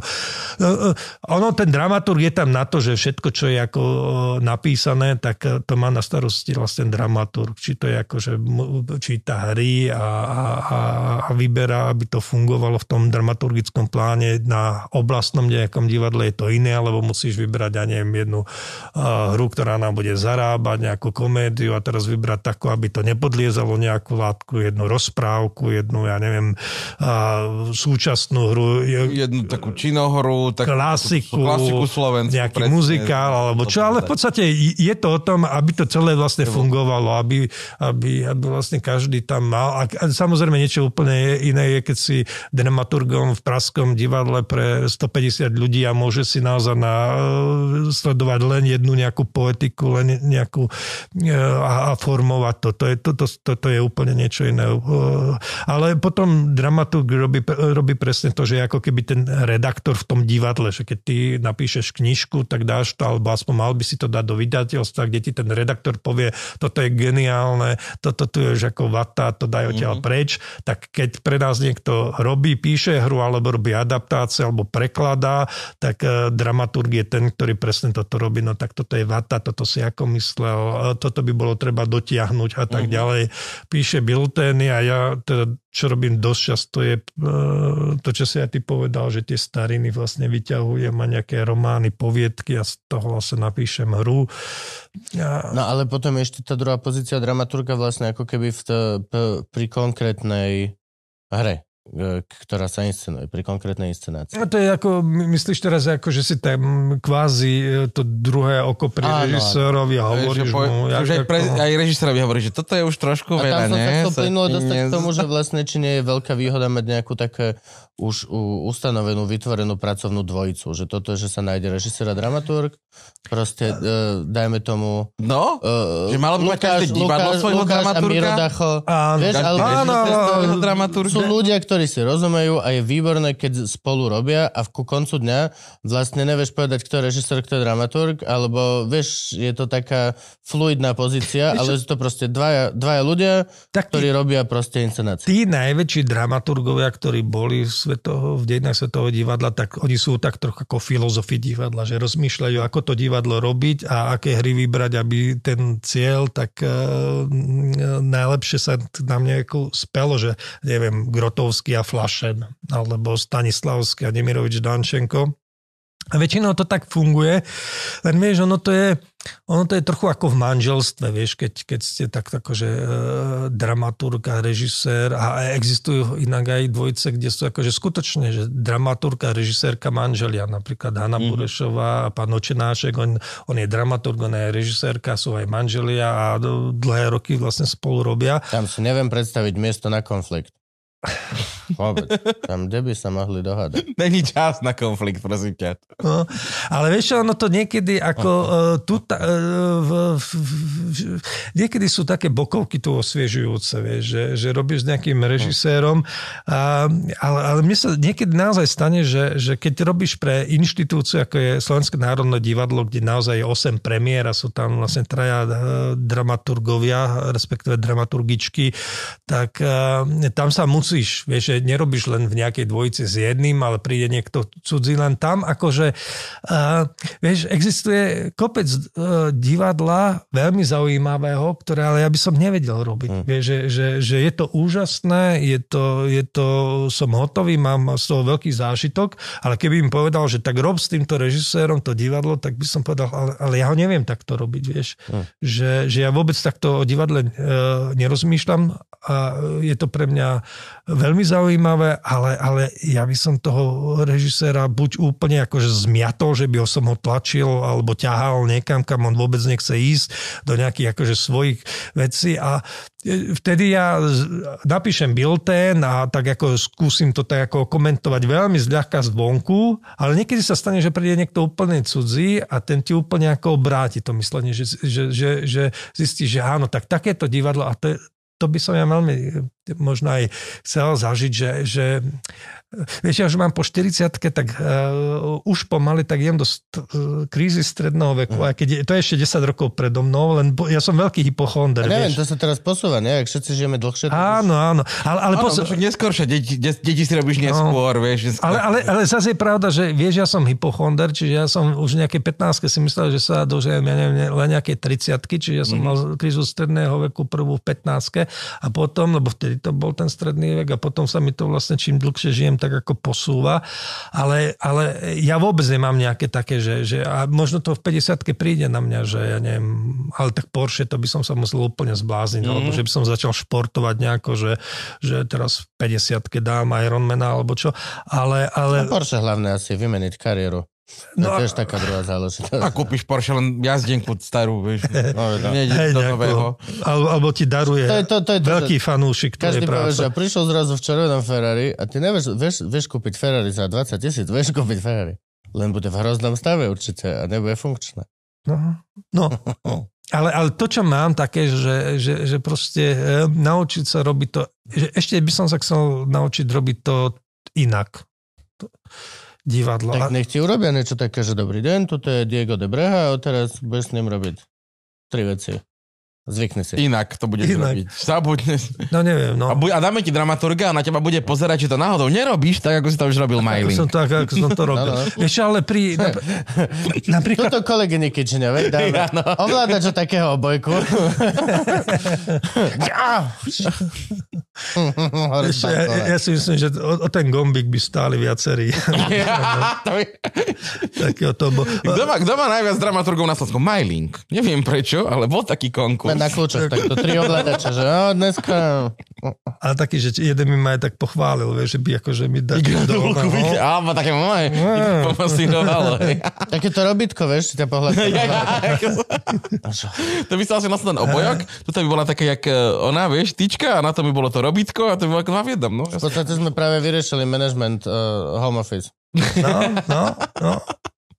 No, e, ono, ten dramaturg je tam na to, že všetko, čo je ako e, napísané, tak e, to má na starosti vlastne dramaturg. Či to je ako, že číta hry a, a, a vyberá, aby to fungovalo v tom dramaturgickom pláne. Na oblastnom nejakom divadle je to iné, alebo musíš vybrať, ja neviem, jednu hru, ktorá nám bude zarábať, nejakú komédiu a teraz vybrať takú, aby to nepodliezalo nejakú látku, jednu rozprávku, jednu, ja neviem, súčasnú hru jednu takú činohru, takú klasiku, klasiku slovenskú. Nejaký presne, muzikál, alebo čo, ale v podstate je to o tom, aby to celé vlastne fungovalo, aby, aby, aby vlastne každý tam mal. A, a samozrejme niečo úplne iné je, keď si dramaturgom v Praskom divadle pre 150 ľudí a môže si naozaj na, sledovať len jednu nejakú poetiku, len nejakú a, a formovať to. To je, to, to, to, to je úplne niečo iné. Ale potom dramaturg robí, robí presne to, že ako keby ten redaktor v tom divadle, že keď ty napíšeš knižku, tak dáš to, alebo aspoň mal by si to dať do vydateľstva, kde ti ten redaktor povie, toto je geniálne, toto tu je ako vata, to daj odtiaľ mm-hmm. preč, tak keď pre nás niekto robí, píše hru, alebo robí adaptácie, alebo prekladá, tak uh, dramaturg je ten, ktorý presne toto robí, no tak toto je vata, toto si ako myslel, toto by bolo treba dotiahnuť a tak mm-hmm. ďalej. Píše biltény a ja teda čo robím dosť často je uh, to, čo si aj ty povedal, že tie stariny vlastne vyťahujem, a nejaké romány, poviedky a z toho vlastne napíšem hru. A... No ale potom ešte tá druhá pozícia dramaturga vlastne ako keby v to, p- pri konkrétnej hre. E, ktorá sa inscenuje, pri konkrétnej inscenácii. No to je ako, my- myslíš teraz ako, že si tam kvázi e, to druhé oko pri Áno, režisérovi a hovoríš Že po- mu, už aj, jak pre, ako- aj režisérovi hovorí, že toto je už trošku A veľa, tam sa plynulo ti dostať k tomu, že vlastne či nie je veľká výhoda mať nejakú také už ustanovenú, vytvorenú pracovnú dvojicu. Že toto je, že sa nájde režisér a dramaturg. Proste, uh, dajme tomu... No, Uh, Že malo by mať každé divadlo svojho Lukáš a dramaturga? Miro Dacho. Áno. Vieš, ale Áno, áno, dramaturga. sú ľudia, ktorí si rozumejú a je výborné, keď spolu robia a v ku koncu dňa vlastne nevieš povedať, kto je režisér, kto je dramaturg, alebo vieš, je to taká fluidná pozícia, ale sú to proste dvaja, dvaja ľudia, Tak tí, ktorí robia proste inscenáciu. tí najväčší dramaturgovia, ktorí boli v, svetoho, v dejinách svetového divadla, tak oni sú tak trochu ako filozofi divadla, že rozmýšľajú, ako to divadlo robiť a aké hry vybrať, aby ten cieľ tak uh, najlepšie sa na mne ako spelo, že neviem, Grotovský a Flašen, alebo Stanislavský a Nemirovič Dančenko. A väčšinou to tak funguje, len vieš, ono to je, ono to je trochu ako v manželstve, vieš, keď, keď ste tak akože e, dramaturg a režisér a existujú inak aj dvojice, kde sú akože skutočne, že dramaturg a režisérka manželia, napríklad Hanna mm-hmm. Burešová a pán Očenášek, on, on je dramaturg, ona je režisérka, sú aj manželia a dlhé roky vlastne spolu robia. Tam si neviem predstaviť miesto na konflikt. (laughs) Vôbec. Tam, kde by sa mohli dohádať. (laughs) Není čas na konflikt, prosím ťa. No, ale vieš ono to niekedy ako uh, tu, uh, v, v, v, niekedy sú také bokovky tu osviežujúce, vieš, že, že robíš s nejakým režisérom, a, ale, ale mne sa niekedy naozaj stane, že, že keď robíš pre inštitúciu, ako je Slovenské národné divadlo, kde naozaj je 8 premiér a sú tam vlastne traja uh, dramaturgovia, respektíve dramaturgičky, tak uh, tam sa musíš, vieš, že nerobíš len v nejakej dvojici s jedným, ale príde niekto cudzí len tam, akože uh, vieš, existuje kopec uh, divadla veľmi zaujímavého, ktoré ale ja by som nevedel robiť. Mm. Vieš, že, že, že je to úžasné, je to, je to, som hotový, mám z toho veľký zážitok, ale keby im povedal, že tak rob s týmto režisérom to divadlo, tak by som povedal, ale, ale ja ho neviem takto robiť, vieš. Hm. Že, že ja vôbec takto o divadle uh, nerozmýšľam a je to pre mňa veľmi zaujímavé, ale, ale ja by som toho režiséra buď úplne akože zmiatol, že by ho som ho tlačil alebo ťahal niekam, kam on vôbec nechce ísť, do nejakých akože svojich vecí. A e, vtedy ja napíšem biltén a tak ako skúsim to tak ako komentovať veľmi zľahka zvonku, ale niekedy sa stane, že príde niekto úplne cudzí a ten ti úplne ako obráti to myslenie, že, že, že, že zistí, že áno, tak takéto divadlo a to, to by som ja veľmi možno aj chcel zažiť, že, že vieš, ja už mám po 40 tak uh, už pomaly tak idem do st- uh, krízy stredného veku, aj keď je, to je ešte 10 rokov predo mnou, len bo, ja som veľký hypochonder, A neviem, vieš. to sa teraz posúva, nie? Ak všetci žijeme dlhšie, Áno, áno, ale, ale, Áno, pozor, však neskôršie, deti, de- deti si robíš neskôr, vieš. Neskôr. ale, ale, ale zase je pravda, že vieš, ja som hypochonder, čiže ja som už nejaké 15 si myslel, že sa dožijem, ja neviem, len nejaké 30 čiže ja som mm. mal krízu stredného veku prvú v 15 a potom, lebo vtedy to bol ten stredný vek a potom sa mi to vlastne čím dlhšie žijem, tak ako posúva. Ale, ale ja vôbec nemám nejaké také, že, že a možno to v 50 príde na mňa, že ja neviem, ale tak Porsche, to by som sa musel úplne zblázniť, mm. alebo že by som začal športovať nejako, že, že teraz v 50 dám Ironmana alebo čo. Ale, ale, No, Porsche hlavne asi vymeniť kariéru. To No je a- tiež taká druhá záležitosť. A kúpiš Porsche len jazdenku starú, vieš. No, no. Hej, do nového. alebo, alebo ti daruje To je to, to je to, veľký že fanúšik Každý povie, že prišiel zrazu v červenom Ferrari a ty nevieš, vieš, vieš kúpiť Ferrari za 20 tisíc, vieš kúpiť Ferrari. Len bude v hroznom stave určite a nebude funkčné. No, no. Ale, ale to, čo mám také, že, že, že proste e, naučiť sa robiť to, že ešte by som sa chcel naučiť robiť to inak. To, divadlo. Tak nech ti urobia niečo také, že dobrý deň, toto je Diego de Breha a teraz budeš s ním robiť tri veci. Zvykni si. Inak to budeš Inak. robiť. Zabudne. no neviem, no. A, bu- a dáme ti dramaturga a na teba bude pozerať, či to náhodou nerobíš, tak ako si to už robil Ako Mailing. som to, ako som to (laughs) robil. No, no. Čo, ale pri... (laughs) nap- Napríklad... Tuto kolegy Nikičina, veď dáme. Áno. Ovládača takého obojku. (laughs) Ešte, ja, ja, ja si myslím, že o, o ten gombík by stáli viacerí. To Takého to bo... Kto má, kto má najviac dramaturgov na Slovensku? Mylink. Neviem prečo, ale bol taký konkurs. Na kľúčoch takto tri ovládače, že no, dneska... Ale taký, že jeden mi ma aj tak pochválil, vieš, že by akože mi dať do Alebo také moje. Pomasírovalo. Také to robítko, vieš, si ťa (laughs) ja, ako- To by sa asi nosil ten obojok, toto by bola taká, jak e, ona, vieš, tyčka a na to by bolo to robítko a to by bolo ako dva v jednom, no. V podstate sme práve vyriešili management uh, home office. No, no, no.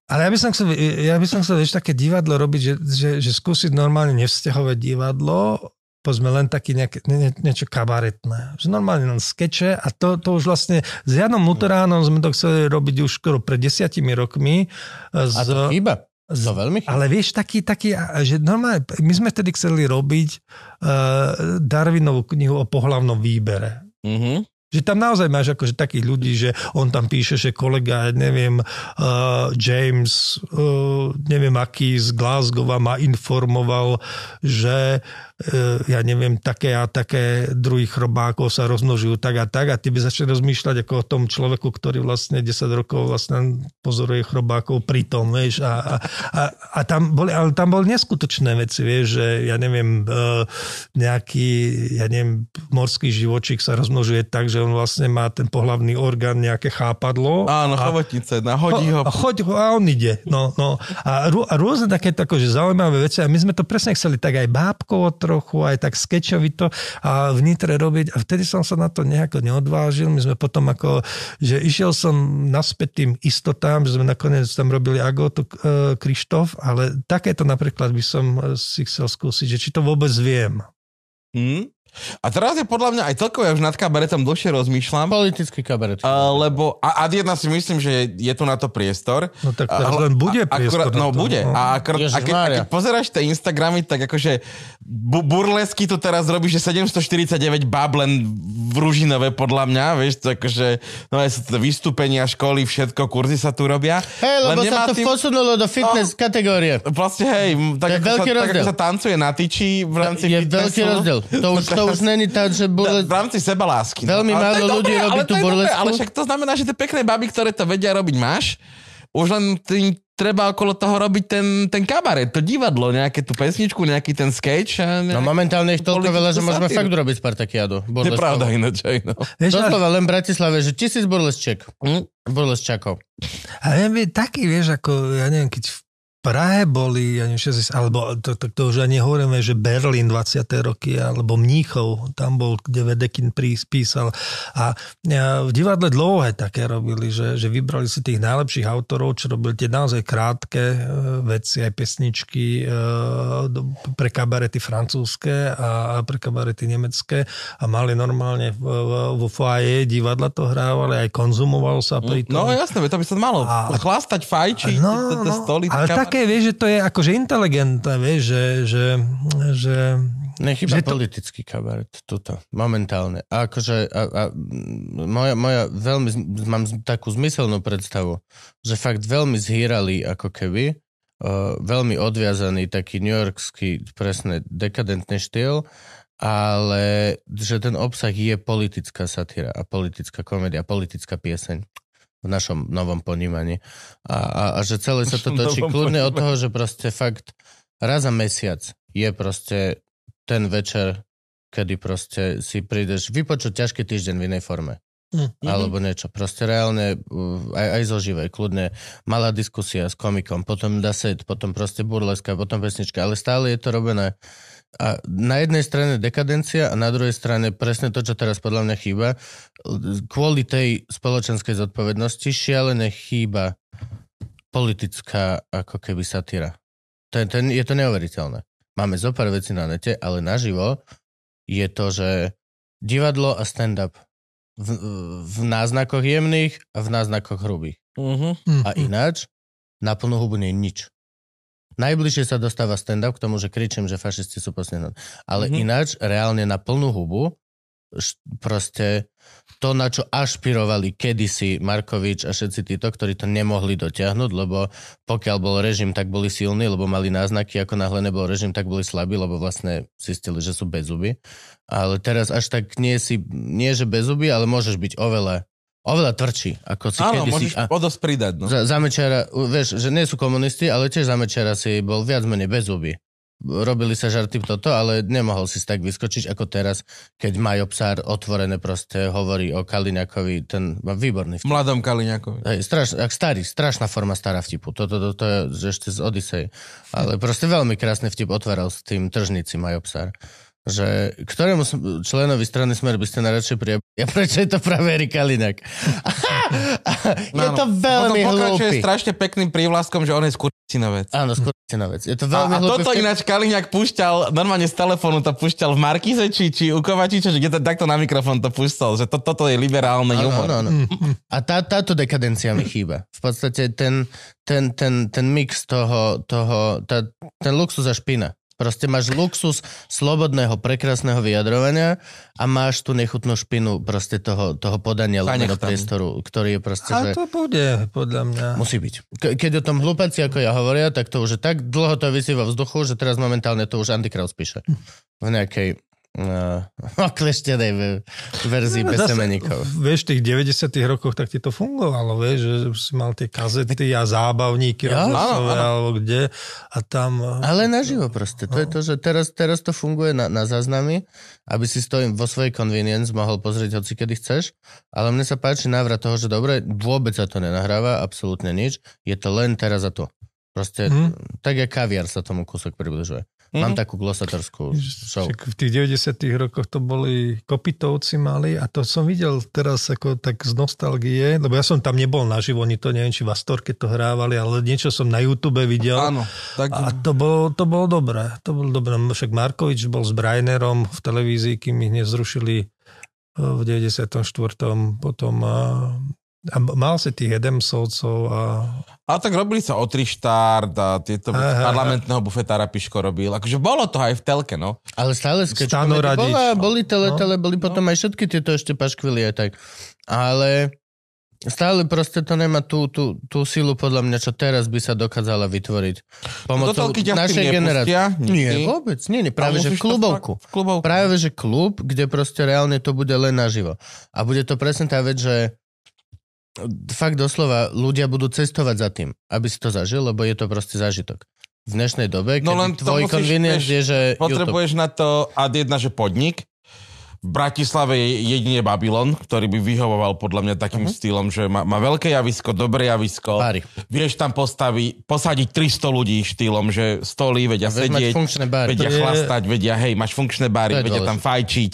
Ale ja by som chcel, ja by som chcel vieš, také divadlo robiť, že, že, že skúsiť normálne nevzťahové divadlo, povedzme len taký nejaké, nie, nie- niečo kabaretné. Že normálne len skeče a to, to už vlastne s Janom Luteránom sme to chceli robiť už skoro pred desiatimi rokmi. A Z, to chýba. z, To veľmi chýba. ale vieš, taký, taký, a- že normálne, my sme vtedy chceli robiť uh, Darwinovú knihu o pohlavnom výbere. Mhm. Že tam naozaj máš akože takých ľudí, že on tam píše, že kolega, neviem, uh, James, uh, neviem aký z Glasgow ma informoval, že uh, ja neviem, také a také druhy chrobákov sa rozmnožujú tak a tak a ty by začali rozmýšľať ako o tom človeku, ktorý vlastne 10 rokov vlastne pozoruje chrobákov pritom, vieš, a, a, a, a tam boli, ale tam boli neskutočné veci, vieš, že ja neviem, uh, nejaký, ja neviem, morský živočík sa rozmnožuje tak, že on vlastne má ten pohlavný orgán, nejaké chápadlo. Áno, a, chobotnice, nahodí ho. a, choď ho a on ide. No, no. A, rô- a rôzne také tako, že zaujímavé veci. A my sme to presne chceli tak aj bábkovo trochu, aj tak skečovito a v robiť. A vtedy som sa na to nejako neodvážil. My sme potom ako, že išiel som naspäť tým istotám, že sme nakoniec tam robili Agotu e, Krištof, ale takéto napríklad by som e, si chcel skúsiť, že či to vôbec viem. Hm? A teraz je podľa mňa aj celkovo, ja už nad kabaretom dlhšie rozmýšľam, Politický kabaret. Uh, lebo a ad jedna si myslím, že je, je tu na to priestor. No tak teraz len bude a- priestor akurát, No to, bude. no. A, akurát, a, keď, a keď pozeráš tie Instagramy, tak akože bu- burlesky tu teraz robí, že 749 bab len v Ružinove podľa mňa, vieš, to akože no to vystúpenia, školy, všetko, kurzy sa tu robia. Hej, lebo Len sa to tým- posunulo do fitness kategórie. Vlastne hej, tak, je ako sa, tak ako sa tancuje na tyči v rámci Je fitnessu. veľký rozdiel. To (laughs) už, to už není tak, že V burles... rámci sebalásky. no. Veľmi málo ľudí dobré, robí tú je dobré, burlesku. Ale však to znamená, že tie pekné baby, ktoré to vedia robiť, máš. Už len tým treba okolo toho robiť ten, ten kabaret, to divadlo, nejaké tú pesničku, nejaký ten sketch. A No nejaký... momentálne ich toľko veľa, že môžeme satíru. fakt urobiť Spartakiadu. To je pravda ináč, aj no. Vieš, ale- Doslova len v Bratislave, že tisíc burlesčiek. Hm? Burlesčakov. A ja taký, vieš, ako, ja neviem, keď v Prahe boli, ja neviem, 60, alebo to, to, to už ani hovoríme, že Berlín 20. roky, alebo Mníchov, tam bol, kde Vedekin písal. A, a v divadle dlouhé také robili, že, že vybrali si tých najlepších autorov, čo robili tie naozaj krátke e, veci, aj pesničky e, pre kabarety francúzske a, pre kabarety nemecké a mali normálne vo foaje divadla to hrávali, aj konzumovalo sa pri tom. No jasné, to by sa malo A- chlastať, fajčiť, No, no, stoly. ale kabaret. Také, vieš, že to je akože inteligentné, vieš, že, že, že Nechyba Že to- politický kabaret, tuto, momentálne. A akože, a, a, moja, moja veľmi, mám takú zmyselnú predstavu, že fakt veľmi zhýrali ako keby, uh, veľmi odviazaný taký newyorský presne dekadentný štýl, ale že ten obsah je politická satíra a politická komédia, politická pieseň v našom novom ponímaní. A, a, a že celé sa to točí kľudne od toho, že proste fakt raz za mesiac je proste ten večer, kedy proste si prídeš vypočuť ťažký týždeň v inej forme. Hm. Alebo niečo. Proste reálne, uh, aj, aj zo živej, kľudne malá diskusia s komikom, potom daset, potom proste burleska, potom pesnička, ale stále je to robené. A na jednej strane dekadencia a na druhej strane presne to, čo teraz podľa mňa chýba. Kvôli tej spoločenskej zodpovednosti šialené chýba politická ako keby satíra. Ten, ten, je to neuveriteľné. Máme zo pár vecí na nete, ale naživo je to, že divadlo a stand-up v, v náznakoch jemných a v náznakoch hrubých. Hm, A ináč, na plnú hubu nie je nič. Najbližšie sa dostáva stand-up k tomu, že kričím, že fašisti sú posledné. Ale Mhm. ináč, reálne na plnú hubu proste to, na čo ašpirovali kedysi Markovič a všetci títo, ktorí to nemohli dotiahnuť, lebo pokiaľ bol režim, tak boli silní, lebo mali náznaky, ako náhle nebol režim, tak boli slabí, lebo vlastne zistili, že sú bez zuby. Ale teraz až tak nie si, nie že bez zuby, ale môžeš byť oveľa oveľa tvrdší, ako si Áno, môžeš a- o dosť pridať. No. za, za Mečera, u- vieš, že nie sú komunisti, ale tiež za Mečera si bol viac menej bez zuby. Robili sa žarty toto, ale nemohol si tak vyskočiť ako teraz, keď Majo Psár otvorené proste hovorí o Kaliňakovi, ten má výborný vtip. Mladom Kaliňakovi. Hej, straš, ak starý, strašná forma stará vtipu. Toto to, to, to je ešte z Odisej. Ale proste veľmi krásny vtip otváral s tým tržnici Majo Psár. Že ktorému členovi strany Smer by ste najradšej prijali? Ja prečo je to práve Erik Kaliňák? (laughs) je to veľmi Potom pokračuje hlúpy. strašne pekným prívlaskom, že on je skurcinovec. Áno, skôr na vec. Je to A, veľmi a hlúpy toto ináč Kaliňák púšťal, normálne z telefónu to púšťal v Markize, či, či u Kovačiča, že to, takto na mikrofón to púšťal, že to, toto je liberálny Áno, humor. áno, áno. A tá, táto dekadencia mi chýba. V podstate ten, ten, ten, ten mix toho, toho tá, ten luxus a špina. Proste máš luxus slobodného, prekrásneho vyjadrovania a máš tú nechutnú špinu proste toho, toho podania nechutám. priestoru, ktorý je proste, A že to bude, podľa mňa. musí byť. Ke- keď o tom hlúpaci, ako ja hovoria, tak to už je tak dlho to vysí vo vzduchu, že teraz momentálne to už Andy Kraus píše. V nejakej (laughs) uh, okleštenej ve- verzii bez Zase, semeníkov. Vieš, v tých 90 rokoch tak ti to fungovalo, vieš, že si mal tie kazety a zábavníky Ja, rozhlasové, áno, alebo kde a tam... Ale naživo proste. To je to, že teraz, teraz to funguje na, na záznamy, aby si stojím vo svojej convenience mohol pozrieť hoci kedy chceš, ale mne sa páči návrat toho, že dobre, vôbec sa to nenahráva, absolútne nič, je to len teraz za to. Proste, Hm. tak jak kaviar sa tomu kúsok približuje. Mhm. Mám takú glosatorskú show. Však v tých 90 rokoch to boli kopitovci mali a to som videl teraz ako tak z nostalgie, lebo ja som tam nebol naživo, oni to neviem, či v Astorke to hrávali, ale niečo som na YouTube videl. Áno, tak A to bolo, to bolo dobré. To bolo dobré. Však Markovič bol s Brainerom v televízii, kým ich nezrušili eh, v 94. Potom a, mal si tých Edemsovcov a A tak robili sa o štart a tieto Aha, aha. parlamentného bufetára Piško robil. Akože bolo to aj v telke, no. Ale stále Radič. bola, boli tele, No. tele, boli potom aj všetky tieto ešte paškvily aj tak. Ale stále proste to nemá tú, tú, tú silu podľa mňa, čo teraz by sa dokázala vytvoriť. Pomocou telky ťa s tým našej generácie. Nie, vôbec, nie, nie, práve že v to klubovku. V klubovku. Práve že klub, kde proste reálne to bude len naživo. A bude to presne tá vec, že fakt doslova ľudia budú cestovať za tým, aby si to zažil, lebo je to proste zážitok. V dnešnej dobe, keď No len tvoj musíš, convenience vieš, je, že YouTube. Potrebuješ na to ad jedna, že podnik. V Bratislave je jedine Babylon, ktorý by vyhovoval podľa mňa takým uh-huh. štýlom, že má, má veľké javisko, dobré javisko. Bary. Vieš tam postaviť, posadiť 300 ľudí štýlom, že stolí, vedia sedieť, vedia To je- chlastať, vedia, hej, máš funkčné bary, vedia tam fajčiť.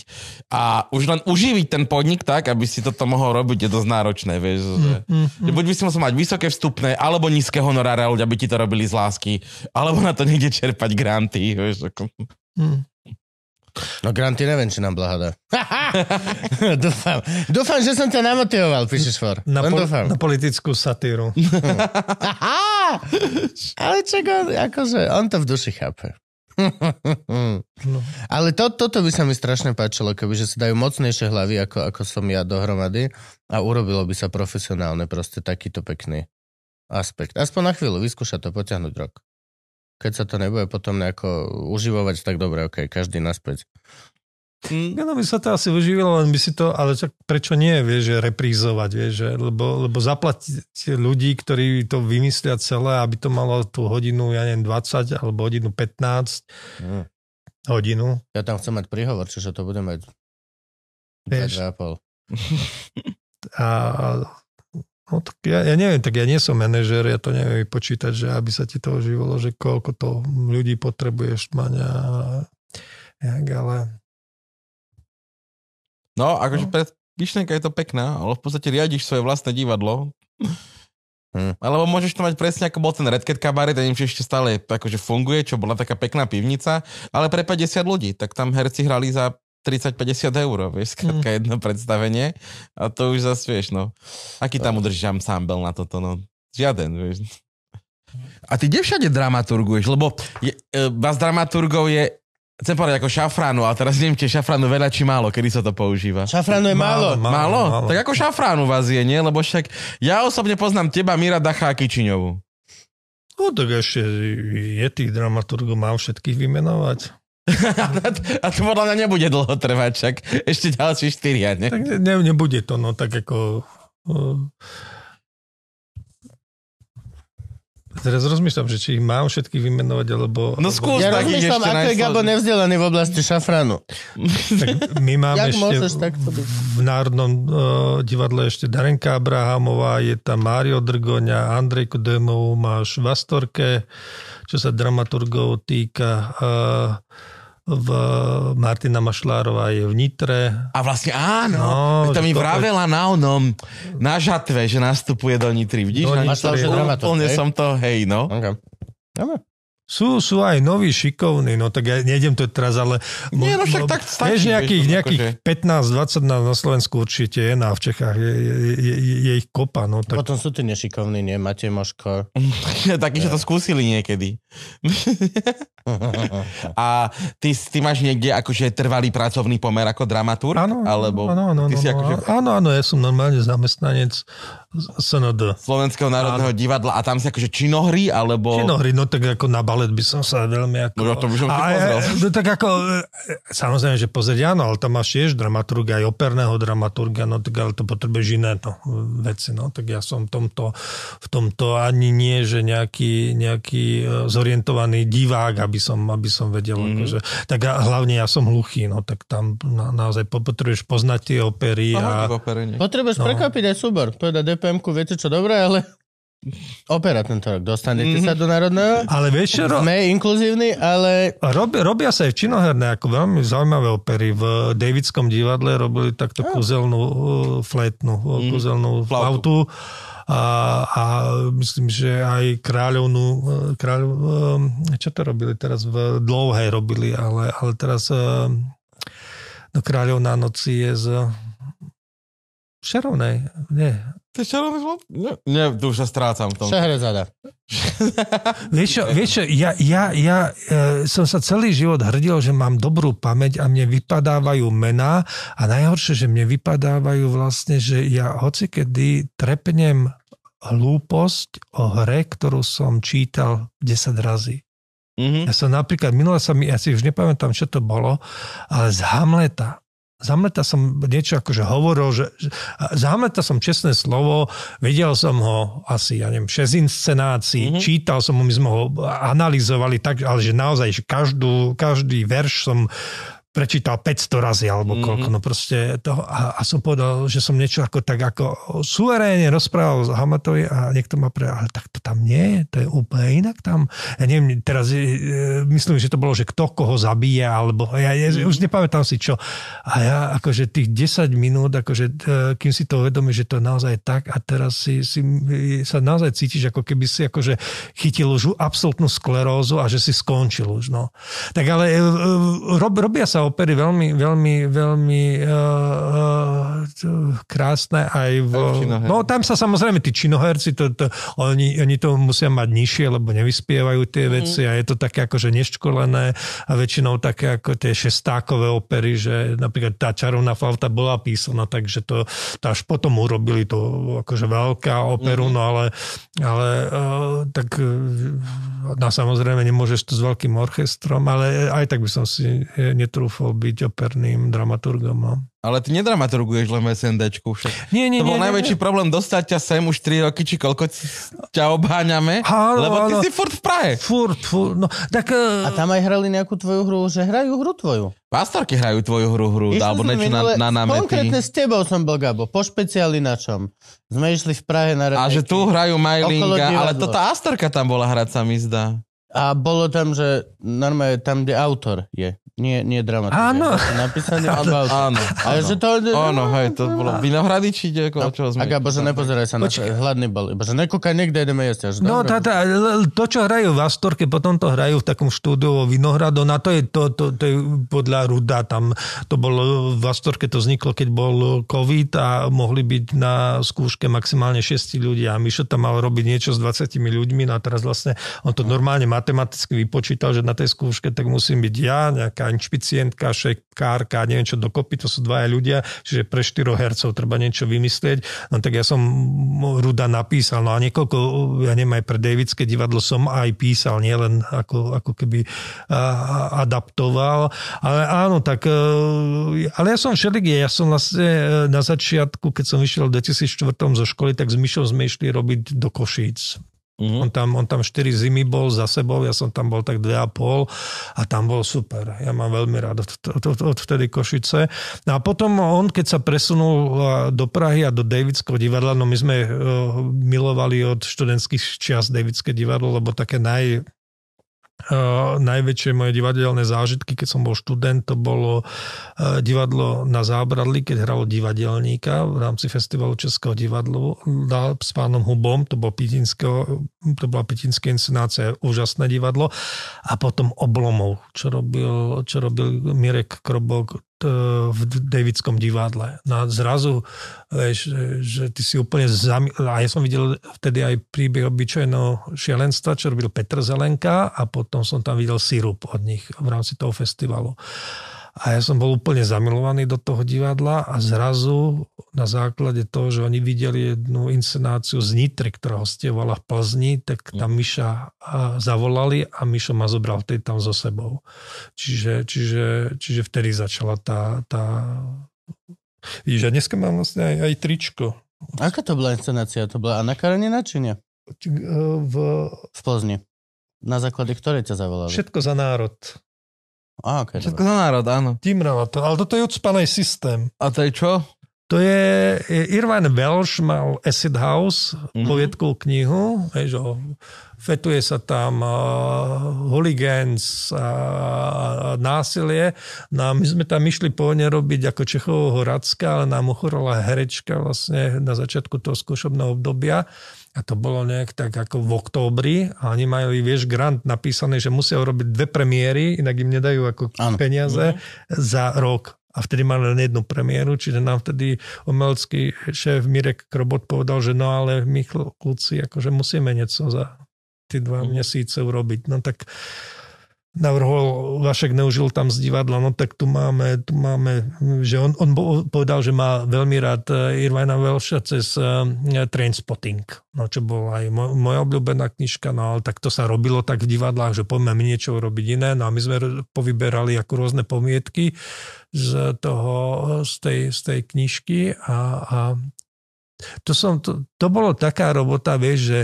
A už len uživiť ten podnik tak, aby si toto mohol robiť, je dosť náročné, vieš. Že, že buď by si musel mať vysoké vstupné, alebo nízke honoráre, ľudia by ti to robili z lásky, alebo na to niekde čerpať granty, vieš. Ako... hm, No granty neviem, či nám Blaha dá. (laughs) dúfam. Dúfam, že som ťa namotivoval, píšeš for. na, Len po, dúfam. na politickú satíru. (laughs) Ale čak, on, akože, on to v duši chápe. No. Ale to, toto by sa mi strašne páčilo, keby že si dajú mocnejšie hlavy, ako, ako som ja dohromady a urobilo by sa profesionálne proste takýto pekný aspekt. Aspoň na chvíľu, vyskúšať to, potiahnuť rok. Keď sa to nebude potom nejako uživovať, tak dobre, ok, každý naspäť. Mm, No by sa to asi uživilo, len by si to, ale čak prečo nie, vieš, že reprízovať, vieš, že, lebo, lebo zaplatiť ľudí, ktorí to vymyslia celé, aby to malo tú hodinu, ja neviem, 20 alebo hodinu 15, Mm. hodinu. Ja tam chcem mať príhovor, čiže to bude mať Vieš. 2,5. A, (laughs) (laughs) no tak ja, ja neviem, tak ja nie som manažer, ja to neviem vypočítať, že aby sa ti to uživalo, že koľko to ľudí potrebuješ mať a jak, ale No, akože pre myšlienka je to pekná, ale v podstate riadiš svoje vlastné divadlo. Hm. (laughs) Alebo môžeš to mať presne ako bol ten Red Cat Cabaret, neviem, či ešte stále akože funguje, čo bola taká pekná pivnica, ale pre 50 ľudí, tak tam herci hrali za 30-50 eur, vieš, skrátka Hm. jedno predstavenie a to už zase vieš, no. Aký tam udržíš ensemble na toto, no. Žiaden, vieš. A ty kde všade dramaturguješ? Lebo je, e, vás dramaturgov je Chcem povedať ako šafránu, ale teraz neviem, či je šafránu veľa či málo, kedy sa to používa. Šafránu je málo. Málo, Málo? málo. Tak ako šafránu vás je, nie? Lebo však ja osobne poznám teba, Mira Dacha a Kičiňovú. No tak ešte je tých dramaturgov, mám všetkých vymenovať. A to podľa mňa nebude dlho trvať, však ešte ďalší štyria, nie? Tak ne, ne, nebude to, no tak ako... Uh, teraz rozmýšľam, že či ich mám všetkých vymenovať, alebo... No skús Ja takých rozmýšľam, ako je Gabo nevzdelaný v oblasti šafránu. Tak my (laughs) máme Jak ešte takto byť? v Národnom uh, divadle ešte Darenka Abrahamová, je tam Mário Drgoňa, Andrej Kudemov, máš Vastorke, čo sa dramaturgov týka. Uh, v Martina Mašlárová je v Nitre. A vlastne áno, No, to mi to- vravela na onom, na žatve, že nastupuje do Nitry. Vidíš? Do na Nitry. Mašľal, že Úplne dramaturg, hej? som to, hej, no. Okay. Dobre. Sú, sú aj noví šikovní, no tak ja nejdem to teraz, ale... Nie, no však mo- tak stačí, Vieš, nejakých, to nejakých akože- 15-20 na, na Slovensku určite je, no a v Čechách je, je, je, je, ich kopa, no tak... Potom sú tí nešikovní, nie? Matej Moško. (laughs) Takí, že to skúsili niekedy. (laughs) A ty, ty máš niekde akože trvalý pracovný pomer ako dramaturg? Áno, Alebo áno, áno, ty si áno, akože áno, áno, ja som normálne zamestnanec SND. Slovenského národného divadla a tam si akože činohry, alebo... Činohry, no tak ako na balet by som sa veľmi ako... No ja to by som A- pozrel. a- No tak ako, e, samozrejme, že pozrieť áno, ale tam máš tiež dramaturga, aj operného dramaturga, no tak ale to potrebuješ iné no, veci, no tak ja som v tomto, v tomto ani nie, že nejaký, nejaký e, zorientovaný divák, aby som, aby som vedel, Mhm. mm. akože, tak a hlavne ja som hluchý, no tak tam na, naozaj po- potrebuješ poznať tie opery Aha, a... nie? Potrebuješ No. prekvapiť aj súbor. Povedať DPM-ku, viete čo, dobré, ale (laughs) opera tento rok. Dostanete sa do Národného? Ale vieš čo, ro- Sme inkluzívni, ale Robia, robia sa aj v činoherné, ako veľmi zaujímavé opery. V Davidskom divadle robili takto kúzelnú uh, flétnu, mm. kúzelnú Flautu. flautu. A, a myslím, že aj kráľovnú, uh, kráľov, um, čo to robili teraz? V dlouhej robili, ale, ale teraz um, no kráľovná noci je z Šerovnej, nie. To je zlom? Nie, nie, tu už sa strácam v tom. Šahrezada. (laughs) Vieš čo, vieš čo ja, ja, ja e, som sa celý život hrdil, že mám dobrú pamäť a mne vypadávajú mená a najhoršie, že mne vypadávajú vlastne, že ja hocikedy trepnem hlúposť o hre, ktorú som čítal 10 razy. Mhm. Ja som napríklad, minule sa mi, ja si už nepamätám, čo to bolo, ale z Hamleta. Z Hamleta som niečo akože hovoril, že, že z Hamleta som čestné slovo, videl som ho asi, ja neviem, 6 inscenácií, mm-hmm. čítal som ho, my sme ho analyzovali tak, ale že naozaj, že každú, každý verš som prečítal 500 razy alebo koľko, mm-hmm. no proste to, a, a som povedal, že som niečo ako tak ako suverénne rozprával z Hamletovi a niekto ma pre, ale tak to tam nie je, to je úplne inak tam. Ja neviem, teraz e, myslím, že to bolo, že kto koho zabíja, alebo ja, ja mm-hmm. už nepamätám si čo. A ja akože tých 10 minút, akože e, kým si to uvedomí, že to je naozaj tak a teraz si, si sa naozaj cítiš, ako keby si akože chytil už absolútnu sklerózu a že si skončil už, no. Tak ale e, e, rob, robia sa opery veľmi, veľmi, veľmi uh, uh, krásne aj v... Aj v no tam sa samozrejme tí činoherci, to, to, oni, oni to musia mať nižšie, lebo nevyspievajú tie veci a je to také akože neškolené a väčšinou také ako tie šestákové opery, že napríklad tá čarovná flauta bola písaná, takže to, to až potom urobili to akože veľká operu, no ale, ale uh, tak uh, no samozrejme nemôžeš to s veľkým orchestrom, ale aj tak by som si eh, netrúfol byť operným dramaturgom. No. Ale ty nedramaturguješ len v SNDčku však. Nie, nie, to bol nie, nie, najväčší problém dostať ťa sem už 3 roky, či koľko ťa obháňame, Áno, lebo ty áno. si furt v Prahe. Furt, furt, no tak... A tam aj hrali nejakú tvoju hru, že hrajú hru tvoju. Pastorky hrajú tvoju hru, hru Išli alebo niečo na, minule- na námety. Konkrétne s tebou som bol, Gabo, po špeciáli na čom. Sme išli v Prahe na A že tu hrajú Majlinga, ale to tá Astorka tam bola hrať, sa mi zdá. A bolo tam, že normálne tam, kde autor je. Nie, nie dramaturg. Áno. (laughs) Alebo autor. Áno, Ale že to... Áno, hej, to bolo Vinohrady, či ide, o čo sme... A Gabo, že nepozeraj sa na to. Hladný bol. Iba, že nekúkaj, niekde ideme jesť. Až No tá, tá, to, čo hrajú v Astorke, potom to hrajú v takom štúdiu vo Vinohradu, na to je, to, to, to je podľa Ruda, tam to bolo, v Astorke to vzniklo, keď bol COVID a mohli byť na skúške maximálne 6 ľudí a Mišo tam mal robiť niečo s 20 ľuďmi no a teraz vlastne on to normálne matematicky vypočítal, že na tej skúške tak musím byť ja, nejaká nejaká inšpicientka, šekárka, neviem čo dokopy, to sú dvaja ľudia, čiže pre štyroch hercov treba niečo vymyslieť. No tak ja som Ruda napísal, no a niekoľko, ja neviem, aj pre Davidské divadlo som aj písal, nielen ako, ako keby adaptoval. Ale áno, tak, e, ale ja som všelik, ja som vlastne e, na začiatku, keď som vyšiel v 2004 zo školy, tak s Myšou sme išli robiť do Košíc. Uh-huh. On, tam, on tam 4 zimy bol za sebou, ja som tam bol tak 2,5 a tam bol super. Ja mám veľmi rád od, vtedy Košice. No a potom on, keď sa presunul do Prahy a do Davidského divadla, no my sme uh, milovali od študentských čias Davidské divadlo, lebo také naj, Uh, najväčšie moje divadelné zážitky, keď som bol študent, to bolo uh, divadlo na Zábradli, keď hralo divadelníka v rámci festivalu Českého divadlu s pánom Hubom, to, bol to bola pitinská inscenácia, úžasné divadlo. A potom Oblomov, čo robil, čo robil Mirek Krobok, v Davidskom divadle. No a zrazu, vieš, že ty si úplne zami... A ja som videl vtedy aj príbeh obyčajného šialenstva, čo robil Petr Zelenka a potom som tam videl sirup od nich v rámci toho festivalu. A ja som bol úplne zamilovaný do toho divadla a zrazu na základe toho, že oni videli jednu inscenáciu z Nitry, ktorá hostievala v Plzni, tak tam Miša zavolali a Mišo ma zobral vtedy tam so sebou. Čiže, čiže, čiže vtedy začala tá... tá... Vidíš, a dneska mám vlastne aj, aj tričko. Aká to bola inscenácia? To bola Anna Karenina, či nie? V... v Plzni. Na základe ktorej ťa zavolali? Všetko za národ. A, okay, Všetko za národ, áno. Timrava to, ale toto je odspaný systém. A to je čo? To je, Irvine Welsh mal Acid House, mm-hmm. poviedkovú knihu, hej, že fetuje sa tam uh, hooligans a, a násilie. No a my sme tam išli pôvodne robiť ako Čechovho Hradska, ale nám ochorala herečka vlastne na začiatku toho skúšobného obdobia. A to bolo nejak tak ako v októbri a oni majú, vieš, grant napísaný, že musia urobiť dve premiéry, inak im nedajú ako ano. peniaze mm-hmm. za rok. A vtedy mali len jednu premiéru, čiže nám vtedy umelecký šéf Mirek Krobot povedal, že no ale my kluci, akože musíme niečo za tie dva mm. mesiace urobiť. No tak navrhol, Vašek neužil tam z divadla, no tak tu máme, tu máme že on, on povedal, že má veľmi rád eh, Irvina Welša cez uh, Trainspotting, no čo bola aj moj, moja obľúbená knižka, no ale tak to sa robilo tak v divadlách, že poďme my niečo urobiť iné, no a my sme povyberali ako rôzne pomietky z toho, z tej, z tej knižky a, a to, som, to, to bolo taká robota, vieš, že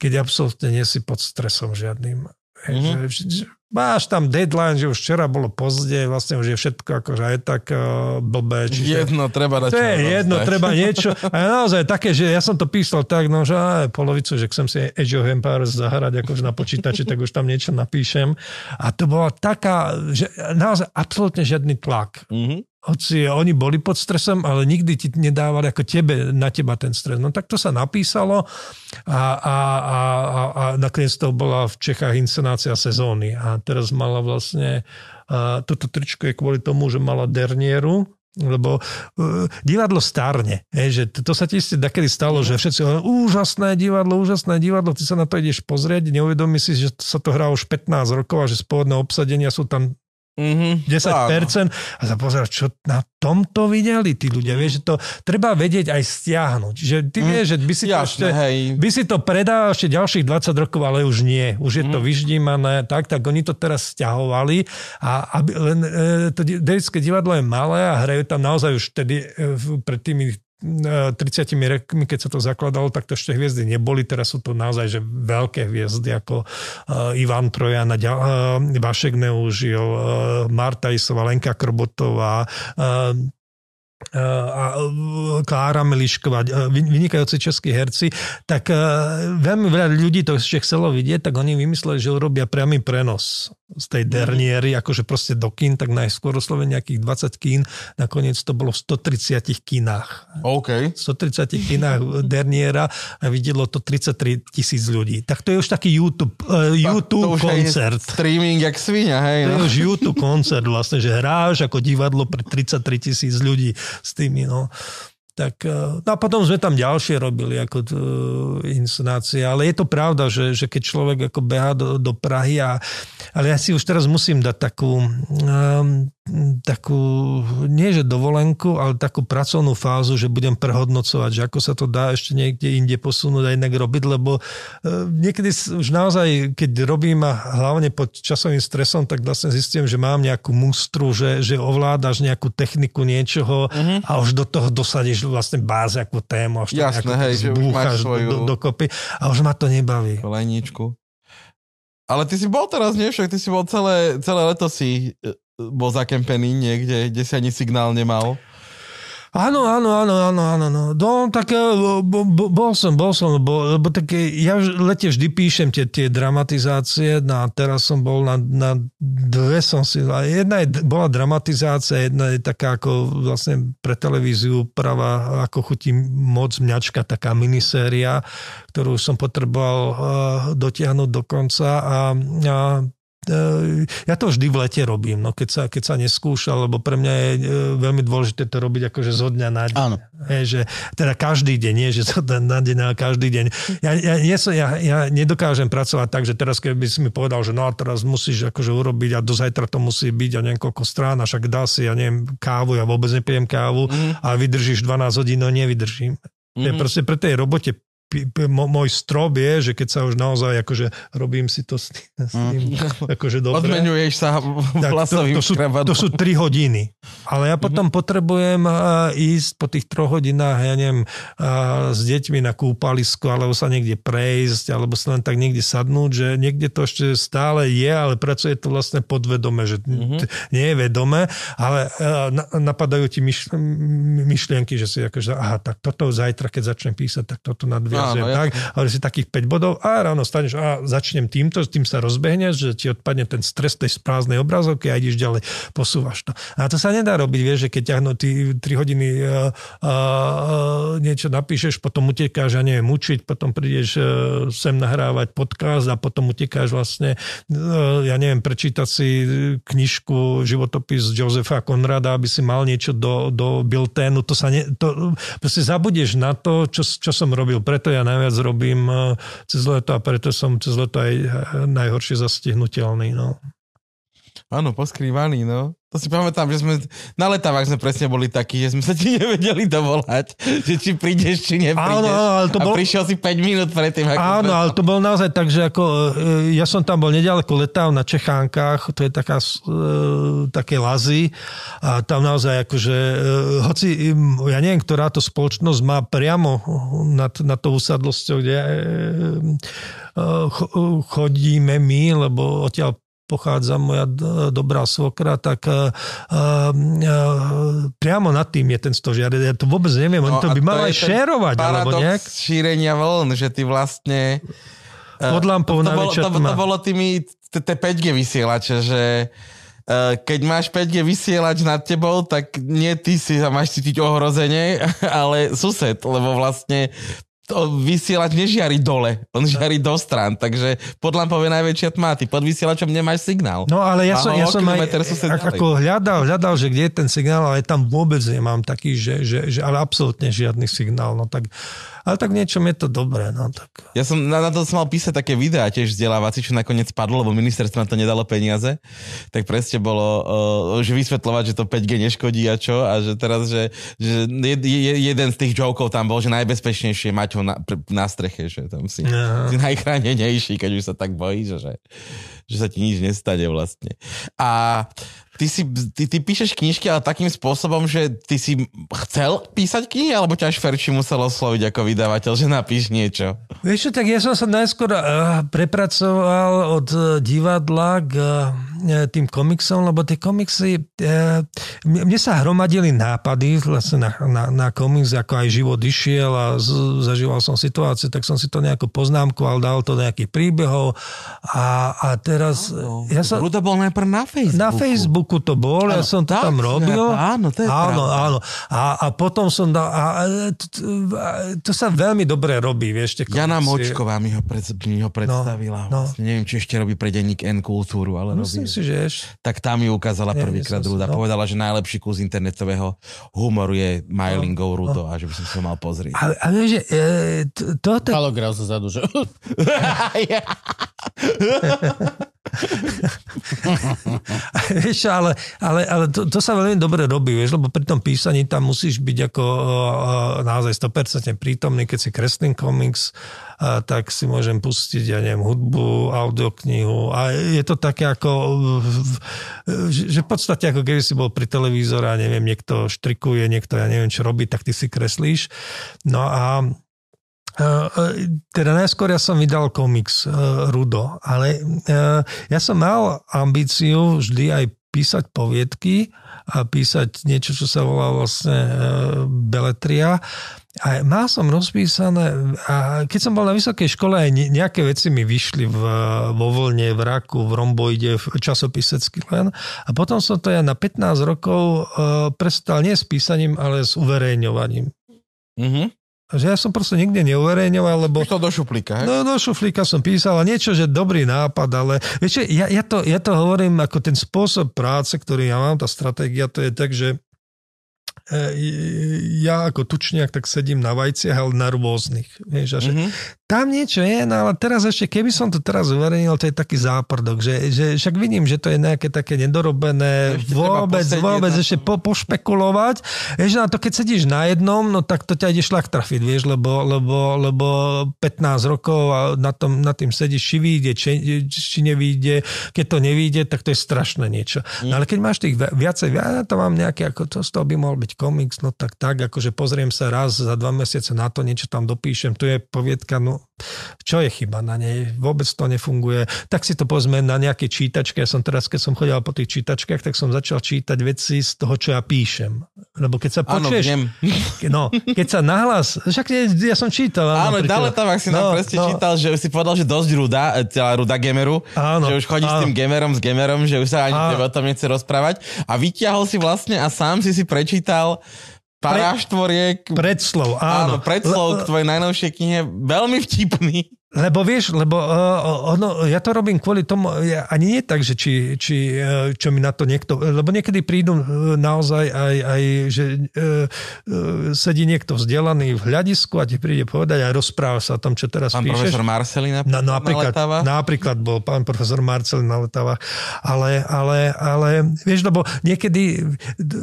keď absolútne nie si pod stresom žiadnym. Mm-hmm. Že, že, máš tam deadline, že už včera bolo pozde, vlastne už je všetko akože aj tak uh, blbé. Čiže jedno treba dať. To je jedno, treba niečo. (laughs) A naozaj také, že ja som to písal tak, no že aj polovicu, že chcem si Age of Empires zahrať akože na počítači, tak už tam niečo napíšem. A to bola taká, že naozaj absolútne žiadny tlak. Mm-hmm hoci oni boli pod stresom, ale nikdy ti nedávali ako tebe, na teba ten stres. No tak to sa napísalo a, a, a, a, a nakoniec to bola v Čechách inscenácia sezóny. A teraz mala vlastne, a toto tričko je kvôli tomu, že mala dernieru, lebo uh, divadlo starne. Je, že to, to sa ti ste takedy stalo, že všetci hovorí, úžasné divadlo, úžasné divadlo, ty sa na to ideš pozrieť, neuvedomí si, že sa to hrá už 15 rokov a že z obsadenia sú tam Mm-hmm, 10% a sa pozerať, čo na tomto videli tí ľudia. Vieš, že to treba vedieť aj stiahnuť. Že ty mm, vieš, že by si, Jasne, to ešte, hej. by si to predával ešte ďalších 20 rokov, ale už nie. Už je mm. to mhm. vyždímané. Tak, tak oni to teraz stiahovali a aby, len e, to Davidské divadlo je malé a hrajú tam naozaj už tedy e, pred tými 30 rokmi, keď sa to zakladalo, tak to ešte hviezdy neboli. Teraz sú to naozaj že veľké hviezdy ako uh, Ivan Trojan, uh, Vašek Neužil, uh, Marta Isová, Lenka Krobotová, uh, a Klára Melišková, vynikajúci českí herci, tak veľmi veľa ľudí to ešte chcelo vidieť, tak oni vymysleli, že urobia priamy prenos z tej derniery, akože proste do kín, tak najskôr oslovene nejakých 20 kín, nakoniec to bolo v 130 kínach. OK. 130 kínach (laughs) derniera a videlo to 33 tisíc ľudí. Tak to je už taký YouTube, uh, YouTube to už koncert. streaming jak svinia, hej. No. To je no. už YouTube koncert vlastne, že hráš ako divadlo pre 33 tisíc ľudí s tými, no. tak, e, no a potom sme tam ďalšie robili ako t, inscenácie, ale je to pravda, že, že keď človek ako beha do, do Prahy a, ale ja si už teraz musím dať takú um, takú, nie že dovolenku, ale takú pracovnú fázu, že budem prehodnocovať, že ako sa to dá ešte niekde inde posunúť a inak robiť, lebo uh, niekedy už naozaj, keď robím a hlavne pod časovým stresom, tak vlastne zistím, že mám nejakú mustru, že, že ovládaš nejakú techniku niečoho uh-huh. a už do toho dosadíš vlastne báze ako tému, až to Jasné, hej, že už máš svoju... do, do, dokopy a už ma to nebaví. Leničku. Ale ty si bol teraz, nie však? Ty si bol celé, celé leto si e, bol zakempený niekde, kde si ani signál nemal. Áno, áno, áno, áno, áno. No, no tak e, bo, bo, bol som, bol som, lebo, lebo tak ja v lete vždy píšem tie, tie dramatizácie, no a teraz som bol na, na dve som si, jedna je, bola dramatizácia, jedna je taká ako vlastne pre televíziu práva ako chutí moc mňačka, taká miniséria, ktorú som potreboval uh, dotiahnuť do konca a, a ja to vždy v lete robím, no keď sa, keď sa neskúša, lebo pre mňa je e, veľmi dôležité to robiť akože zo dňa na deň. Áno. Je, že, teda každý deň, nie že zo dňa na deň, ale každý deň. Ja, ja, ja, ja, ja nedokážem pracovať tak, že teraz keby si mi povedal, že no a teraz musíš akože urobiť a do zajtra to musí byť a neviem koľko strán a však dá si, ja neviem, kávu, ja vôbec nepijem kávu mm. a vydržíš 12 hodín, no nevydržím. Mm-hmm. Mhm. proste pri tej robote môj strop je, že keď sa už naozaj akože robím si to s s tým mm. akože dobre. Odmenuješ sa vlasovým to, to, sú, to sú 3 hodiny. Ale ja potom mm-hmm. potrebujem ísť po tých troch hodinách, ja neviem, s deťmi na kúpalisko, alebo sa niekde prejsť, alebo sa len tak niekde sadnúť, že niekde to ešte stále je, ale pracuje to vlastne podvedome, že mm-hmm. nie je vedome, ale uh, napadajú ti myšl- myšlienky, že si akože, aha, tak toto zajtra, keď začnem písať, tak toto nadvia Áno, tak, ale si takých 5 bodov a ráno staneš a začnem týmto, tým sa rozbehneš, že ti odpadne ten stres tej prázdnej obrazovky a ideš ďalej, posúvaš to. A to sa nedá robiť, vieš, že keď ťahnú ty 3 hodiny uh, uh, niečo napíšeš, potom utekáš, ja neviem, učiť, potom prídeš uh, sem nahrávať podcast a potom utekáš vlastne, uh, ja neviem, prečítať si knižku, životopis Josefa Konrada, aby si mal niečo do, do bilténu, to sa ne, to, proste zabudeš na to, čo, čo som robil. Preto ja najviac robím eh, cez leto a preto som cez leto aj eh, najhoršie zastihnutelný. No. Áno, poskrývaný, no. To si pamätám, že sme na letavách sme presne boli takí, že sme sa ti (laughs) nevedeli dovolať, že či prídeš, či neprídeš. Áno, ale to bol... A prišiel si 5 minút predtým. Ako áno, ale to bolo naozaj tak, že ako, eh, ja som tam bol nedaleko letav na Čechánkach, to je taká, také lazy a tam naozaj akože, hoci ja neviem, ktorá to spoločnosť má priamo nad, nad tou usadlosťou, kde chodíme my, lebo odtiaľ pochádza moja dobrá svokra, tak uh, uh, priamo nad tým je ten stožiar. Ja to vôbec neviem, no, oni to by mali aj šerovať. Alebo nejak. šírenia vln, že ty vlastne... Pod lampou to, to, bolo, to, to bolo tými 5G vysielače, že keď máš 5G vysielač nad tebou, tak nie ty si sa máš cítiť ohrozenie, (laughs) ale sused, lebo vlastne to vysielač nežiari dole, on žiari do stran, takže pod lampou je najväčšia tma, ty pod vysielačom nemáš signál. No ale ja som, ja som aj, ako hľadal, hľadal, že kde je ten signál, ale tam vôbec nemám taký, že, že, že ale absolútne žiadny signál, no tak ale tak niečom je to dobré. No, tak. Ja som na, na to som mal písať také videá tiež vzdelávací, čo nakoniec padlo, lebo ministerstvo na to nedalo peniaze. Tak presne bolo, uh, že vysvetľovať, že to 5G neškodí a čo. A že teraz, že, že je, je, jeden z tých jokov tam bol, že najbezpečnejšie mať ho na, na streche, že tam si, si najchránenejší, keď už sa tak bojíš, že, že sa ti nič nestane vlastne. A ty, si, ty, ty píšeš knižky, ale takým spôsobom, že ty si chcel písať knihy, alebo ťa až Ferči musel osloviť ako vydavateľ, že napíš niečo? Vieš čo, tak ja som sa najskôr uh, prepracoval od uh, divadla k uh, tým komiksom, lebo tie komiksy, uh, mne sa hromadili nápady vlastne na, na, na komiks, ako aj život išiel a z, zažíval som situáciu, tak som si to nejako poznámkoval, dal to nejakých príbehov a, a teraz... No, ja som, to bol najprv na Facebooku. Na Facebooku to bol, áno, ja som to tak, tam robil. Áno, to je áno, áno. A, a potom som dal... A, a, to, to sa veľmi dobre robí, vieš. Jana Močková mi ho, pred, mi ho predstavila. No, no. Vlastne, neviem, či ešte robí pre denník N kultúru, ale Myslím robí. Myslíš, že ješ? tak tam ju ukázala prvýkrát si- Ruda. no. Povedala, že najlepší kus internetového humoru je Mylingov Rudo a že by som si ho mal pozrieť. Ale, ale že e, to, toto... Palo Graus zadu, že... (laughs) (laughs) (laughs) Vieš, ale, ale, ale to, to sa veľmi dobre robí, vieš, lebo pri tom písaní tam musíš byť ako naozaj 100% prítomný, keď si kreslím komiks, tak si môžem pustiť, ja neviem, hudbu, audioknihu a je to také ako, že, v podstate ako keby si bol pri televízore a neviem, niekto štrikuje, niekto, ja neviem, čo robí, tak ty si kreslíš. No a teda najskôr ja som vydal komiks uh, Rudo, ale ja som mal ambíciu vždy aj písať poviedky a písať niečo, čo sa volá vlastne beletria. A mal som rozpísané, a keď som bol na vysokej škole, aj ne- nejaké veci mi vyšli v, vo vlne, v raku, v romboide, v časopisecky len. A potom som to ja na 15 rokov prestal nie s písaním, ale s uverejňovaním. Mhm. Že ja som proste nikde neuverejňoval, lebo... Už to do šuplíka, hej? No do šuflíka som písal a niečo, že dobrý nápad, ale vieš, ja, ja, to, ja to hovorím ako ten spôsob práce, ktorý ja mám, tá stratégia, to je tak, že e, ja ako tučniak tak sedím na vajciach, ale na rôznych. Vieš, a že Mhm. Tam niečo je, no ale teraz ešte, keby som to teraz uverejnil, to je taký záprdok, že, že však vidím, že to je nejaké také nedorobené, Ešte vôbec, vôbec na ešte po, pošpekulovať. Vieš, na to keď sedíš na jednom, no tak to ťa ide šlak trafiť, vieš, lebo, lebo, lebo 15 rokov a na, tom, na tým sedíš, či vyjde, či, či nevyjde. Keď to nevyjde, tak to je strašné niečo. No ale keď máš tých vi- viacej, ja to mám nejaké, ako to z toho by mohol byť komiks, no tak tak, akože pozriem sa raz za dva mesiace na to, niečo tam dopíšem, tu je poviedka, no čo je chyba na nej? Vôbec to nefunguje. Tak si to povedzme na nejaké čítačke. Ja som teraz, keď som chodil po tých čítačkách, tak som začal čítať veci z toho, čo ja píšem. Lebo keď sa Áno, počuješ... viem. no, keď sa nahlas... Však ja, som čítal. Áno, napríklad. dále tam, ak si nám No, presne no. čítal, že si povedal, že dosť ruda, e, teda ruda gameru, Áno, že už chodí s áno. tým gamerom, s gamerom, že už sa ani Áno. o tom nechce rozprávať. A vyťahol si vlastne a sám si si prečítal paráštvoriek, Predslov, áno, áno. predslov k tvojej najnovšej knihe, veľmi vtipný. Lebo vieš, lebo uh, ono, ja to robím kvôli tomu, ja, ani nie tak, že či, či uh, čo mi na to niekto, lebo niekedy prídu uh, naozaj aj, aj že uh, uh, sedí niekto vzdelaný v hľadisku a ti príde povedať a rozpráva sa o tom, čo teraz Pán píšeš. profesor Marceli No, napríklad, napríklad, naletáva. napríklad bol pán profesor Marcel na letavách. Ale, ale, ale vieš, lebo niekedy d-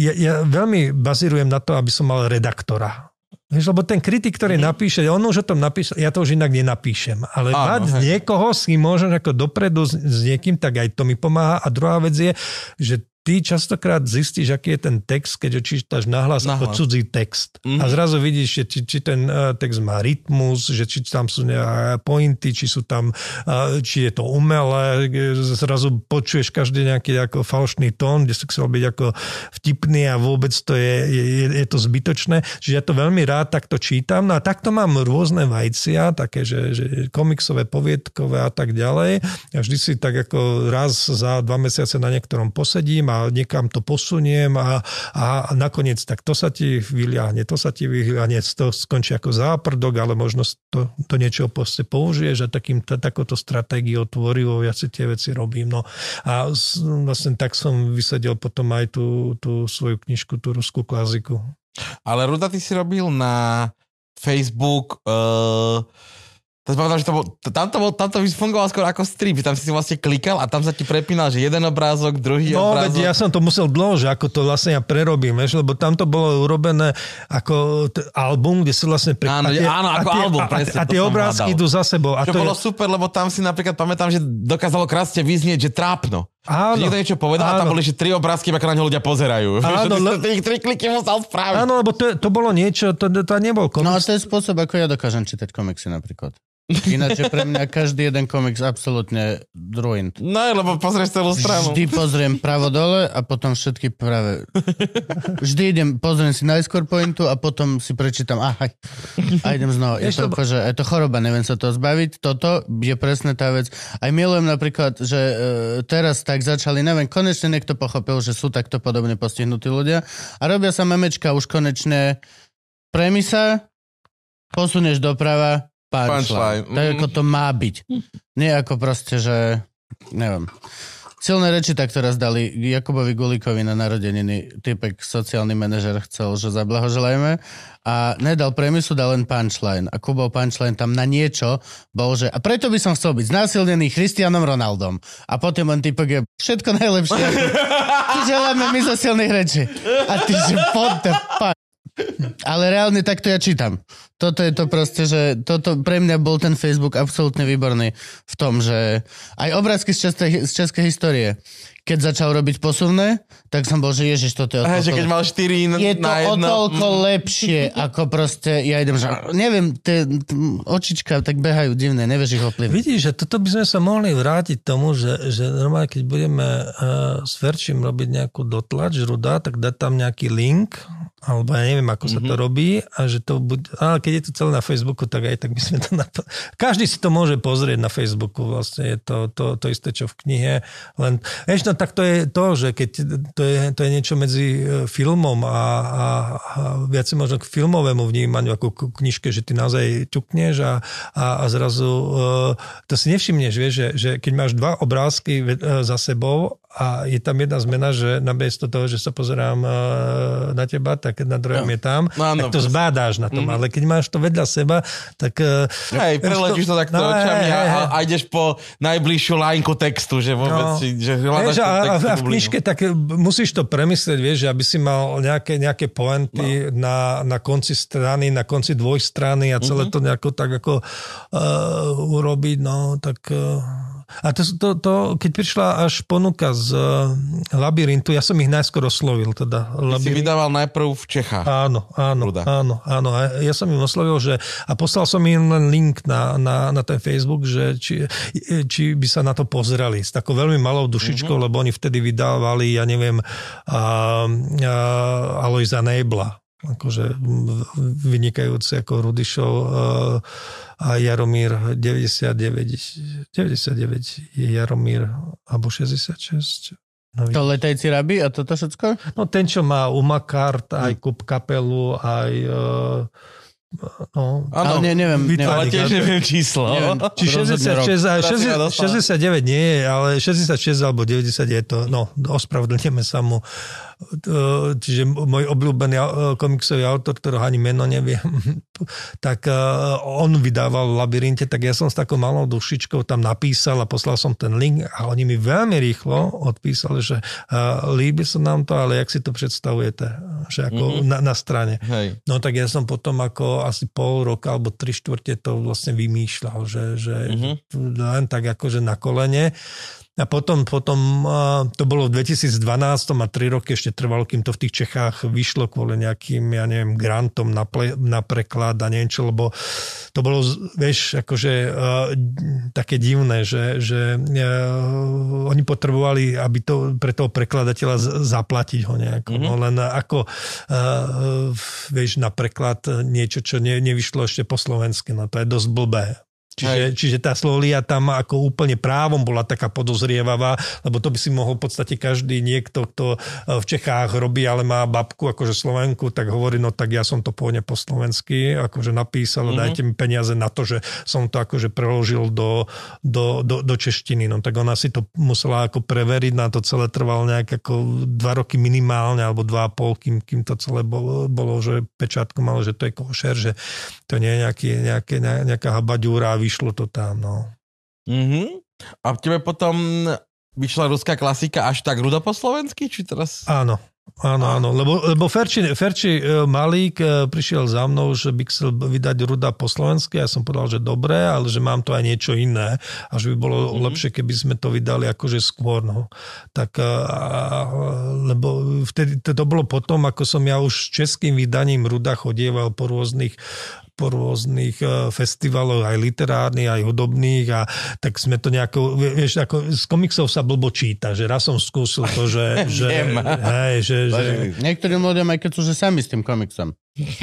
ja, ja veľmi bazírujem na to, aby som mal redaktora. Vieš, lebo ten kritik, ktorý napíše, on už o tom napíše, ja to už inak nenapíšem, ale Áno, mať hej. niekoho, s kým môžeš ako dopredu s, s niekým, tak aj to mi pomáha. A druhá vec je, že ty častokrát zistíš, aký je ten text, keď ho čítaš nahlas, ako cudzí text. Mhm. A zrazu vidíš, že či, či ten uh, text má rytmus, že či tam sú pointy, či sú tam, uh, či je to umelé, zrazu počuješ každý nejaký ako falšný tón, kde si chcel byť ako vtipný a vôbec to je, je, je to zbytočné. Čiže ja to veľmi rád takto čítam. No a takto mám rôzne vajcia, také, že, že komiksové, poviedkové a tak ďalej. Ja vždy si tak ako raz za dva mesiace na niektorom posedím a niekam to posuniem a, a nakoniec tak to sa ti vyliahne, to sa ti vyliahne, to skončí ako záprdok, ale možno to, to niečo proste použiješ a takým, takouto stratégiou tvorivou ja si tie veci robím. No a vlastne tak som vysedel potom aj tú, tú svoju knižku, tú ruskú klaziku. Ale Ruda, ty si robil na Facebook... Uh, to povedal, že to bol, tam, to bol, tam to fungovalo skôr ako strip, tam si si vlastne klikal a tam sa ti prepínal, že jeden obrázok, druhý No, obrázok. veď ja som to musel dlho, že ako to vlastne ja prerobím, vieš, lebo tam to bolo urobené ako t- album, kde si vlastne... Pre... Áno, áno, ako a tie, album, a, presne, a, a tie obrázky hľadal. idú za sebou. A Čo to bolo je, super, lebo tam si napríklad pamätám, že dokázalo krásne vyznieť, že trápno. Áno, Že niekto niečo povedal a tam áno. boli, že tri obrázky, ako na ňo ľudia pozerajú. Áno, Áno, ty tých tri kliky musel spraviť. Áno, lebo to, to bolo niečo, to, to nebol No a komiks. to je spôsob, ako ja dokážem čítať komiksy napríklad. Ináč je pre mňa každý jeden komiks absolútne ruined. No, lebo pozrieš celú stranu. Vždy pozriem pravo dole a potom všetky práve... Vždy idem, pozriem si najskôr pointu a potom si prečítam aha, a idem znova. Je to, akože, je to choroba, neviem sa to zbaviť. Toto je presne tá vec. Aj milujem napríklad, že e, teraz tak začali, neviem, konečne niekto pochopil, že sú takto podobne postihnutí ľudia a robia sa memečka už konečne premisa, posunieš doprava, punchline. Punchline, Tak ako to má byť. Nie ako proste, že neviem. Silné reči tak teraz dali Jakubovi Gulikovi na narodeniny. Typek, sociálny manažer chcel, že zablahoželajme a nedal premisu, dal len punchline. A Kubov punchline tam na niečo bol, že a preto by som chcel byť znásilnený Christianom Ronaldom. A potom len typek je všetko najlepšie. (laughs) Ti želáme my zo silných reči. A ty, že the fuck. Ale reálne takto ja čítam. Toto je to proste, že toto pre mňa bol ten Facebook absolútne výborný v tom, že aj obrázky z českej, z českej histórie. Keď začal robiť posuvné, tak som bol, že ježiš, toto je o že keď mal 4 na, je to na o toľko (laughs) lepšie, ako proste, ja idem, že neviem, tie t- očička tak behajú divné, nevieš ich ovplyvniť. Vidíš, že toto by sme sa mohli vrátiť tomu, že, že normálne, keď budeme uh, s Verčím robiť nejakú dotlač ruda, tak dať tam nejaký link, alebo ja neviem, ako sa to robí, a že to bude, ale keď je to celé na Facebooku, tak aj tak by sme to... (laughs) Nap- Každý si to môže pozrieť na Facebooku, vlastne je to, to, to isté, čo v knihe, len, vieš, no tak to je to, že keď to je, to je niečo medzi e, filmom a, a, a viac možno k filmovému vnímaniu ako k knižke, že ty naozaj ťukneš a, a, a zrazu uh, to si nevšimneš, vieš, že, že keď máš dva obrázky uh, za sebou a je tam jedna zmena, že namiesto toho, že sa pozerám uh, na teba, tak na druhom je tam, No áno, tak to presne. zbádáš na tom, ale keď máš to vedľa seba, tak... Uh, Hej, preletíš to takto No, očami hej, a, hej, hej. a ideš po najbližšiu lajnku textu, že vôbec No. si, že Vieš, ten a, a, a v knižke tak e, musíš to premyslieť, vieš, že aby si mal nejaké, nejaké poenty no. na, na konci strany, na konci dvojstrany a celé Mhm. to nejako tak ako uh, urobiť, no tak... Uh, a to, to, to, keď prišla až ponuka z uh, labyrintu, ja som ich najskôr oslovil, teda. Ty si vydával najprv v Čechách. Áno, áno, Ruda. áno, áno. A ja som im oslovil, že a poslal som im len link na, na, na ten Facebook, že či, či by sa na to pozerali s takou veľmi malou dušičkou, mm-hmm. lebo oni vtedy vydávali, ja neviem, a, a, Alojza Nebla akože vynikajúci ako Rudyšov a Jaromír 99, 99 je Jaromír, alebo 66. No, To letajci rabi a toto všetko? No ten, čo má Umakart, aj Kup kapelu, aj... Uh, no, Ale ne, neviem, neviem. Ale tiež neviem číslo. Neviem. či Rozhodne 66, a Teraz si ma dostala. 60, 69 nie je, ale 66 alebo 90 je to, no, ospravedlňujeme sa mu. Uh, Čiže môj obľúbený uh, komiksový autor, ktorého ani meno neviem, (laughs) tak uh, on vydával v labyrinte, tak ja som s takou malou dušičkou tam napísal a poslal som ten link a oni mi veľmi rýchlo odpísali, že uh, líbi sa nám to, ale jak si to predstavujete, že ako mm-hmm. na, na strane. Hej. No tak ja som potom ako asi pol roka alebo tri štvrte to vlastne vymýšľal, že, že Mhm. len tak akože na kolene. A potom, potom to bolo v 2012 a tri roky ešte trvalo, kým to v tých Čechách vyšlo kvôli nejakým, ja neviem, grantom na, ple, na preklad a neviem čo, lebo to bolo, vieš, akože uh, také divné, že, že uh, oni potrebovali, aby to pre toho prekladateľa zaplatiť ho nejako. Mm-hmm. No len ako, uh, vieš, na preklad niečo, čo ne, nevyšlo ešte po slovensky, no to je dosť blbé. Čiže, čiže tá Slolia tam ako úplne právom bola taká podozrievavá, lebo to by si mohol v podstate každý niekto, kto v Čechách robí, ale má babku akože Slovenku, tak hovorí, no tak ja som to pôvodne po slovensky akože napísal, mm-hmm. dajte mi peniaze na to, že som to akože preložil do, do, do, do češtiny. No tak ona si to musela ako preveriť, na to celé trvalo nejak ako dva roky minimálne, alebo dva a pol, kým, kým to celé bolo, bolo že pečátko malo, že to je košer, že to nie je nejaký, nejaké, nejaká habaďúra vyšlo to tam, no. Mhm. A tebe potom vyšla ruská klasika až tak rudo po slovensky? Či teraz... Áno, áno, áno, lebo, lebo Ferči, Ferči e, Malík e, prišiel za mnou, že by chcel vydať Ruda po slovensky, ja som povedal, že dobre, ale že mám to aj niečo iné a že by bolo Mhm. mm-hmm. lepšie, keby sme to vydali akože skôr, no. Tak, a, a, lebo vtedy to bolo potom, ako som ja už s českým vydaním Ruda chodieval po rôznych po rôznych e, festivaloch, aj literárnych, aj hudobných a tak sme to nejako, vieš, ako z komiksov sa blbo číta, že raz som skúsil to, že, (laughs) že, hej, že, že Niektorým ľuďom, aj keď sú že sami s tým komiksom,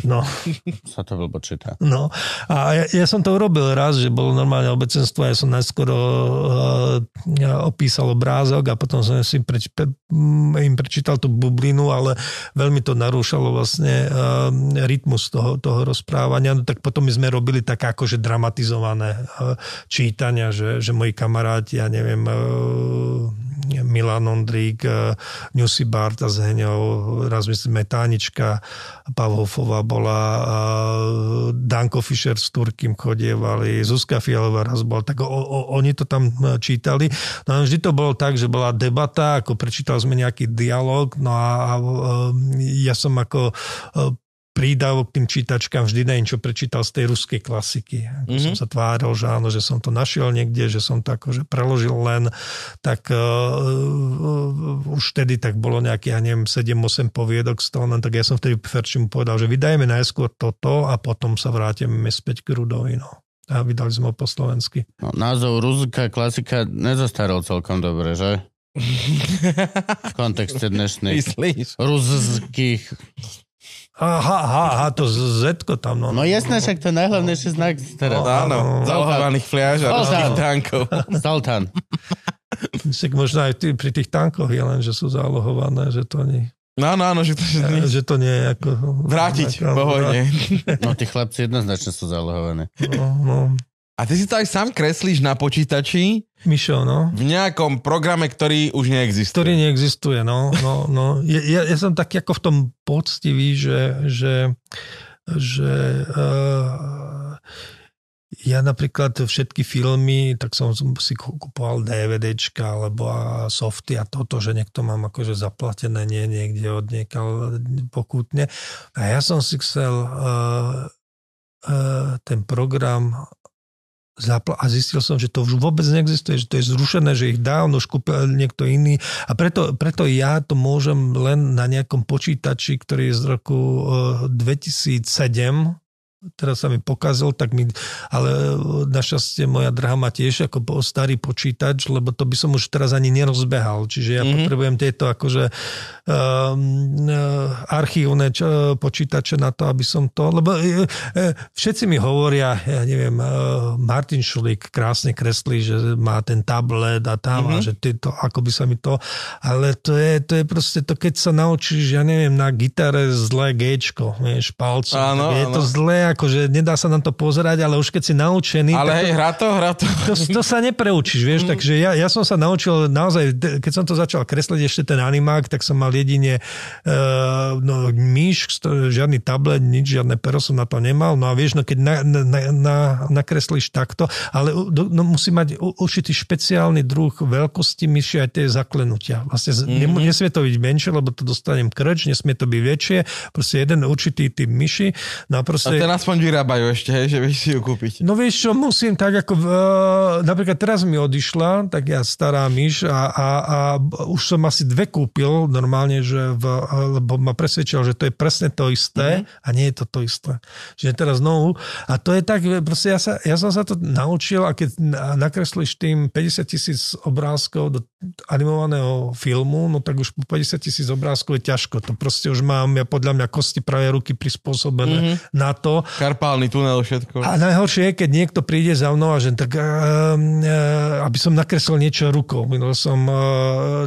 no, (laughs) sa to blbo číta. no. A ja, ja som to urobil raz, že bolo normálne obecenstvo ja som najskôr uh, opísal obrázok a potom som si preč, pe, mm, im prečítal tú bublinu, ale veľmi to narúšalo vlastne uh, rytmus toho, toho rozprávania. No tak potom my sme robili tak akože dramatizované uh, čítania, že, že moji kamaráti, ja neviem, uh, Milan Ondrík, Newsy Barta s Heňou, raz myslím Tánička Pavhofová bola, Danko Fischer s Turkým chodievali, Zuzka Fialová raz bola, tak o, o, oni to tam e, čítali. No a vždy to bolo tak, že bola debata, ako prečítali sme nejaký dialog, no a, a ja som ako prídavok tým čítačkám vždy na niečo prečítal z tej ruskej klasiky. Ako mm-hmm. som sa tváril, že áno, že som to našiel niekde, že som to akože preložil len, tak uh, uh, už vtedy tak bolo nejaké, ja neviem, 7-8 poviedok z toho, tak ja som vtedy Ferčimu povedal, že vydajeme najskôr toto a potom sa vrátime späť k Rudovi. No. A vydali sme ho po slovensky. No, názov ruská klasika nezastaral celkom dobre, že? (laughs) v kontexte dnešných ruských Aha, aha, aha, to z tam, no. No jasné, však to je najhlavnejší znak teraz. No, áno, zalhovaných fliaž a ruských tankov. (laughs) Zoltán. Však možno aj tý, pri tých tankoch je len, že sú zálohované, že to nie... No, no, áno, že to, že, nie... že to nie je ako... Vrátiť, pohojne. (laughs) No, tí chlapci jednoznačne sú zálohované. No, no. A ty si to aj sám kreslíš na počítači? Mišo, no. V nejakom programe, ktorý už neexistuje. Ktorý neexistuje, no. no, no. Ja, ja som taký ako v tom poctivý, že, že, že uh, ja napríklad všetky filmy, tak som si kupoval DVDčka alebo softy a toto, že niekto mám akože zaplatené nie niekde od niekal pokutne. A ja som si chcel uh, uh, ten program a zistil som, že to už vôbec neexistuje, že to je zrušené, že ich dávno už kúpil niekto iný. A preto, preto ja to môžem len na nejakom počítači, ktorý je z roku 2007 eh, teraz sa mi pokazil, tak mi, ale našťastie moja drahá má tiež ako starý počítač, lebo to by som už teraz ani nerozbehal. Čiže ja mm-hmm. potrebujem tieto akože um, archívne čo, počítače na to, aby som to, lebo uh, všetci mi hovoria, ja neviem, uh, Martin Šulík krásne kreslí, že má ten tablet a tam mm-hmm. a že to, ako by sa mi to, ale to je, to je proste to, keď sa naučíš, ja neviem, na gitare zlé Gčko, vieš, palcom, áno, je áno. to zlé akože nedá sa na to pozerať, ale už keď si naučený... Ale hej, hrá to, hrá to. To, to sa nepreučíš, vieš, mm. takže ja, ja som sa naučil naozaj, keď som to začal kresliť ešte ten animák, tak som mal jedine uh, no, myš, žiadny tablet, nič, žiadne pero som na to nemal, no a vieš, no keď na, na, na, nakreslíš takto, ale no, musí mať určitý špeciálny druh veľkosti myši aj tie zaklenutia. Vlastne mm-hmm. nesmie to byť menšie, lebo to dostanem krč, nesmie to byť väčšie, proste jeden určitý typ myši. No a proste... A aspoň vyrábajú ešte, hej, že vieš si ju kúpiť. No vieš čo, musím tak ako, uh, napríklad teraz mi odišla, tak ja stará myš a, a, a už som asi dve kúpil normálne, že v, lebo ma presvedčil, že to je presne to isté mm-hmm. a nie je to to isté. Čiže teraz znovu, a to je tak, proste ja, sa, ja som sa to naučil a keď nakreslíš tým 50 tisíc obrázkov do animovaného filmu, no tak už po 50 tisíc obrázkov je ťažko. To proste už mám ja podľa mňa kosti pravej ruky prispôsobené mm-hmm. na to, Karpálny tunel, všetko. A najhoršie je, keď niekto príde za mnou a že tak, uh, uh, aby som nakreslil niečo rukou. Minul som uh,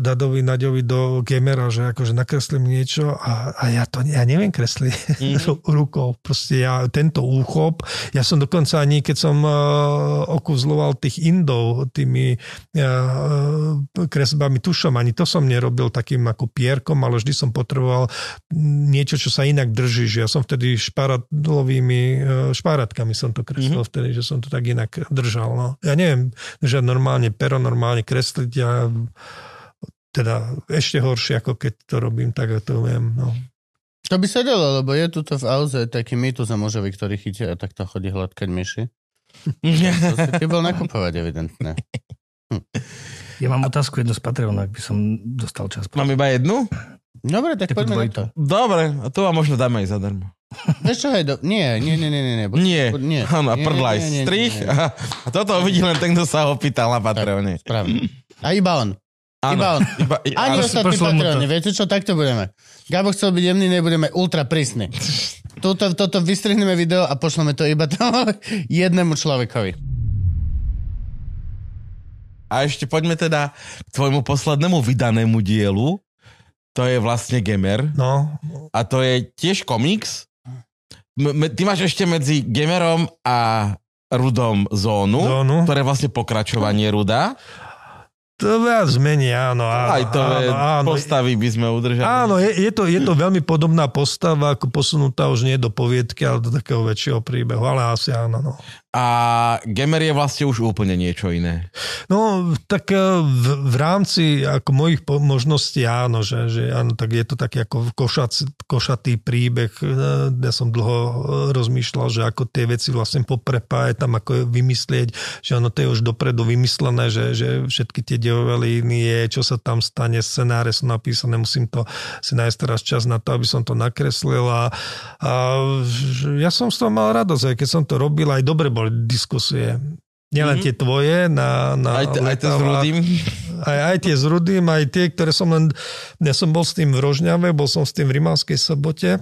Dadovi Naďovi do Gamera, že akože nakreslím niečo a, a ja to ja neviem kresliť (laughs) mm-hmm. rukou. Proste ja tento úchop, ja som dokonca ani keď som uh, okuzloval tých Indov tými uh, kresbami tušom, ani to som nerobil takým ako pierkom, ale vždy som potreboval niečo, čo sa inak drží, že ja som vtedy šparadlovým tými e, špáratkami som to kreslil mm-hmm. vtedy, že som to tak inak držal. No. Ja neviem, že normálne pero, normálne kresliť ja teda ešte horšie, ako keď to robím, tak to viem. No. To by sa dalo, lebo je tu v auze taký mýtus a mužovi, ktorý chytia a takto chodí hladkať myši. (laughs) to si ty bol nakupovať, evidentne. Hm. Ja mám otázku jednu z Patreona, ak by som dostal čas. Mám iba jednu? Dobre, tak poďme na to. Dobre, a to vám možno dáme aj zadarmo. Vieš čo, hej, do... nie, nie, nie, nie, nie. Nie, nie. Áno, a prdlaj, strich. A, a toto uvidí len ten, kto sa ho pýtal na Patreone. Správne. A iba on. Áno. Iba on. Iba, Ani ostatní Patreone. Viete čo, takto budeme. Gabo chcel byť jemný, nebudeme ultra prísni. Toto, toto vystrihneme video a pošleme to iba tomu (laughs) jednému človekovi. A ešte poďme teda k tvojmu poslednému vydanému dielu. To je vlastne Gamer. No. A to je tiež komiks, ty máš ešte medzi Gamerom a Rudom zónu, zónu. ktoré je vlastne pokračovanie Ruda. To viac menej, áno. áno Aj to áno, je, áno. postavy by sme udržali. Áno, je, je, to, je to veľmi podobná postava, ako posunutá už nie do poviedky, ale do takého väčšieho príbehu, ale asi áno. No. A Gamer je vlastne už úplne niečo iné. No, tak e, v, v rámci ako mojich možností áno, že, že áno, tak je to taký ako košac, košatý príbeh. E, Ja som dlho e, rozmýšľal, že ako tie veci vlastne poprepájať, tam ako vymyslieť, že áno, to je už dopredu vymyslené, že, že všetky tie dejové línie, čo sa tam stane, scenáre sú napísané, musím to si nájsť teraz čas na to, aby som to nakreslil a, a ja som z toho mal radosť, aj keď som to robil, aj dobre boli diskusie. Nielen mm-hmm. tie tvoje na, na Aj, aj to s Rudým. aj, aj tie s Rudým, aj tie, ktoré som len... Ja som bol s tým v Rožňave, bol som s tým v Rimavskej sobote.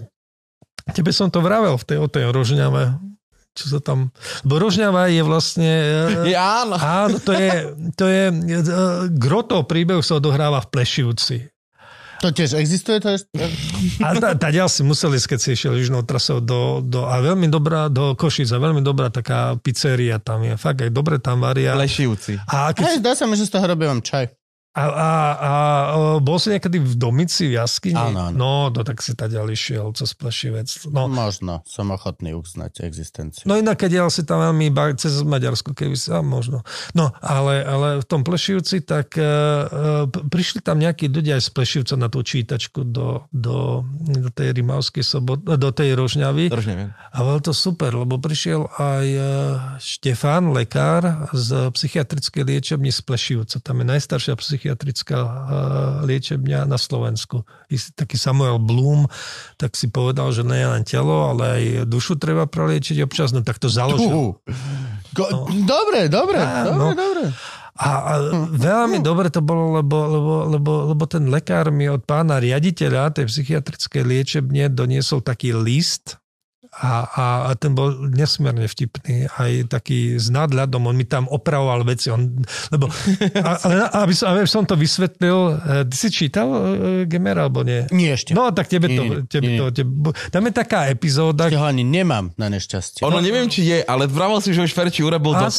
Tebe som to vravel v tej, o tej Rožňave. Čo sa tam... Lebo Rožňava je vlastne... Je, áno. Áno, to je... To je gro toho príbehu sa odohráva v Plešivci. To tiež existuje? To je... A tá, tá si museli keď si išiel južnou trasou do, do, a veľmi dobrá, do Košic a veľmi dobrá taká pizzeria tam je. Fakt aj dobre tam varia. Lešivci. A keď Hej, zdá sa mi, že z toho robím vám čaj. A, a, a bol si niekedy v domici v jaskyni? Áno, áno. No, to tak si taďal išiel cez Plešivec. No, Možno, som ochotný uznať existenciu. no inak keď jel si tam veľmi iba cez Maďarsko, keby si, a možno. No, ale, ale v tom Plešivci, tak uh, prišli tam nejakí ľudia aj z Plešivca na tú čítačku do, do, do tej Rimavskej sobot, do tej Rožňavy. A bolo to super, lebo prišiel aj e, Štefán, lekár z psychiatrickej liečebny z Plešivca. Tam je najstaršia psychiatrická e, liečebňa na Slovensku. Taký Samuel Blum, tak si povedal, že nie len telo, ale aj dušu treba preliečiť občas, no tak to založil. Go- Dobre, dobre, Á, dobre, no. dobre. A, a veľmi dobre to bolo, lebo, lebo, lebo, lebo ten lekár mi od pána riaditeľa tej psychiatrickej liečebne doniesol taký list, a, a, a ten bol nesmierne vtipný, aj taký s nadľadom, on mi tam opravoval veci, on, lebo, a, ale aby, som, aby som to vysvetlil, eh, ty si čítal eh, Gemera, alebo nie? Nie ešte. No, tak tebe to, Nie, tebe nie, to tebe, tam je taká epizóda, Ja ho ani nemám na nešťastie. Ono neviem, či je, ale vravel si, že už Ferči urobil no.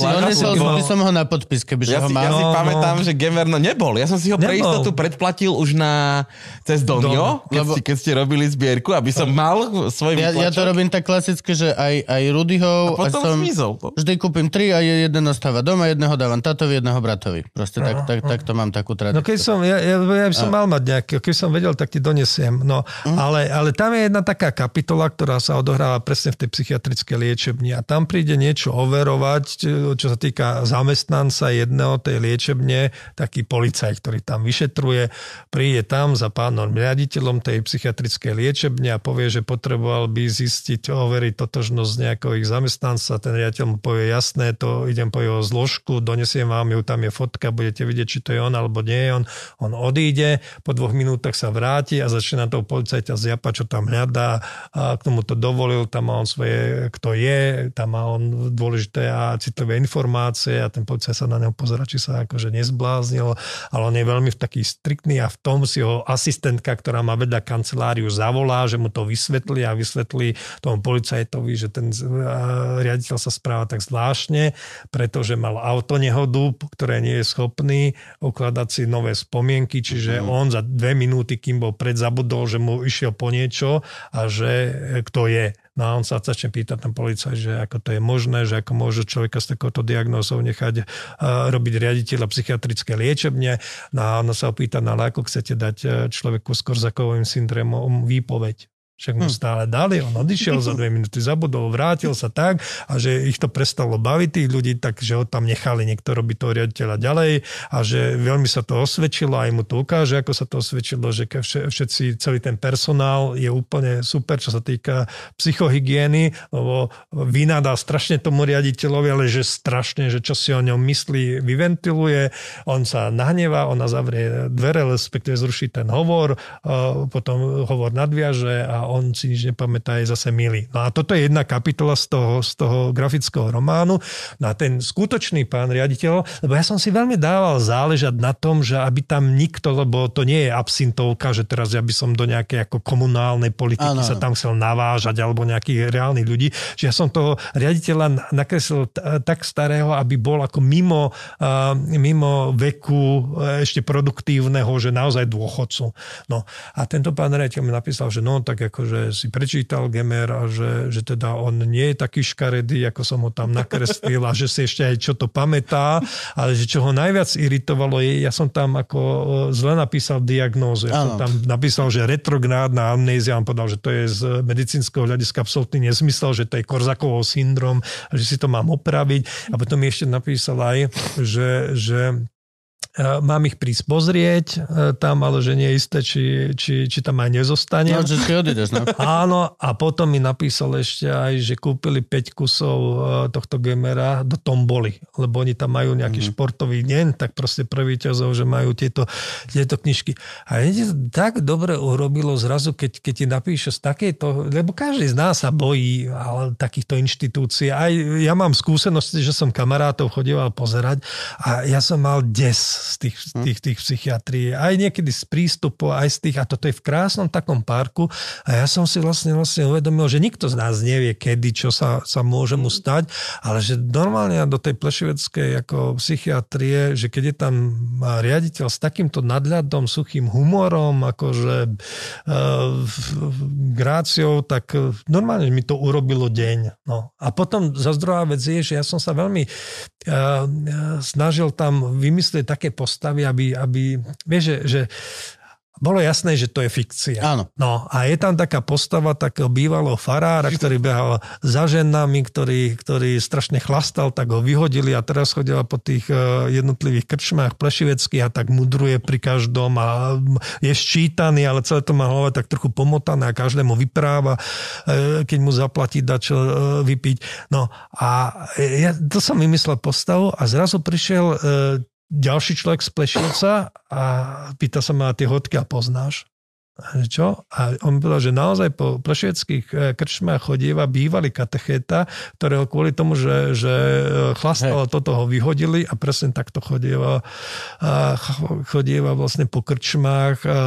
by som ho na podpis, kebyže Ja ho si, ja mám. si No, pamätám, no. že Gamer no nebol. Ja som si ho pre Nebol. istotu predplatil už na cez Donio, keď, lebo- si, keď ste robili zbierku, aby som mal svoj Ja, ja to robím tak klasicky, že aj, aj Rudyho A potom som, zmizol. vždy kúpim tri a je- jeden ostáva doma, jedného dávam tatovi, jedného bratovi. Proste tak, tak, tak to mám takú No tradíciu. keď som, ja, ja, ja by som mal mať nejaký, keď som vedel, tak ti donesiem. No, ale, ale tam je jedna taká kapitola, ktorá sa odohráva presne v tej psychiatrickej liečebni a tam príde niečo overovať, čo sa týka zamestnanca jedného tej liečebne, taký policaj, ktorý tam vyšetruje, príde tam za pánom riaditeľom tej psychiatrickej liečebne a povie, že potreboval by zistiť, overiť totožnosť nejakého ich zamestnanca. Ten riaditeľ mu povie, jasné, to idem po jeho zložku, donesiem vám ju, tam je fotka, budete vidieť, či to je on alebo nie je on. On odíde, po dvoch minútach sa vráti a začne na toho policajta zjapať, čo tam hľadá. A k tomu to dovolil, tam má on svoje, kto je, tam má on dôležité a citlivé informácie a ten policajt sa na neho pozera, či sa akože nezbláznil, ale on je veľmi taký striktný a v tom si ho asistentka, ktorá má veda kanceláriu, zavolá, že mu to vysvetlí a vysvetlí tomu policajtovi, že ten uh, riaditeľ sa správa tak zvláštne, pretože mal autonehodu, ktoré nie je schopný ukladať si nové spomienky, čiže mm. on za dve minúty, kým bol pred, zabudol, že mu išiel po niečo a že e, kto je. No a on sa začne pýtať ten policajt, že ako to je možné, že ako môže človeka s takouto diagnózou nechať uh, robiť riaditeľa psychiatrické liečebne. No a ona sa opýta, no ale ako chcete dať eh, človeku s korzakovým syndromom výpoveď? Však mu stále dali, on odišiel za dve (laughs) minúty, zabudol, vrátil sa tak a že ich to prestalo baviť tých ľudí, takže ho tam nechali niekto robiť toho riaditeľa ďalej a že veľmi sa to osvedčilo, aj mu to ukáže, ako sa to osvedčilo, že všetci, celý ten personál je úplne super, čo sa týka psychohygieny, lebo vynadá strašne tomu riaditeľovi, ale že strašne, že čo si o ňom myslí, vyventiluje, on sa nahnevá, ona zavrie dvere, respektíve zruší ten hovor, a potom hovor nadviaže a on si nič nepamätá, je zase milý. No a toto je jedna kapitola z toho, z toho grafického románu. No a ten skutočný pán riaditeľ, lebo ja som si veľmi dával záležať na tom, že aby tam nikto, lebo to nie je absintovka, že teraz ja by som do nejakej ako komunálnej politiky ano. sa tam chcel navážať alebo nejakých reálnych ľudí, že ja som toho riaditeľa nakreslil tak starého, aby bol ako mimo, mimo veku e, ešte produktívneho, že naozaj dôchodcu. No a tento pán riaditeľ mi napísal, že no tak akože si prečítal Gemer a že, že teda on nie je taký škaredý, ako som ho tam nakreslil a že si ešte aj čo to pamätá, ale že čo ho najviac iritovalo je, ja som tam ako e, zle napísal diagnózu. Ja som tam napísal, že retrográdna amnézia, on povedal, že to je z medicínskeho hľadiska absolútny nezmysel, že to je Korzakovho syndrom, že si to mám opraviť. A potom mi ešte napísal aj, že, že mám ich prísť pozrieť e, tam, ale že nie je isté, či, či, či tam aj nezostane. No, si odídeš, no. (laughs) Áno, a potom mi napísal ešte aj, že kúpili 5 kusov e, tohto gamera do tomboli, lebo oni tam majú nejaký mm-hmm. športový deň, tak proste prvý ťazov, že majú tieto, tieto knižky. A tak dobre urobilo zrazu, keď, keď ti napíše z takejto, lebo každý z nás sa bojí ale takýchto inštitúcií. Aj ja mám skúsenosti, že som kamarátov chodieval pozerať a ja som mal des z tých, z hm. tých, tých psychiatrií, aj niekedy z prístupu, aj z tých, a toto je v krásnom takom parku a ja som si vlastne, vlastne uvedomil, že nikto z nás nevie, kedy, čo sa, sa môže mu stať, ale že normálne do tej plešiveckej ako psychiatrie, že keď je tam riaditeľ s takýmto nadľadom, suchým humorom, akože e, gráciou, tak normálne mi to urobilo deň. No. A potom za druhá vec je, že ja som sa veľmi e, snažil tam vymyslieť také postavy, aby, aby vieš, že, že bolo jasné, že to je fikcia. Áno. No a je tam taká postava takého bývalého farára, ktorý behal za ženami, ktorý, ktorý strašne chlastal, tak ho vyhodili a teraz chodila po tých e, jednotlivých krčmách plešiveckých a tak mudruje pri každom a je ščítaný, ale celé to má hlave tak trochu pomotané a každému vypráva, e, keď mu zaplatí dať čo e, vypiť. No a ja, to som vymyslel postavu a zrazu prišiel ďalší človek z Plešivca a pýta sa ma, ty hodky a poznáš? Čo? A on povedal, že naozaj po plešeckých e, krčmách chodieva bývalý katechéta, ktorého kvôli tomu, že, že chlastalo hey. toto ho vyhodili a presne takto chodieva, chodieva vlastne po krčmách a,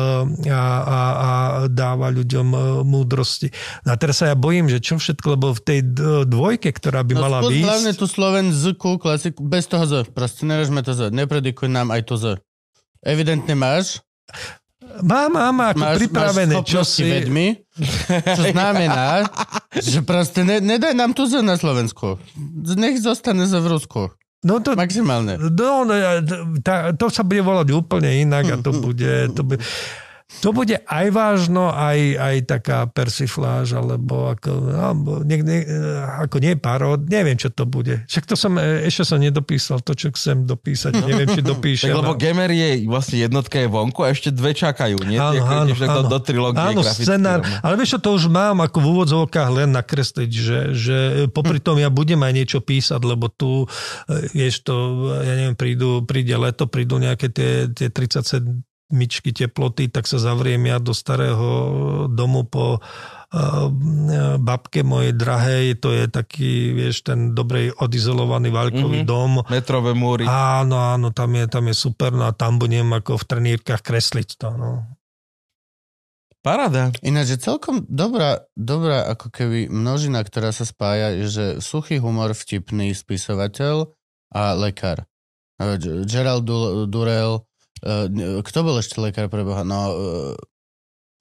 a, a dáva ľuďom e, múdrosti. No a teraz sa ja bojím, že čo všetko, lebo v tej dvojke, ktorá by no, mala byť... Hlavne tu slovenskú klasiku, bez toho Z, proste nerežme to Z, nepredikuj nám aj to Z. Evidentne máš, Mám, mám ako máš, pripravené máš čosi. vedmi, čo (laughs) znamená, že proste ne, nedaj nám tu na Slovensku. Nech zostane v Rusku. No to, Maximálne. No, no, tá, to sa bude volať úplne inak a to bude... To bude to bude aj vážno, aj, aj taká persifláž, alebo ako, no, nie, nie, ako nie parod, neviem, čo to bude. Však to som, e, ešte som nedopísal to, čo chcem dopísať, neviem, či (laughs) dopíšem. tak, lebo Gamer je, vlastne jednotka je vonku a ešte dve čakajú, nie? Áno, áno, áno. Do, trilógie áno, scenár, ale vieš to už mám ako v úvodzovkách len nakresliť, že, že popri tom ja budem aj niečo písať, lebo tu, e, vieš to, ja neviem, prídu, príde leto, prídu nejaké tie, tie 37 myčky teploty, tak sa zavriem ja do starého domu po eh, babke mojej drahej, to je taký, vieš, ten dobrej odizolovaný vaľkový mm-hmm. dom. Metrové múry. Áno, áno, tam je, tam je super, no a tam budem ako v trenírkach kresliť to, no. Parada. Ináč je celkom dobrá, dobrá ako keby množina, ktorá sa spája, že suchý humor, vtipný spisovateľ a lekár. Gerald Durrell, Uh, kto bol ešte lekár pre Boha? No, uh,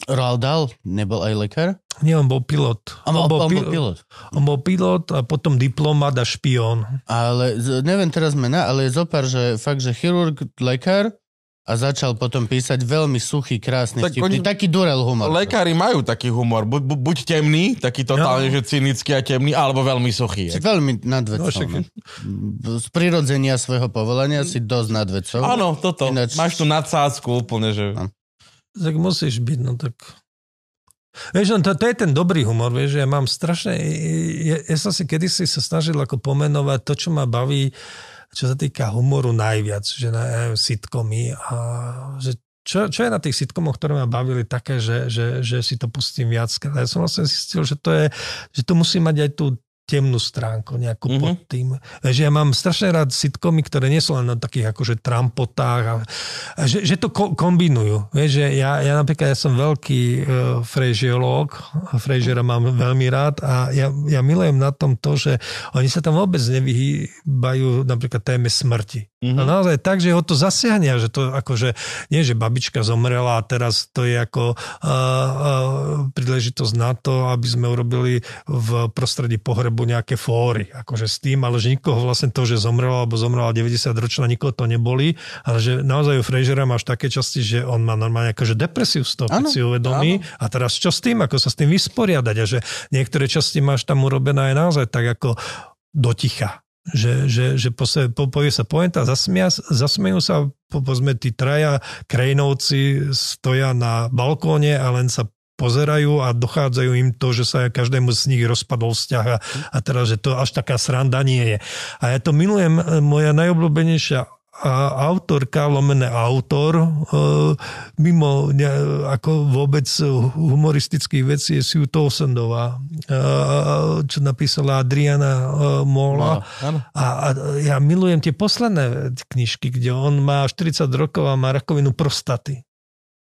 Roald Dahl nebol aj lekár? Nie, on bol pilot. On, on, bol, on bol pilot. On bol pilot a potom diplomat a špión. Ale neviem teraz mena, ale je zopár, že fakt, že chirurg, lekár a začal potom písať veľmi suchý, krásny tak vtipný, oni, taký durel humor. Lekári majú taký humor, buď, bu, buď temný, taký totálne, no. že cynický a temný, alebo veľmi suchý. Si veľmi nadvecov. No, Z prirodzenia svojho povolania si dosť nadvecov. Áno, toto. Ináč... Máš tu nadsázku úplne, že... No. Tak musíš byť, no tak... Vieš, no, to, to je ten dobrý humor, vieš, ja mám strašne... Ja, ja som si kedysi sa snažil ako pomenovať to, čo ma baví čo sa týka humoru najviac, že na sitcomy a že čo, čo je na tých sitcomoch, ktoré ma bavili také, že, že, že si to pustím viac. Ja som vlastne zistil, že to, je, že to musí mať aj tú temnú stránku nejakú mm-hmm. pod tým. Že ja mám strašne rád sitcomy, ktoré nie sú len na takých akože trampotách a, a že, že to ko, kombinujú. Vieš, že ja, ja napríklad ja som veľký uh, frežiológ, Frejžera mám veľmi rád a ja, ja milujem na tom to, že oni sa tam vôbec nevyhýbajú napríklad téme smrti. Mm-hmm. A naozaj tak, že ho to zasiahne, že to akože, nie že babička zomrela a teraz to je ako uh, uh, príležitosť na to, aby sme urobili v prostredí pohrebu nejaké fóry, akože s tým, ale že nikoho vlastne to, že zomrela alebo zomrela 90 ročná, nikoho to neboli, ale že naozaj u Frasera máš také časti, že on má normálne akože depresiu z toho, keď si uvedomí. Ano. A teraz čo s tým, ako sa s tým vysporiadať a že niektoré časti máš tam urobené aj naozaj tak ako doticha že, že, že po se, po, povie sa pointa, zasmia, zasmejú sa, po, povedzme, tí traja krajnovci stoja na balkóne a len sa pozerajú a dochádzajú im to, že sa každému z nich rozpadol vzťah a, a teraz, že to až taká sranda nie je. A ja to milujem, moja najobľúbenejšia a autorka, lomené autor, e, mimo ne, ako vôbec humoristických vecí je Sue Towsendová, e, čo napísala Adriana e, Mola. No, a, a ja milujem tie posledné knižky, kde on má 40 rokov a má rakovinu prostaty.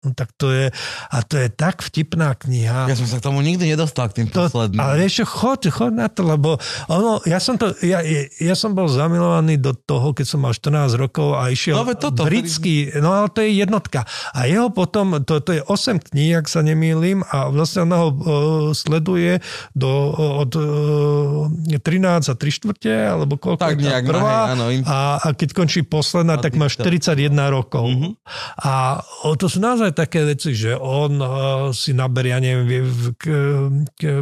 No tak to je, a to je tak vtipná kniha. Ja som sa k tomu nikdy nedostal, k tým to, posledným. Ale vieš choď, choď na to, lebo ono, ja som to, ja, ja som bol zamilovaný do toho, keď som mal 14 rokov a išiel no, toto, britský, ktorý... no ale to je jednotka. A jeho potom, to, to je 8 kníh, ak sa nemýlim, a vlastne ona ho uh, sleduje do, od uh, 13 a 3 štvrte, alebo koľko tak je nejak, prvá. No, hej, áno, im... a, a keď končí posledná, tak má 41 rokov. Mm-hmm. A o, to sú naozaj také veci, že on uh, si naberie, ja neviem,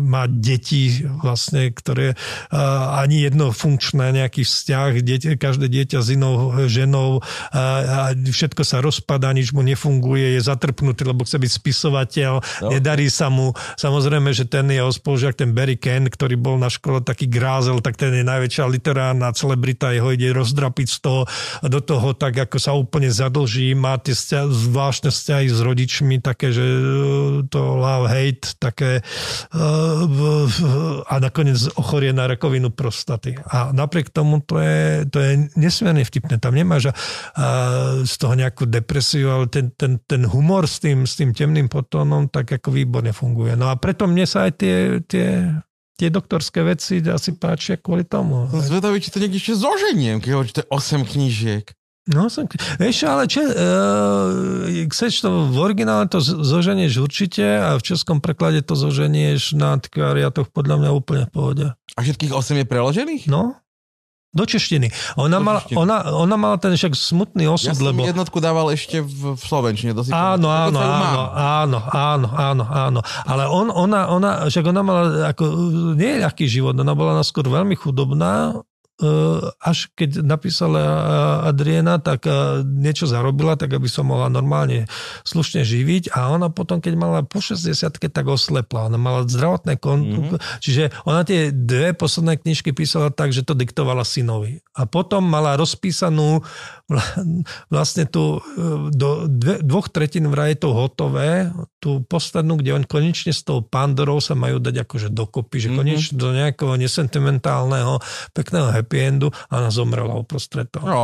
má deti vlastne, ktoré uh, ani jedno funkčné nejaký vzťah, dieťa, každé dieťa s inou ženou uh, a všetko sa rozpadá, nič mu nefunguje, je zatrpnutý, lebo chce byť spisovateľ, no. nedarí sa mu. Samozrejme, že ten jeho spolužiak, ten Barry Ken, ktorý bol na škole taký grázel, tak ten je najväčšia literárna celebrita, jeho ide rozdrapiť z toho, do toho tak, ako sa úplne zadlží, má tie zvláštne vzťahy s rodičmi také, že e, to love hate také e, a nakoniec ochorie na rakovinu prostaty. A napriek tomu to je, to je nesmierne vtipné. Tam nemáš z toho nejakú depresiu, ale ten, ten, ten humor s tým, s tým temným potónom tak ako výborne funguje. No a preto mne sa aj tie, tie tie doktorské veci asi páčia kvôli tomu. Zvedavý, či to niekde ešte zoženiem, keď je 8 knížiek. No, som, vieš, ale če, uh, chceš to v originále to zoženieš určite a v českom preklade to zoženieš na antikvariatoch podľa mňa úplne v pohode. A všetkých 8 je preložených? No, do češtiny. Ona, do mala, češtiny. Ona, ona mala ten však smutný osud, ja lebo... Ja jednotku dával ešte v, v Slovenčine. To si áno, áno, áno, áno, áno, áno, áno. Ale on, ona, ona, však ona mala ako, nie ľahký život, ona bola naskôr veľmi chudobná, E, až keď napísala Adriena, tak e, niečo zarobila, tak aby som mohla normálne slušne živiť a ona potom, keď mala po 60 tak oslepla. Ona mala zdravotné kon... Mm-hmm. Čiže ona tie dve posledné knižky písala tak, že to diktovala synovi. A potom mala rozpísanú vlastne tu e, do dve, dvoch tretín vraj je to hotové, tú poslednú, kde on konečne s tou Pandorou sa majú dať akože dokopy, že mm-hmm. konečne do nejakého nesentimentálneho, pekného happy endu a ona zomrela uprostred toho. No.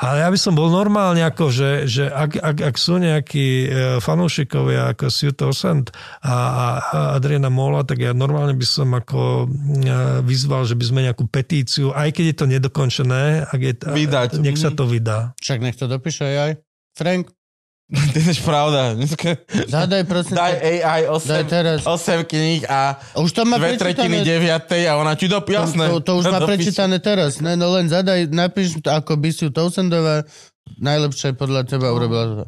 Ale ja by som bol normálne ako, že, že ak, ak, ak sú nejakí e, fanúšikovia ako Sue Torsent a, a Adriana Mola, tak ja normálne by som ako e, vyzval, že by sme nejakú petíciu, aj keď je to nedokončené, ak je, Vydať. nech sa to vydá. Však nech to dopíše aj Frank. (laughs) To je pravda. Zadaj prosím. Daj AI 8, daj teraz. 8 kníh a už to má dve tretiny 9 a ona ti dopí, jasné. To, to, to už má prečítané teraz. Ne, no len zadaj, napíš, ako by si Tousendová najlepšie podľa teba urobila to.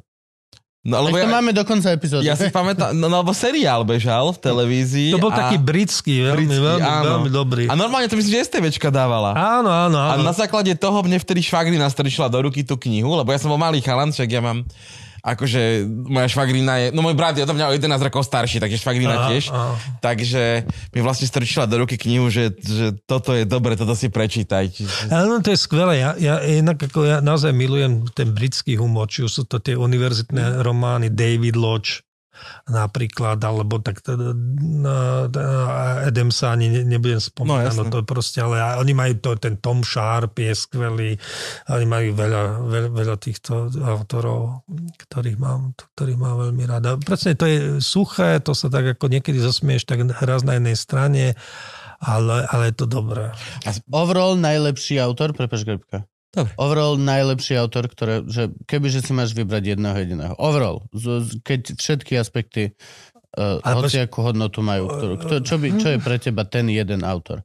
No, alebo ja, to máme do konca epizódy. Ja si (laughs) pamätám, no, no, alebo seriál bežal v televízii. To bol a... taký britský, veľmi, britský, veľmi, áno. veľmi dobrý. A normálne to myslím, že STVčka dávala. Áno, áno, áno. A na základe toho mne vtedy švagri nás do ruky tú knihu, lebo ja som bol malý chalan, však ja mám akože moja švagrina je, no môj brat je od mňa o 11 rokov starší, takže švagrina Aha, tiež. aha. Takže mi vlastne strčila do ruky knihu, že, že toto je dobre, toto si prečítaj. Čiže- Ale no to je skvelé. Ja, ja, inak ako ja naozaj milujem ten britský humor, či už sú to tie univerzitné romány David Lodge napríklad, alebo tak no, Adamsa ani ne- nebudem spomínať, No, no, jasné. to proste, ale a- oni majú to, ten Tom Sharp je skvelý, oni majú veľa, veľa, veľa týchto autorov, ktorých mám, ktorých mám veľmi rada. Presne to je suché, to sa tak ako niekedy zasmieš tak raz na jednej strane, ale, ale je to dobré. Overall najlepší autor, prepáč Grebka. Dobre. Overall najlepší autor, ktoré, že kebyže si máš vybrať jedného jediného. Overall, z, z- keď všetky aspekty uh, Ale hoci akú hodnotu majú. Ktorú, kto, čo, by, čo je pre teba ten jeden autor?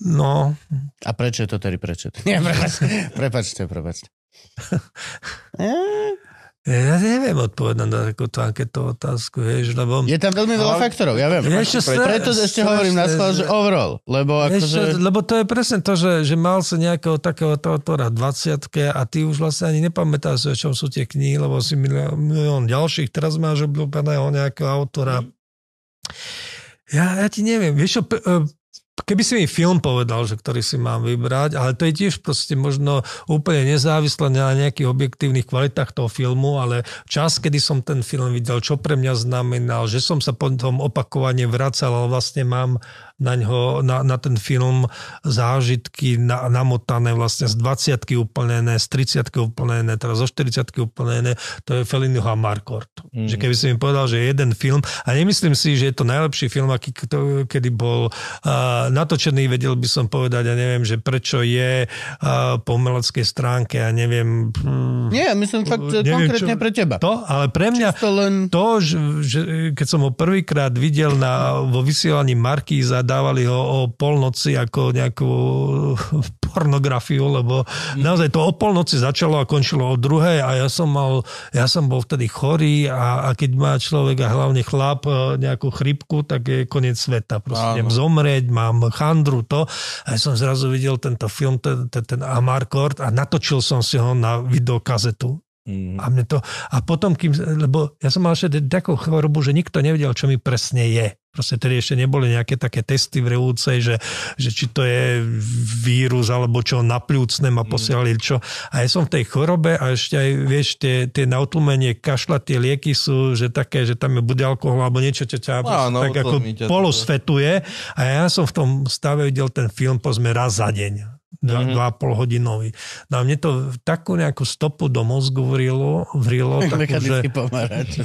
No, A prečo je to tedy prečo? (laughs) Nie, prepač, prepačte, prepačte. (laughs) Ja neviem odpovedať na takúto anketovú otázku, vieš, lebo... Je tam veľmi veľa Ale- faktorov, ja viem. Vieš čo, Preto, preto ešte hovorím na schvál, že overall, lebo Vieš čo, akože... lebo to je presne to, že, že mal sa nejakého takého autora v 20 a ty už vlastne ani nepamätáš, o čom sú tie knihy, lebo si milión, milión ďalších, teraz máš obľúbeného nejakého autora. Ja, ja ti neviem, vieš čo, e, keby si mi film povedal, že ktorý si mám vybrať, ale to je tiež proste možno úplne nezávisle na nejakých objektívnych kvalitách toho filmu, ale čas, kedy som ten film videl, čo pre mňa znamenal, že som sa potom opakovane vracal, ale vlastne mám na, ňo, na, na ten film zážitky na, namotané vlastne z 20 úplnené, z 30 úplnené, teraz zo 40 úplnené, to je Felliniho a Markort. Mm. Že keby si mi povedal, že jeden film, a nemyslím si, že je to najlepší film, aký kto- kedy bol uh, natočený, vedel by som povedať, ja neviem, že prečo je uh, po umeleckej stránke, ja neviem... hm, Nie, myslím fakt, neviem, konkrétne čo- pre teba. To, ale pre mňa... To len... To, že, že keď som ho prvýkrát videl na, vo vysielaní Markíza, dávali ho o polnoci ako nejakú (laughs) pornografiu, lebo naozaj to o polnoci začalo a končilo o druhej a ja som mal, ja som bol vtedy chorý a, a keď má človek a hlavne chlap e, nejakú chrypku, tak je koniec sveta. Proste idem zomrieť, mám chandru, to. A ja som zrazu videl tento film, ten, ten, ten Amarcord a natočil som si ho na videokazetu. Mhm. A, mne to, a potom, kým, lebo ja som mal ešte takú chorobu, že nikto nevedel, čo mi presne je. Proste tedy ešte neboli nejaké také testy v revúcej, že, že či to je vírus, alebo čo na pľúcne ma posielali, čo. A ja som v tej chorobe a ešte aj, vieš, tie, tie na utlmenie kašľa, tie lieky sú, že také, že tam je bude alkohol, alebo niečo, čo ťa Áno, tak ako polosvetuje. A ja som v tom stave videl ten film, pozme raz za deň. Dva, Mhm. dva a pol hodinový. No a mne to takú nejakú stopu do mozgu vrilo, vrilo (laughs) takú, že.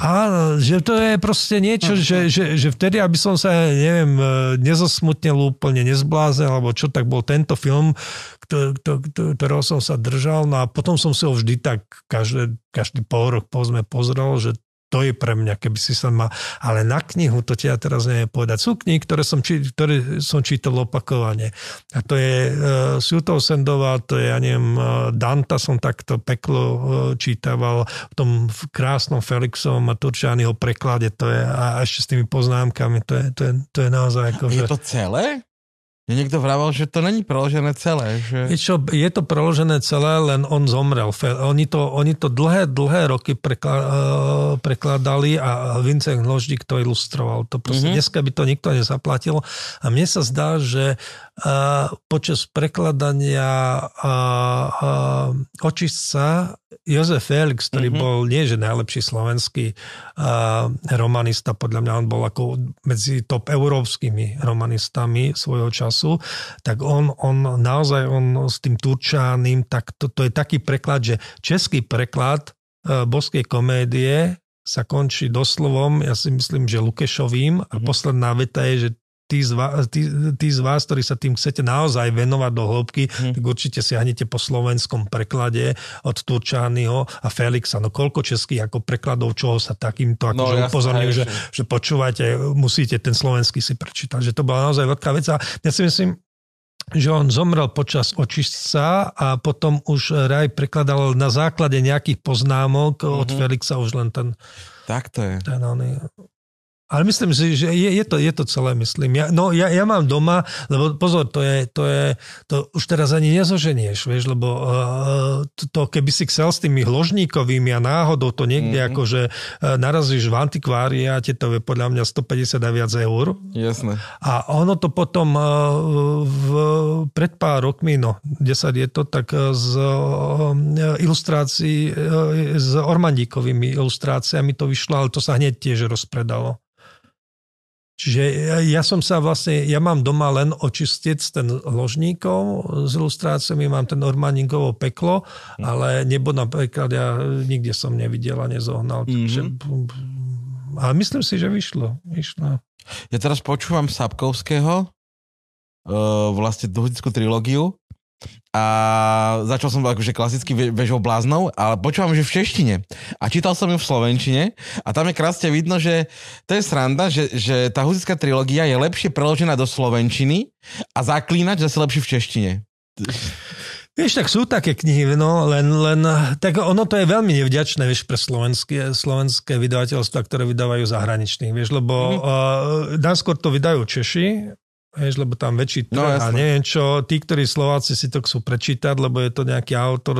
(laughs) Áno, že to je proste niečo, že, že, že vtedy, aby som sa, neviem, e, nezosmutnil úplne, nezbláznil, alebo čo, tak bol tento film, kto- kto- kto- ktorého som sa držal, no a potom som si ho vždy tak každý, každý pol rok povedzme pozrel, že to je pre mňa, keby si sa ma... Ale na knihu, to ti ja teraz neviem povedať. Sú knihy, ktoré som, či, ktoré som čítal opakovane. A to je uh, Sutov Sendová, to je, ja neviem, uh, Danta som takto peklo uh, čítaval, v tom krásnom Felixovom a Turčányho preklade, to je, a ešte s tými poznámkami, to je, to je, to je naozaj ako... Je že- to celé? Mne niekto vravel, že to není preložené celé. Že... Je, čo, je to preložené celé, len on zomrel. Oni to, oni to dlhé, dlhé roky prekla, uh, prekladali a Vincent Hloždík to ilustroval. To proste, mm-hmm. Dneska by to nikto nezaplatil. A mne sa zdá, že uh, počas prekladania uh, uh, očistca Jozef Felix, ktorý mm-hmm. bol nie že najlepší slovenský uh, romanista, podľa mňa on bol ako medzi top európskymi romanistami svojho času, tak on, on naozaj on s tým Turčáným, tak to, to je taký preklad, že český preklad uh, boskej komédie sa končí doslovom, ja si myslím, že Lukešovým a posledná veta je, že tí z, vás, tí, tí z vás, ktorí sa tým chcete naozaj venovať do hĺbky, hmm. tak určite siahnete po slovenskom preklade od Turčányho a Felixa. No koľko českých ako prekladov, čoho sa takýmto No, akože jasné, upozorňujú, že, že počúvajte, musíte ten slovenský si prečítať. Že to bola naozaj veľká vec a ja si myslím, že on zomrel počas očistca a potom už Raj prekladal na základe nejakých poznámok mm-hmm. od Felixa už len ten, Tak to je. ten oný, Ale myslím si, že je, je, to, je to celé, myslím. Ja, no ja, ja mám doma, lebo pozor, to je, to je, to už teraz ani nezoženieš, vieš, lebo uh, to, to, keby si chcel s tými hložníkovými a náhodou to niekde mm-hmm. akože uh, narazíš v antikváriáte, to je podľa mňa 150 a viac eur. Jasné. A ono to potom uh, v, pred pár rokmi, no 10 je to, tak z uh, ilustrácií, uh, s Ormandíkovými ilustráciami to vyšlo, ale to sa hneď tiež rozpredalo. Čiže ja som sa vlastne, ja mám doma len očistec ten ložníkov s ilustráciami, mám ten Ormaningovo peklo, mm. ale nebo napríklad ja nikde som nevidel a nezohnal. Mm-hmm. Takže, ale myslím si, že vyšlo. vyšlo. Ja teraz počúvam Sapkovského, uh, vlastne dvojdickú trilógiu a začal som akože klasicky vežou bláznov, ale počúvam, že v češtine. A čítal som ju v slovenčine a tam je krásne vidno, že to je sranda, že, že tá huzická trilógia je lepšie preložená do slovenčiny a zaklínať zase lepšie v češtine. Vieš, tak sú také knihy, no, len, len tak ono to je veľmi nevďačné, vieš, pre slovenské, slovenské vydavateľstva, ktoré vydávajú zahraničných, vieš, lebo mm. uh, najskôr to vydajú Češi, Vieš, lebo tam väčší trh no, a neviem čo. Tí, ktorí Slováci si to chcú prečítať, lebo je to nejaký autor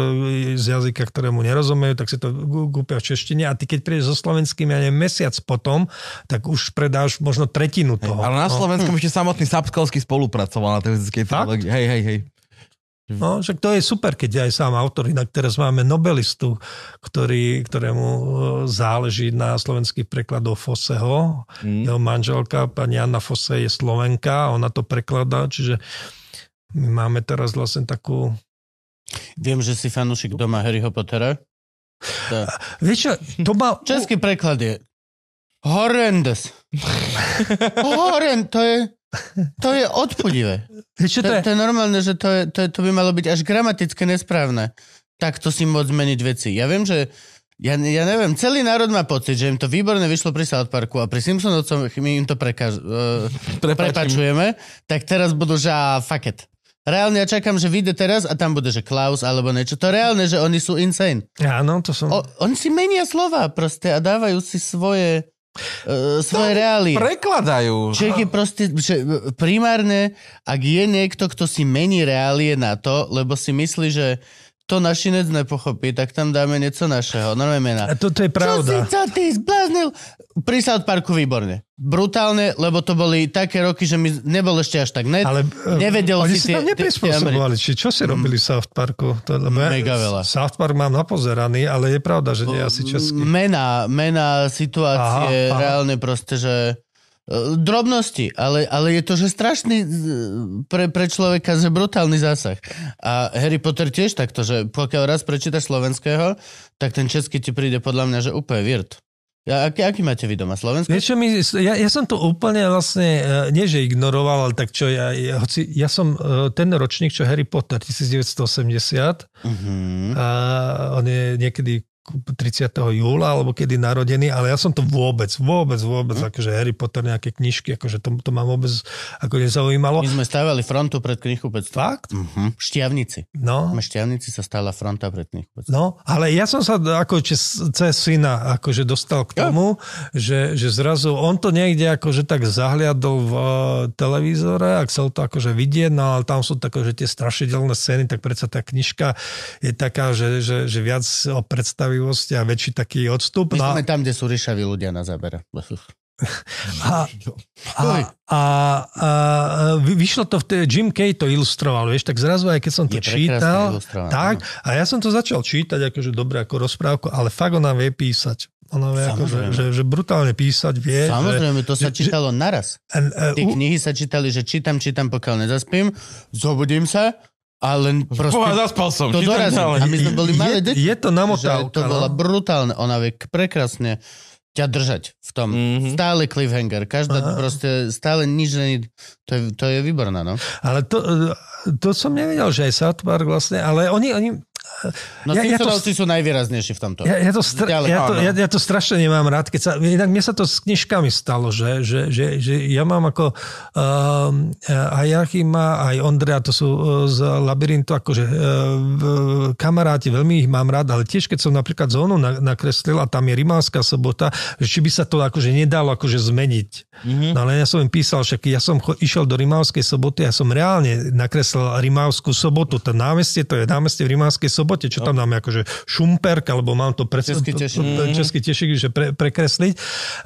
z jazyka, ktorému nerozumejú, tak si to kúpia v češtine a ty keď prídeš so slovenským, ja neviem, mesiac potom, tak už predáš možno tretinu toho. Hej, ale na no. Slovensku no. ešte samotný Sapskovský spolupracoval na tej trilógii. Hej, hej, hej. No, však to je super, keď aj sám autor. Inak teraz máme nobelistu, ktorý, ktorému e, záleží na slovenských prekladov Foseho. Mm. Jeho manželka, pani Anna Fose, je Slovenka, ona to prekladá, čiže my máme teraz vlastne takú... Viem, že si fanúšik doma Harryho Pottera. To... Vieš čo, to má... Český preklad je horrendous. (laughs) Horrend, to je... To je odpudivé. Čo to, to, je? to je normálne, že to, je, to, je, to by malo byť až gramaticky nesprávne. to si môcť zmeniť veci. Ja viem, že ja, ja neviem, celý národ má pocit, že im to výborne vyšlo pri South Parku a pri Simpsonovcom my im to prekaž, uh, (laughs) prepačujeme, tak teraz budú, že fuck it. Reálne ja čakám, že vyjde teraz a tam bude, že Klaus alebo niečo. To reálne, že oni sú insane. Áno, to som... O, oni si menia slova proste a dávajú si svoje uh, svoje reálie. Prekladajú. Je proste, že primárne, ak je niekto, kto si mení reálie na to, lebo si myslí, že to našinec nepochopí, tak tam dáme niečo našeho. Normálne mena. A toto je pravda. Čo si, čo ty zbláznil? Pri South Parku výborne. Brutálne, lebo to boli také roky, že mi nebol ešte až tak net. Ale e, nevedel oni si, si tam neprispôsobovali. Či čo si robili v South Parku? To, Mega veľa. South Park mám napozeraný, ale je pravda, že nie asi český. Mena, mena, situácie, aha, aha. reálne proste, že drobnosti, ale, ale je to, že strašný pre, pre človeka, že brutálny zásah. A Harry Potter tiež takto, že pokiaľ raz prečítaš slovenského, tak ten český ti príde podľa mňa, že úplne virt. Ja, aký, aký máte vy doma? Slovensko? Vieš, mi, ja, ja som to úplne vlastne, e, nie že ignoroval, ale tak čo, ja, ja, hoci, ja som e, ten ročník, čo Harry Potter, 1980, uh-huh. a on je niekedy 30. júla, alebo kedy narodený, ale ja som to vôbec, vôbec, vôbec, mm. akože Harry Potter, nejaké knižky, akože to, to ma vôbec ako nezaujímalo. My sme stávali frontu pred knihkupectvom. Fakt? Mm-hmm. Šťavnici. No. V Šťavnici sa stála fronta pred knihkupectvom. No, ale ja som sa ako cez, cez syna akože dostal k tomu, že, že zrazu on to niekde akože tak zahliadol v uh, televízore a chcel to akože vidieť, no ale tam sú také, že tie strašidelné scény, tak predsa tá knižka je taká, že, že, že viac o predstaví predstavivosť a väčší taký odstup. My sme tam, kde sú ryšaví ľudia na zábere. A, a, a, a vyšlo to v tej, Jim Kay to ilustroval, vieš, tak zrazu aj keď som to čítal, tak, a ja som to začal čítať, akože dobre ako rozprávku, ale fakt ona vie písať. Ona vie ako, že, že, že brutálne písať vie. Samozrejme, že, to sa že, čítalo naraz. Uh, Tie knihy sa čítali, že čítam, čítam, pokiaľ nezaspím, zobudím sa, a len proste... Boha, zaspal som. To dorazí. A my sme boli malé deti. Je to namotávka. To bola no. brutálne. Ona vie prekrásne ťa držať v tom. Mm-hmm. Stále cliffhanger. Každá Aha. proste, stále nič není. To je, to je výborná, no. Ale to, to som nevedel, že aj South Park vlastne, ale oni, oni No Ja- ja to- sú najvýraznejší v tomto. Ja, ja, to str- Ďalej. ja, to, Áno. ja, ja to strašne nemám rád, keď sa, inak mne sa to s knižkami stalo, že, že, že, že ja mám ako um, aj Jachima, aj Ondrea, to sú uh, z Labyrintu, akože uh, v- kamaráti, veľmi ich mám rád, ale tiež keď som napríklad zónu na, nakreslil a tam je Rimavská sobota, že či by sa to akože nedalo akože zmeniť. Mm-hmm. No ale ja som im písal, však ja som cho- išiel do Rimavskej soboty, ja som reálne nakreslil Rimavskú sobotu, to námestie, to je námestie v Rimavskej sobote, čo tam dáme akože šumperk, alebo mám to pre, Český tešik. to- český tešik, že pre, prekresliť.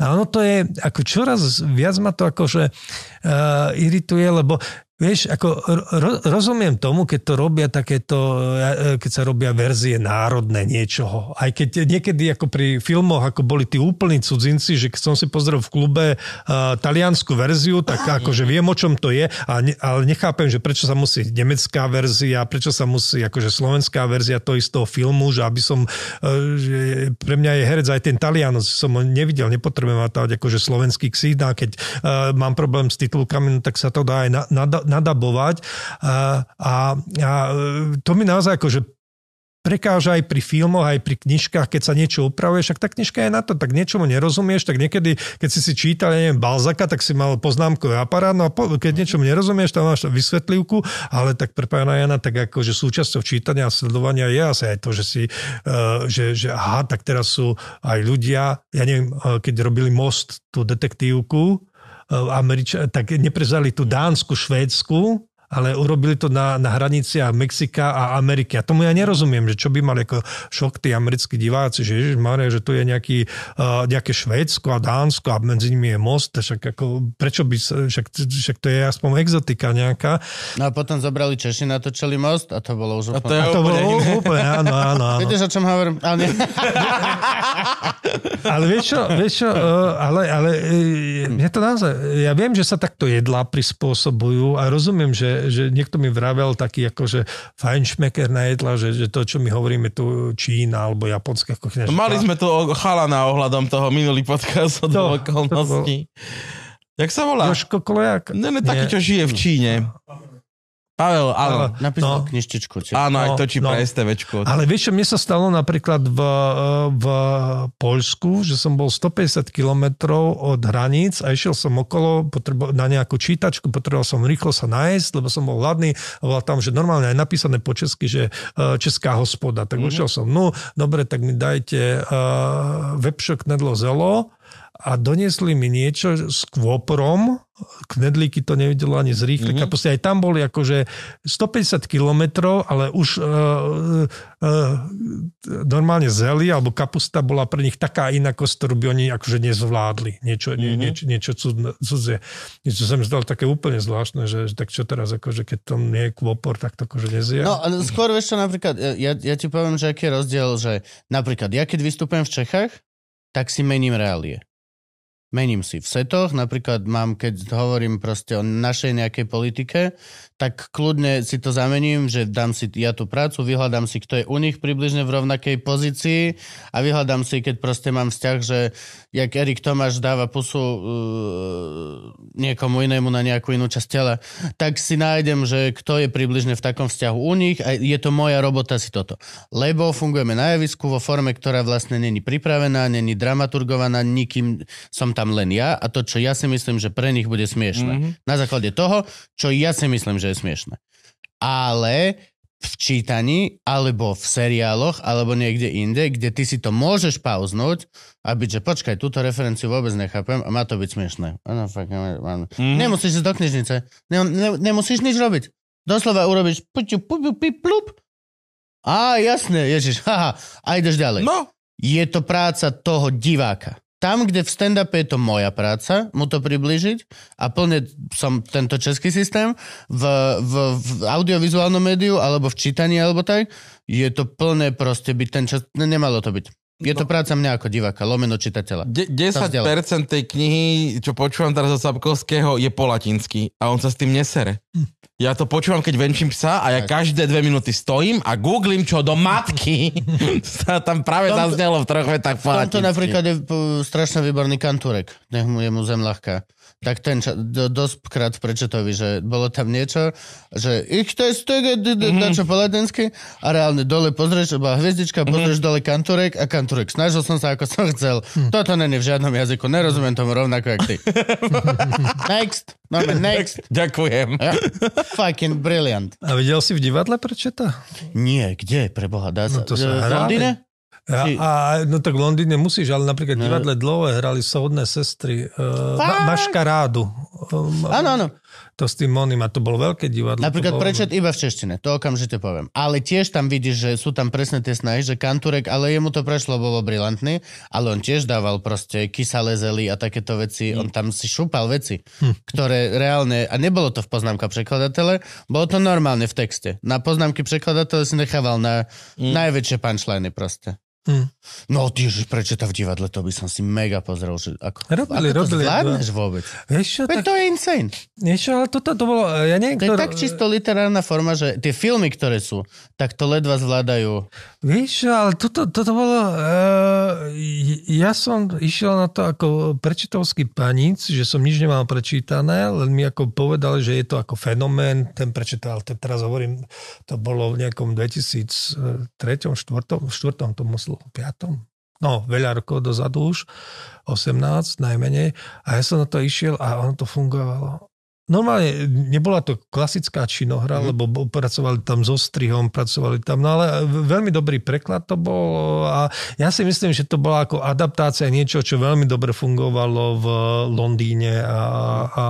A ono to je, ako čoraz viac ma to akože uh, irituje, lebo Vieš, ako ro, rozumiem tomu, keď to robia takéto, eh, keď sa robia verzie národné niečoho. Aj keď niekedy ako pri filmoch, ako boli tí úplní cudzinci, že keď som si pozrel v klube uh, taliansku verziu, tak akože viem, o čom to je, a ne, ale nechápem, že prečo sa musí nemecká verzia, prečo sa musí akože slovenská verzia to istého filmu, že aby som, uh, že pre mňa je herec aj ten Talian, som ho nevidel, nepotrebujem mať akože slovenský ksít, a keď uh, mám problém s titulkami, no, tak sa to dá aj na, na, nadabovať. A, a, a to mi naozaj akože prekáža aj pri filmoch, aj pri knižkách, keď sa niečo upravuje, však tá knižka je na to, tak niečomu nerozumieš, tak niekedy, keď si si čítal, ja neviem, Balzaka, tak si mal poznámkový aparát, no a po, keď niečomu nerozumieš, tam máš vysvetlivku, ale tak pre pána Jana, tak akože súčasťou čítania a sledovania je asi aj to, že si, uh, že, že aha, tak teraz sú aj ľudia, ja neviem, uh, keď robili Most, tú detektívku, Američa, tak neprezali tú Dánsku, Švédsku, ale urobili to na, na hraniciach Mexika a Ameriky. A tomu ja nerozumiem, že čo by mali ako šok tí americkí diváci, že Ježiš Maria, že tu je nejaký, uh, nejaké Švédsko a Dánsko a medzi nimi je most, však ako, prečo by však, však to je aspoň exotika nejaká. No a potom zobrali Češi, natočili most a to bolo už A to je A to úplne bolo iné. úplne, áno, áno, áno. Viete, o čom hovorím? Ale. (laughs) Ale vieš čo, vieš čo uh, ale, ale uh, je to naozaj, ja viem, že sa takto jedlá prispôsobujú a rozumiem, že, že niekto mi vravel taký akože fajnšmeker na jedla, že, že to, čo my hovoríme tu Čína alebo japonská kuchyňa. No, Mali sme tu chalana ohľadom toho minulý podcast od To- okolností. Jak sa volá? Jožko Kolejak? Ne, ne, taký, Nie. čo žije v Číne. Pavel, áno. Napísal No. knižtičku. tiež. Áno, aj No, točí no. pre STVčku. Ale vieš, čo mne sa stalo napríklad v, v Poľsku, že som bol 150 kilometrov od hraníc a išiel som okolo potrebo, na nejakú čítačku, potreboval som rýchlo sa nájsť, lebo som bol hladný a bola tam, že normálne aj napísané po česky, že uh, česká hospoda. Tak mm-hmm. ušiel som, no dobre, tak mi dajte uh, vepšok, knedlo, zelo a doniesli mi niečo s kvoprom, knedlíky to nevidelo ani z rýchlika, mm-hmm. proste aj tam boli akože 150 kilometrov, ale už uh, uh, normálne zeli alebo kapusta bola pre nich taká inakosť, ktorú by oni akože nezvládli. Niečo, mm-hmm. nie, niečo, niečo cudné, cudzie. Niečo sa mi zdalo také úplne zvláštne, že, že tak čo teraz, akože keď tam nie je kvopor, tak to akože nezje. No, ale skôr vieš čo, napríklad, ja, ja ti poviem, že aký je rozdiel, že napríklad ja keď vystupujem v Čechách, tak si mením reálie. Mením si v setoch, napríklad mám, keď hovorím proste o našej nejakej politike, tak kľudne si to zamením, že dám si ja tú prácu, vyhľadám si, kto je u nich približne v rovnakej pozícii a vyhľadám si, keď proste mám vzťah, že jak Erik Tomáš dáva pusu uh, niekomu inému na nejakú inú časť tela, tak si nájdem, že kto je približne v takom vzťahu u nich a je to moja robota si toto. Lebo fungujeme na javisku vo forme, ktorá vlastne není pripravená, není dramaturgovaná, nikým som tam len ja a to, čo ja si myslím, že pre nich bude smiešne. Mm-hmm. Na základe toho, čo ja si myslím, že je smiešne. Ale v čítaní, alebo v seriáloch, alebo niekde inde, kde ty si to môžeš pauznúť a byť, že počkaj, túto referenciu vôbec nechápem a má to byť smiešné. Ano, fakt, mám. Mhm. Nemusíš ísť do knižnice. Ne, ne, nemusíš nič robiť. Doslova urobíš puťu, puťu, pi, plup. Á, jasné, ježiš, (laughs) haha, a ideš ďalej. No, Je to práca toho diváka. Tam, kde v stand-upe je to moja práca, mu to približiť a plne som tento český systém v, v, v audiovizuálnom médiu alebo v čítaní alebo tak, je to plné proste byť ten čas, ne, nemalo to byť. Je to práca mňa ako diváka, lomeno čitateľa. de- Sa 10% tej knihy, čo počúvam teraz od Sapkovského, je po latinsky a on sa s tým nesere. Ja to počúvam, keď venčím psa a ja každé dve minúty stojím a googlím, čo do matky (laughs) sa tam práve Tomto- zaznelo v troch vetách po V tomto latinsky. napríklad je p- strašne výborný kantúrek. Nech mu je mu zem ľahká. Tak ten ča- do, dosť krát prečetovi, že bolo tam niečo, že ich to je stege, mm-hmm. čo po latensky a reálne dole pozrieš, bola hviezdička, pozrieš mm-hmm. dole kanturek a kanturek. Snažil som sa, ako som chcel. Hm. Toto není v žiadnom jazyku, nerozumiem tomu rovnako, jak ty. (laughs) next. Máme next. (laughs) Ďakujem. Ja. Fucking brilliant. A videl si v divadle prečeta? Nie, kde, preboha, dá sa? No to sa v hrá. Londýne? A, no tak v Londýne musíš, ale napríklad No. divadle dlhé hrali soudné sestry. Ma, maškarádu. Áno, áno. To s tým oným, a to bolo veľké divadlo. Napríklad to bolo, prečet iba v češtine, to okamžite poviem. Ale tiež tam vidíš, že sú tam presne tie snahy, že Kanturek, ale jemu to prešlo, bolo brilantný, ale on tiež dával proste kysalé zely a takéto veci, on tam si šúpal veci, ktoré reálne, a nebolo to v poznámka prekladatele, bolo to normálne v texte. Na poznámky prekladatele si nechával na najväčšie punchliny proste. Hm. No ty, že prečo v divadle, to by som si mega pozrel, že ako, Robili, ako to robili, zvládneš vôbec? Vieš čo, tak, to je insane. vieš ale toto to bolo, ja neviem, To je kto- tak čisto literárna forma, že tie filmy, ktoré sú, tak to ledva zvládajú. Vieš, ale toto, toto bolo... Uh, ja som išiel na to ako prečitovský panic, že som nič nemal prečítané, len mi ako povedali, že je to ako fenomén, ten prečítal, te- teraz hovorím, to bolo v nejakom 2003, 4, 4 to muselo, 5 no, veľa rokov dozadu už, 18 najmenej, a ja som na to išiel a ono to fungovalo. Normálne nebola to klasická činohra, mm. lebo bo- pracovali tam so strihom, pracovali tam, no ale veľmi dobrý preklad to bol a ja si myslím, že to bola ako adaptácia niečo, čo veľmi dobre fungovalo v Londýne a, a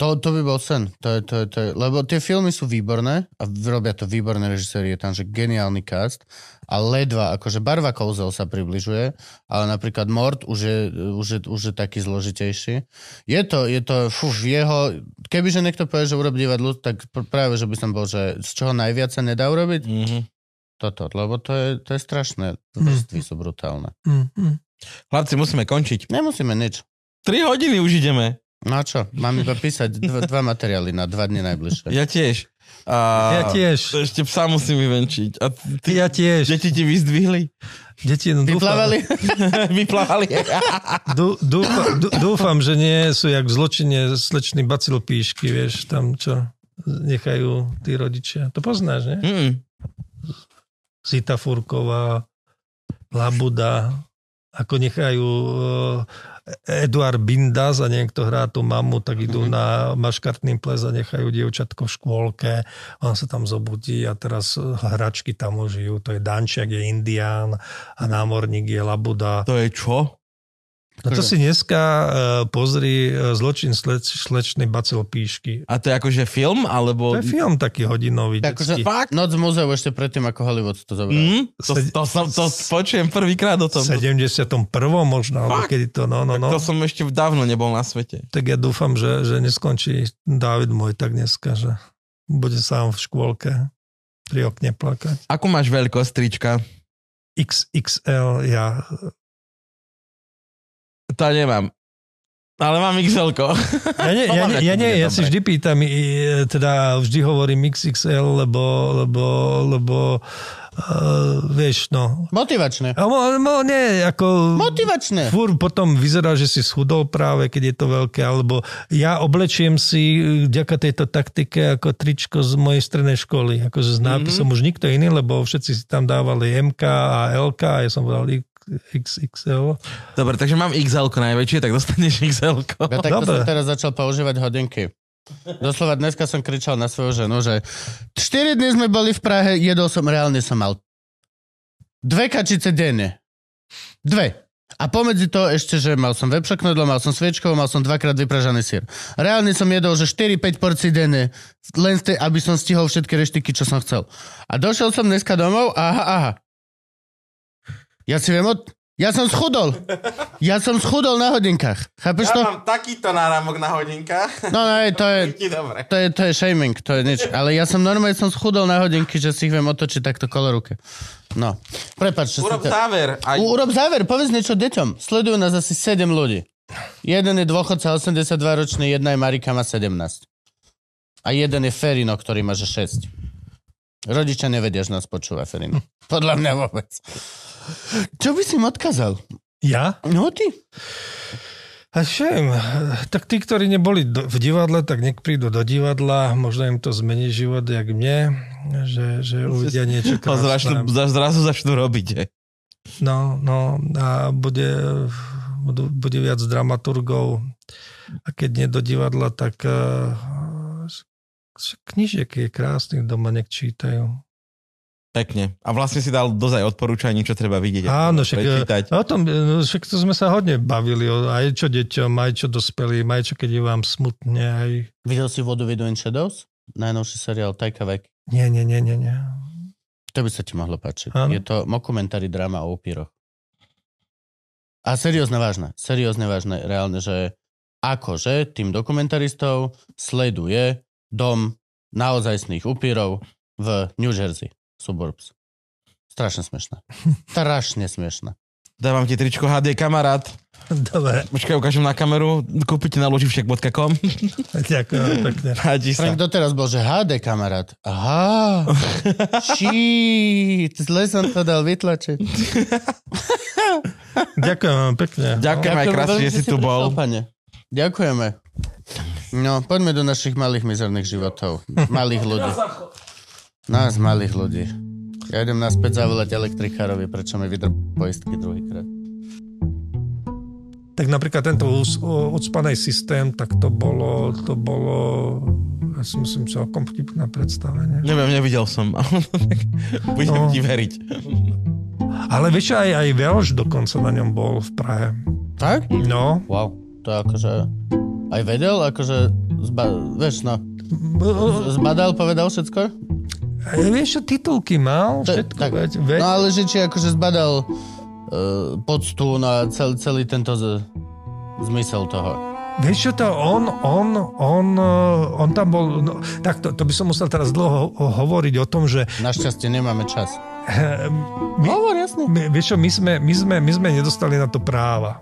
To, to by bol sen. To je, to je, to je, lebo tie filmy sú výborné a robia to výborné režiséri, je tam že geniálny cast a ledva, akože barva kouzel sa približuje, ale napríklad Mort už je, už je, už je taký zložitejší. Je to, je to, fú, jeho, kebyže niekto povie, že urob divadlo, tak pr- práve, že by som bol, že z čoho najviac sa nedá urobiť, Mhm. toto, lebo to je, to je strašné. Vrstvy sú brutálne. mm, mm. Chlapci, musíme končiť. Nemusíme nič. 3 hodiny už ideme. No a čo? Mám iba písať dva, (laughs) dva materiály na dva dni najbližšie. Ja tiež. A Ja tiež. To ešte psa musím vyvenčiť. A ty, Ja tiež. deti ti vyzdvihli? Deti, no, dúfam, Vyplávali? (laughs) Vyplávali. dú, dúfam, dú- dúfam, že nie sú jak v zločine slečný bacil píšky, vieš, tam čo nechajú tí rodičia. To poznáš, nie? Mm. Zita Furková, Labuda, ako nechajú Eduard Bindas a niekto hrá tú mamu, tak idú na maškartný ples a nechajú dievčatko v škôlke. On sa tam zobudí a teraz hračky tam užijú. To je Dančiak, je Indián a námorník je Labuda. To je čo? No to si dneska uh, pozri uh, Zločin sleč, slečnej bacel píšky. A to je akože film, alebo... To je film taký hodinový. Takže detský. fakt? Noc v múzeu ešte predtým, ako Hollywood to zobral. Mm, to, Sed- to, som, to počujem prvýkrát o tom. v 71. možno, alebo kedy to, no, no, no. To som ešte dávno nebol na svete. Tak ja dúfam, že, že neskončí Dávid môj tak dneska, že bude sám v škôlke pri okne plakať. Akú máš veľkosť trička? XXL, ja To nemám. Ale mám xl Ja, nie, ja, ja, nie, ja si vždy pýtam, i- teda vždy hovorím XXL, lebo, lebo, lebo uh, vieš, no. Motivačné. A mo, mo, nie, ako... Motivačné. Fúr potom vyzerá, že si schudol práve, keď je to veľké, alebo ja oblečiem si vďaka tejto taktike ako tričko z mojej strednej školy, akože s nápisom mm-hmm. už nikto iný, lebo všetci si tam dávali MK a LK a ja som povedal XXL. Dobre, takže mám xl najväčšie, tak dostaneš xl Ja takto Dobre. som teraz začal používať hodinky. Doslova dneska som kričal na svoju ženu, že 4 dny sme boli v Prahe, jedol som, reálne som mal dve kačice denne. Dve. A pomedzi to ešte, že mal som vepšoknudlo, mal som sviečkovo, mal som dvakrát vypražaný sír. Reálne som jedol, že 4-5 porcií denne, len z tej, aby som stihol všetky reštiky, čo som chcel. A došiel som dneska domov, aha, aha. Ja si viem od... Ja som schudol. Ja som schudol na hodinkách. Chápeš to? takýto náramok na hodinkách. No, no, to je, (laughs) to je, to je shaming, to je nič. Ale ja som normálne som schudol na hodinky, že si ich viem otočiť takto kolo ruke. No, prepač, že Urob to... záver. Aj... U, urob záver, povedz niečo deťom. Sledujú nás asi 7 ľudí. Jeden je dôchodca 82 ročný, jedna je Marika, má 17. A jeden je Ferino, ktorý má že 6. Rodičia nevedia, že nás počúva Ferino. Podľa mňa vôbec. Čo by si im odkázal? Ja? No ty. A všem, tak tí, ktorí neboli do, v divadle, tak nech prídu do divadla, možno im to zmení život, jak mne, že, že uvidia niečo (laughs) No, zrazu, krásne. zrazu začnú robiť. že? No, no a bude, budú, bude viac dramaturgov. A keď nie do divadla, tak uh, knižiek je krásnych doma, nech čítajú. Pekne. A vlastne si dal dozaj odporúčaní, čo treba vidieť. Áno, však, prečítať. o tom, no, však to sme sa hodne bavili, aj čo deťom, aj čo dospelým, aj čo keď je vám smutne, aj... Videl si Vodu Vidu in Shadows? Najnovší seriál Taika Vek. Nie, nie, nie, nie, nie. To by sa ti mohlo páčiť. Áno. Je to mokumentári drama o upíroch. A seriózne vážne. Seriózne vážne. Reálne, že akože tým dokumentaristov sleduje dom naozajstných upírov v New Jersey. Suburbs. Strašne smiešné. Strašne smiešné. Dávam ti tričko HD kamarát. Dobre, Počkaj, ukážem na kameru. Kúpite na loživšek.com. ďakujem (laughs) pekne. Sa. Frank doteraz bol, že HD kamarát. Aha. (laughs) Shit. Zle som to dal vytlačiť. Ďakujem vám pekne. Ďakujem aj krásne, že si tu bol. pane. Ďakujeme. No, poďme do našich malých mizerných životov. Malých ľudí. Nás, malých ľudí. Ja idem naspäť zavolať elektrikárovi, prečo mi vydr poistky druhýkrát. Tak napríklad tento us- o- ucpanej systém, tak to bolo, to bolo, ja si myslím, celkom vtipné predstavenie. Neviem, nevidel som. (laughs) Budem No. ti veriť. Ale vieš, aj, aj Velš dokonca na ňom bol v Prahe. Tak? No, Wow. To akože... Aj vedel, akože... Zba... Vieš, no. Zbadal, povedal všetko? E, vieš titulky mal, všetko, tak. veď, veď, No ale že či akože zbadal uh, poctu na cel, celý tento z, zmysel toho. Vieš čo to, on, on, on, eh, on tam bol, no, tak to, to by som musel teraz dlho ho- hovoriť o tom, že Našťastie nemáme čas. my, Hovor, jasne. my, vieš čo, my sme, my, sme, my sme nedostali na to práva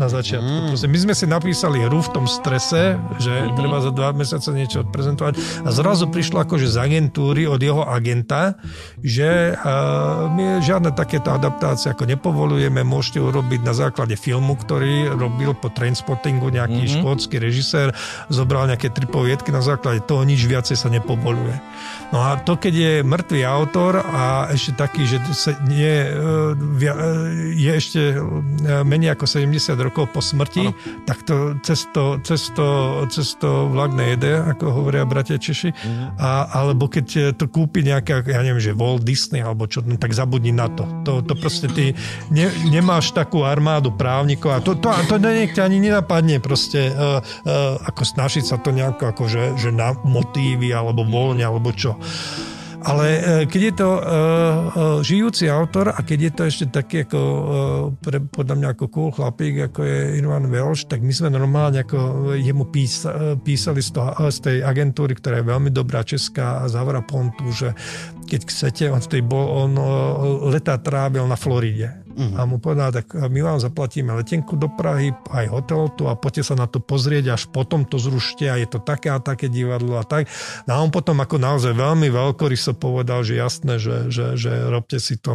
na začiatku. Mm. Proste, my sme si napísali hru v tom strese, že mm-hmm. treba za dva mesiace niečo odprezentovať a zrazu prišlo akože z agentúry od jeho agenta, že uh, my žiadne takéto adaptácie ako nepovolujeme, môžete urobiť na základe filmu, ktorý robil po Trainspottingu nejaký mm-hmm. škótsky režisér, zobral nejaké tri poviedky, na základe toho nič viacej sa nepovoluje. No a to, keď je mŕtvý autor a ešte taký, že sa nie, e, e, je ešte e, menej ako 70 rokov po smrti, ano. tak to cez to, cez to, cez to vlak nejede, ako hovoria bratia Češi. A, alebo keď e, to kúpi nejaká, ja neviem, že Walt Disney alebo čo, no, tak zabudni na to. To, to proste ty ne, nemáš takú armádu právnikov a to, to, to niekde ani nenapadne proste uh, uh, ako snažiť sa to nejako ako, že, že na motívy alebo voľne alebo čo. Ale e, keď je to uh, uh, žijúci autor a keď je to ešte taký ako, pre, podľa mňa ako cool chlapík, ako je Irvan Welsh, tak my sme normálne ako jemu písa, písali z, toho, z tej agentúry, ktorá je veľmi dobrá česká a Zavra Pontu, že keď chcete, on, vtedy bol, on leta trávil na Floride. Uh-huh. A mu povedal, tak my vám zaplatíme letenku do Prahy, aj hotel tu a poďte sa na to pozrieť, až potom to zrušte a je to také a také divadlo a tak. No a on potom ako naozaj veľmi veľkoryso povedal, že jasné, že, že, že robte si to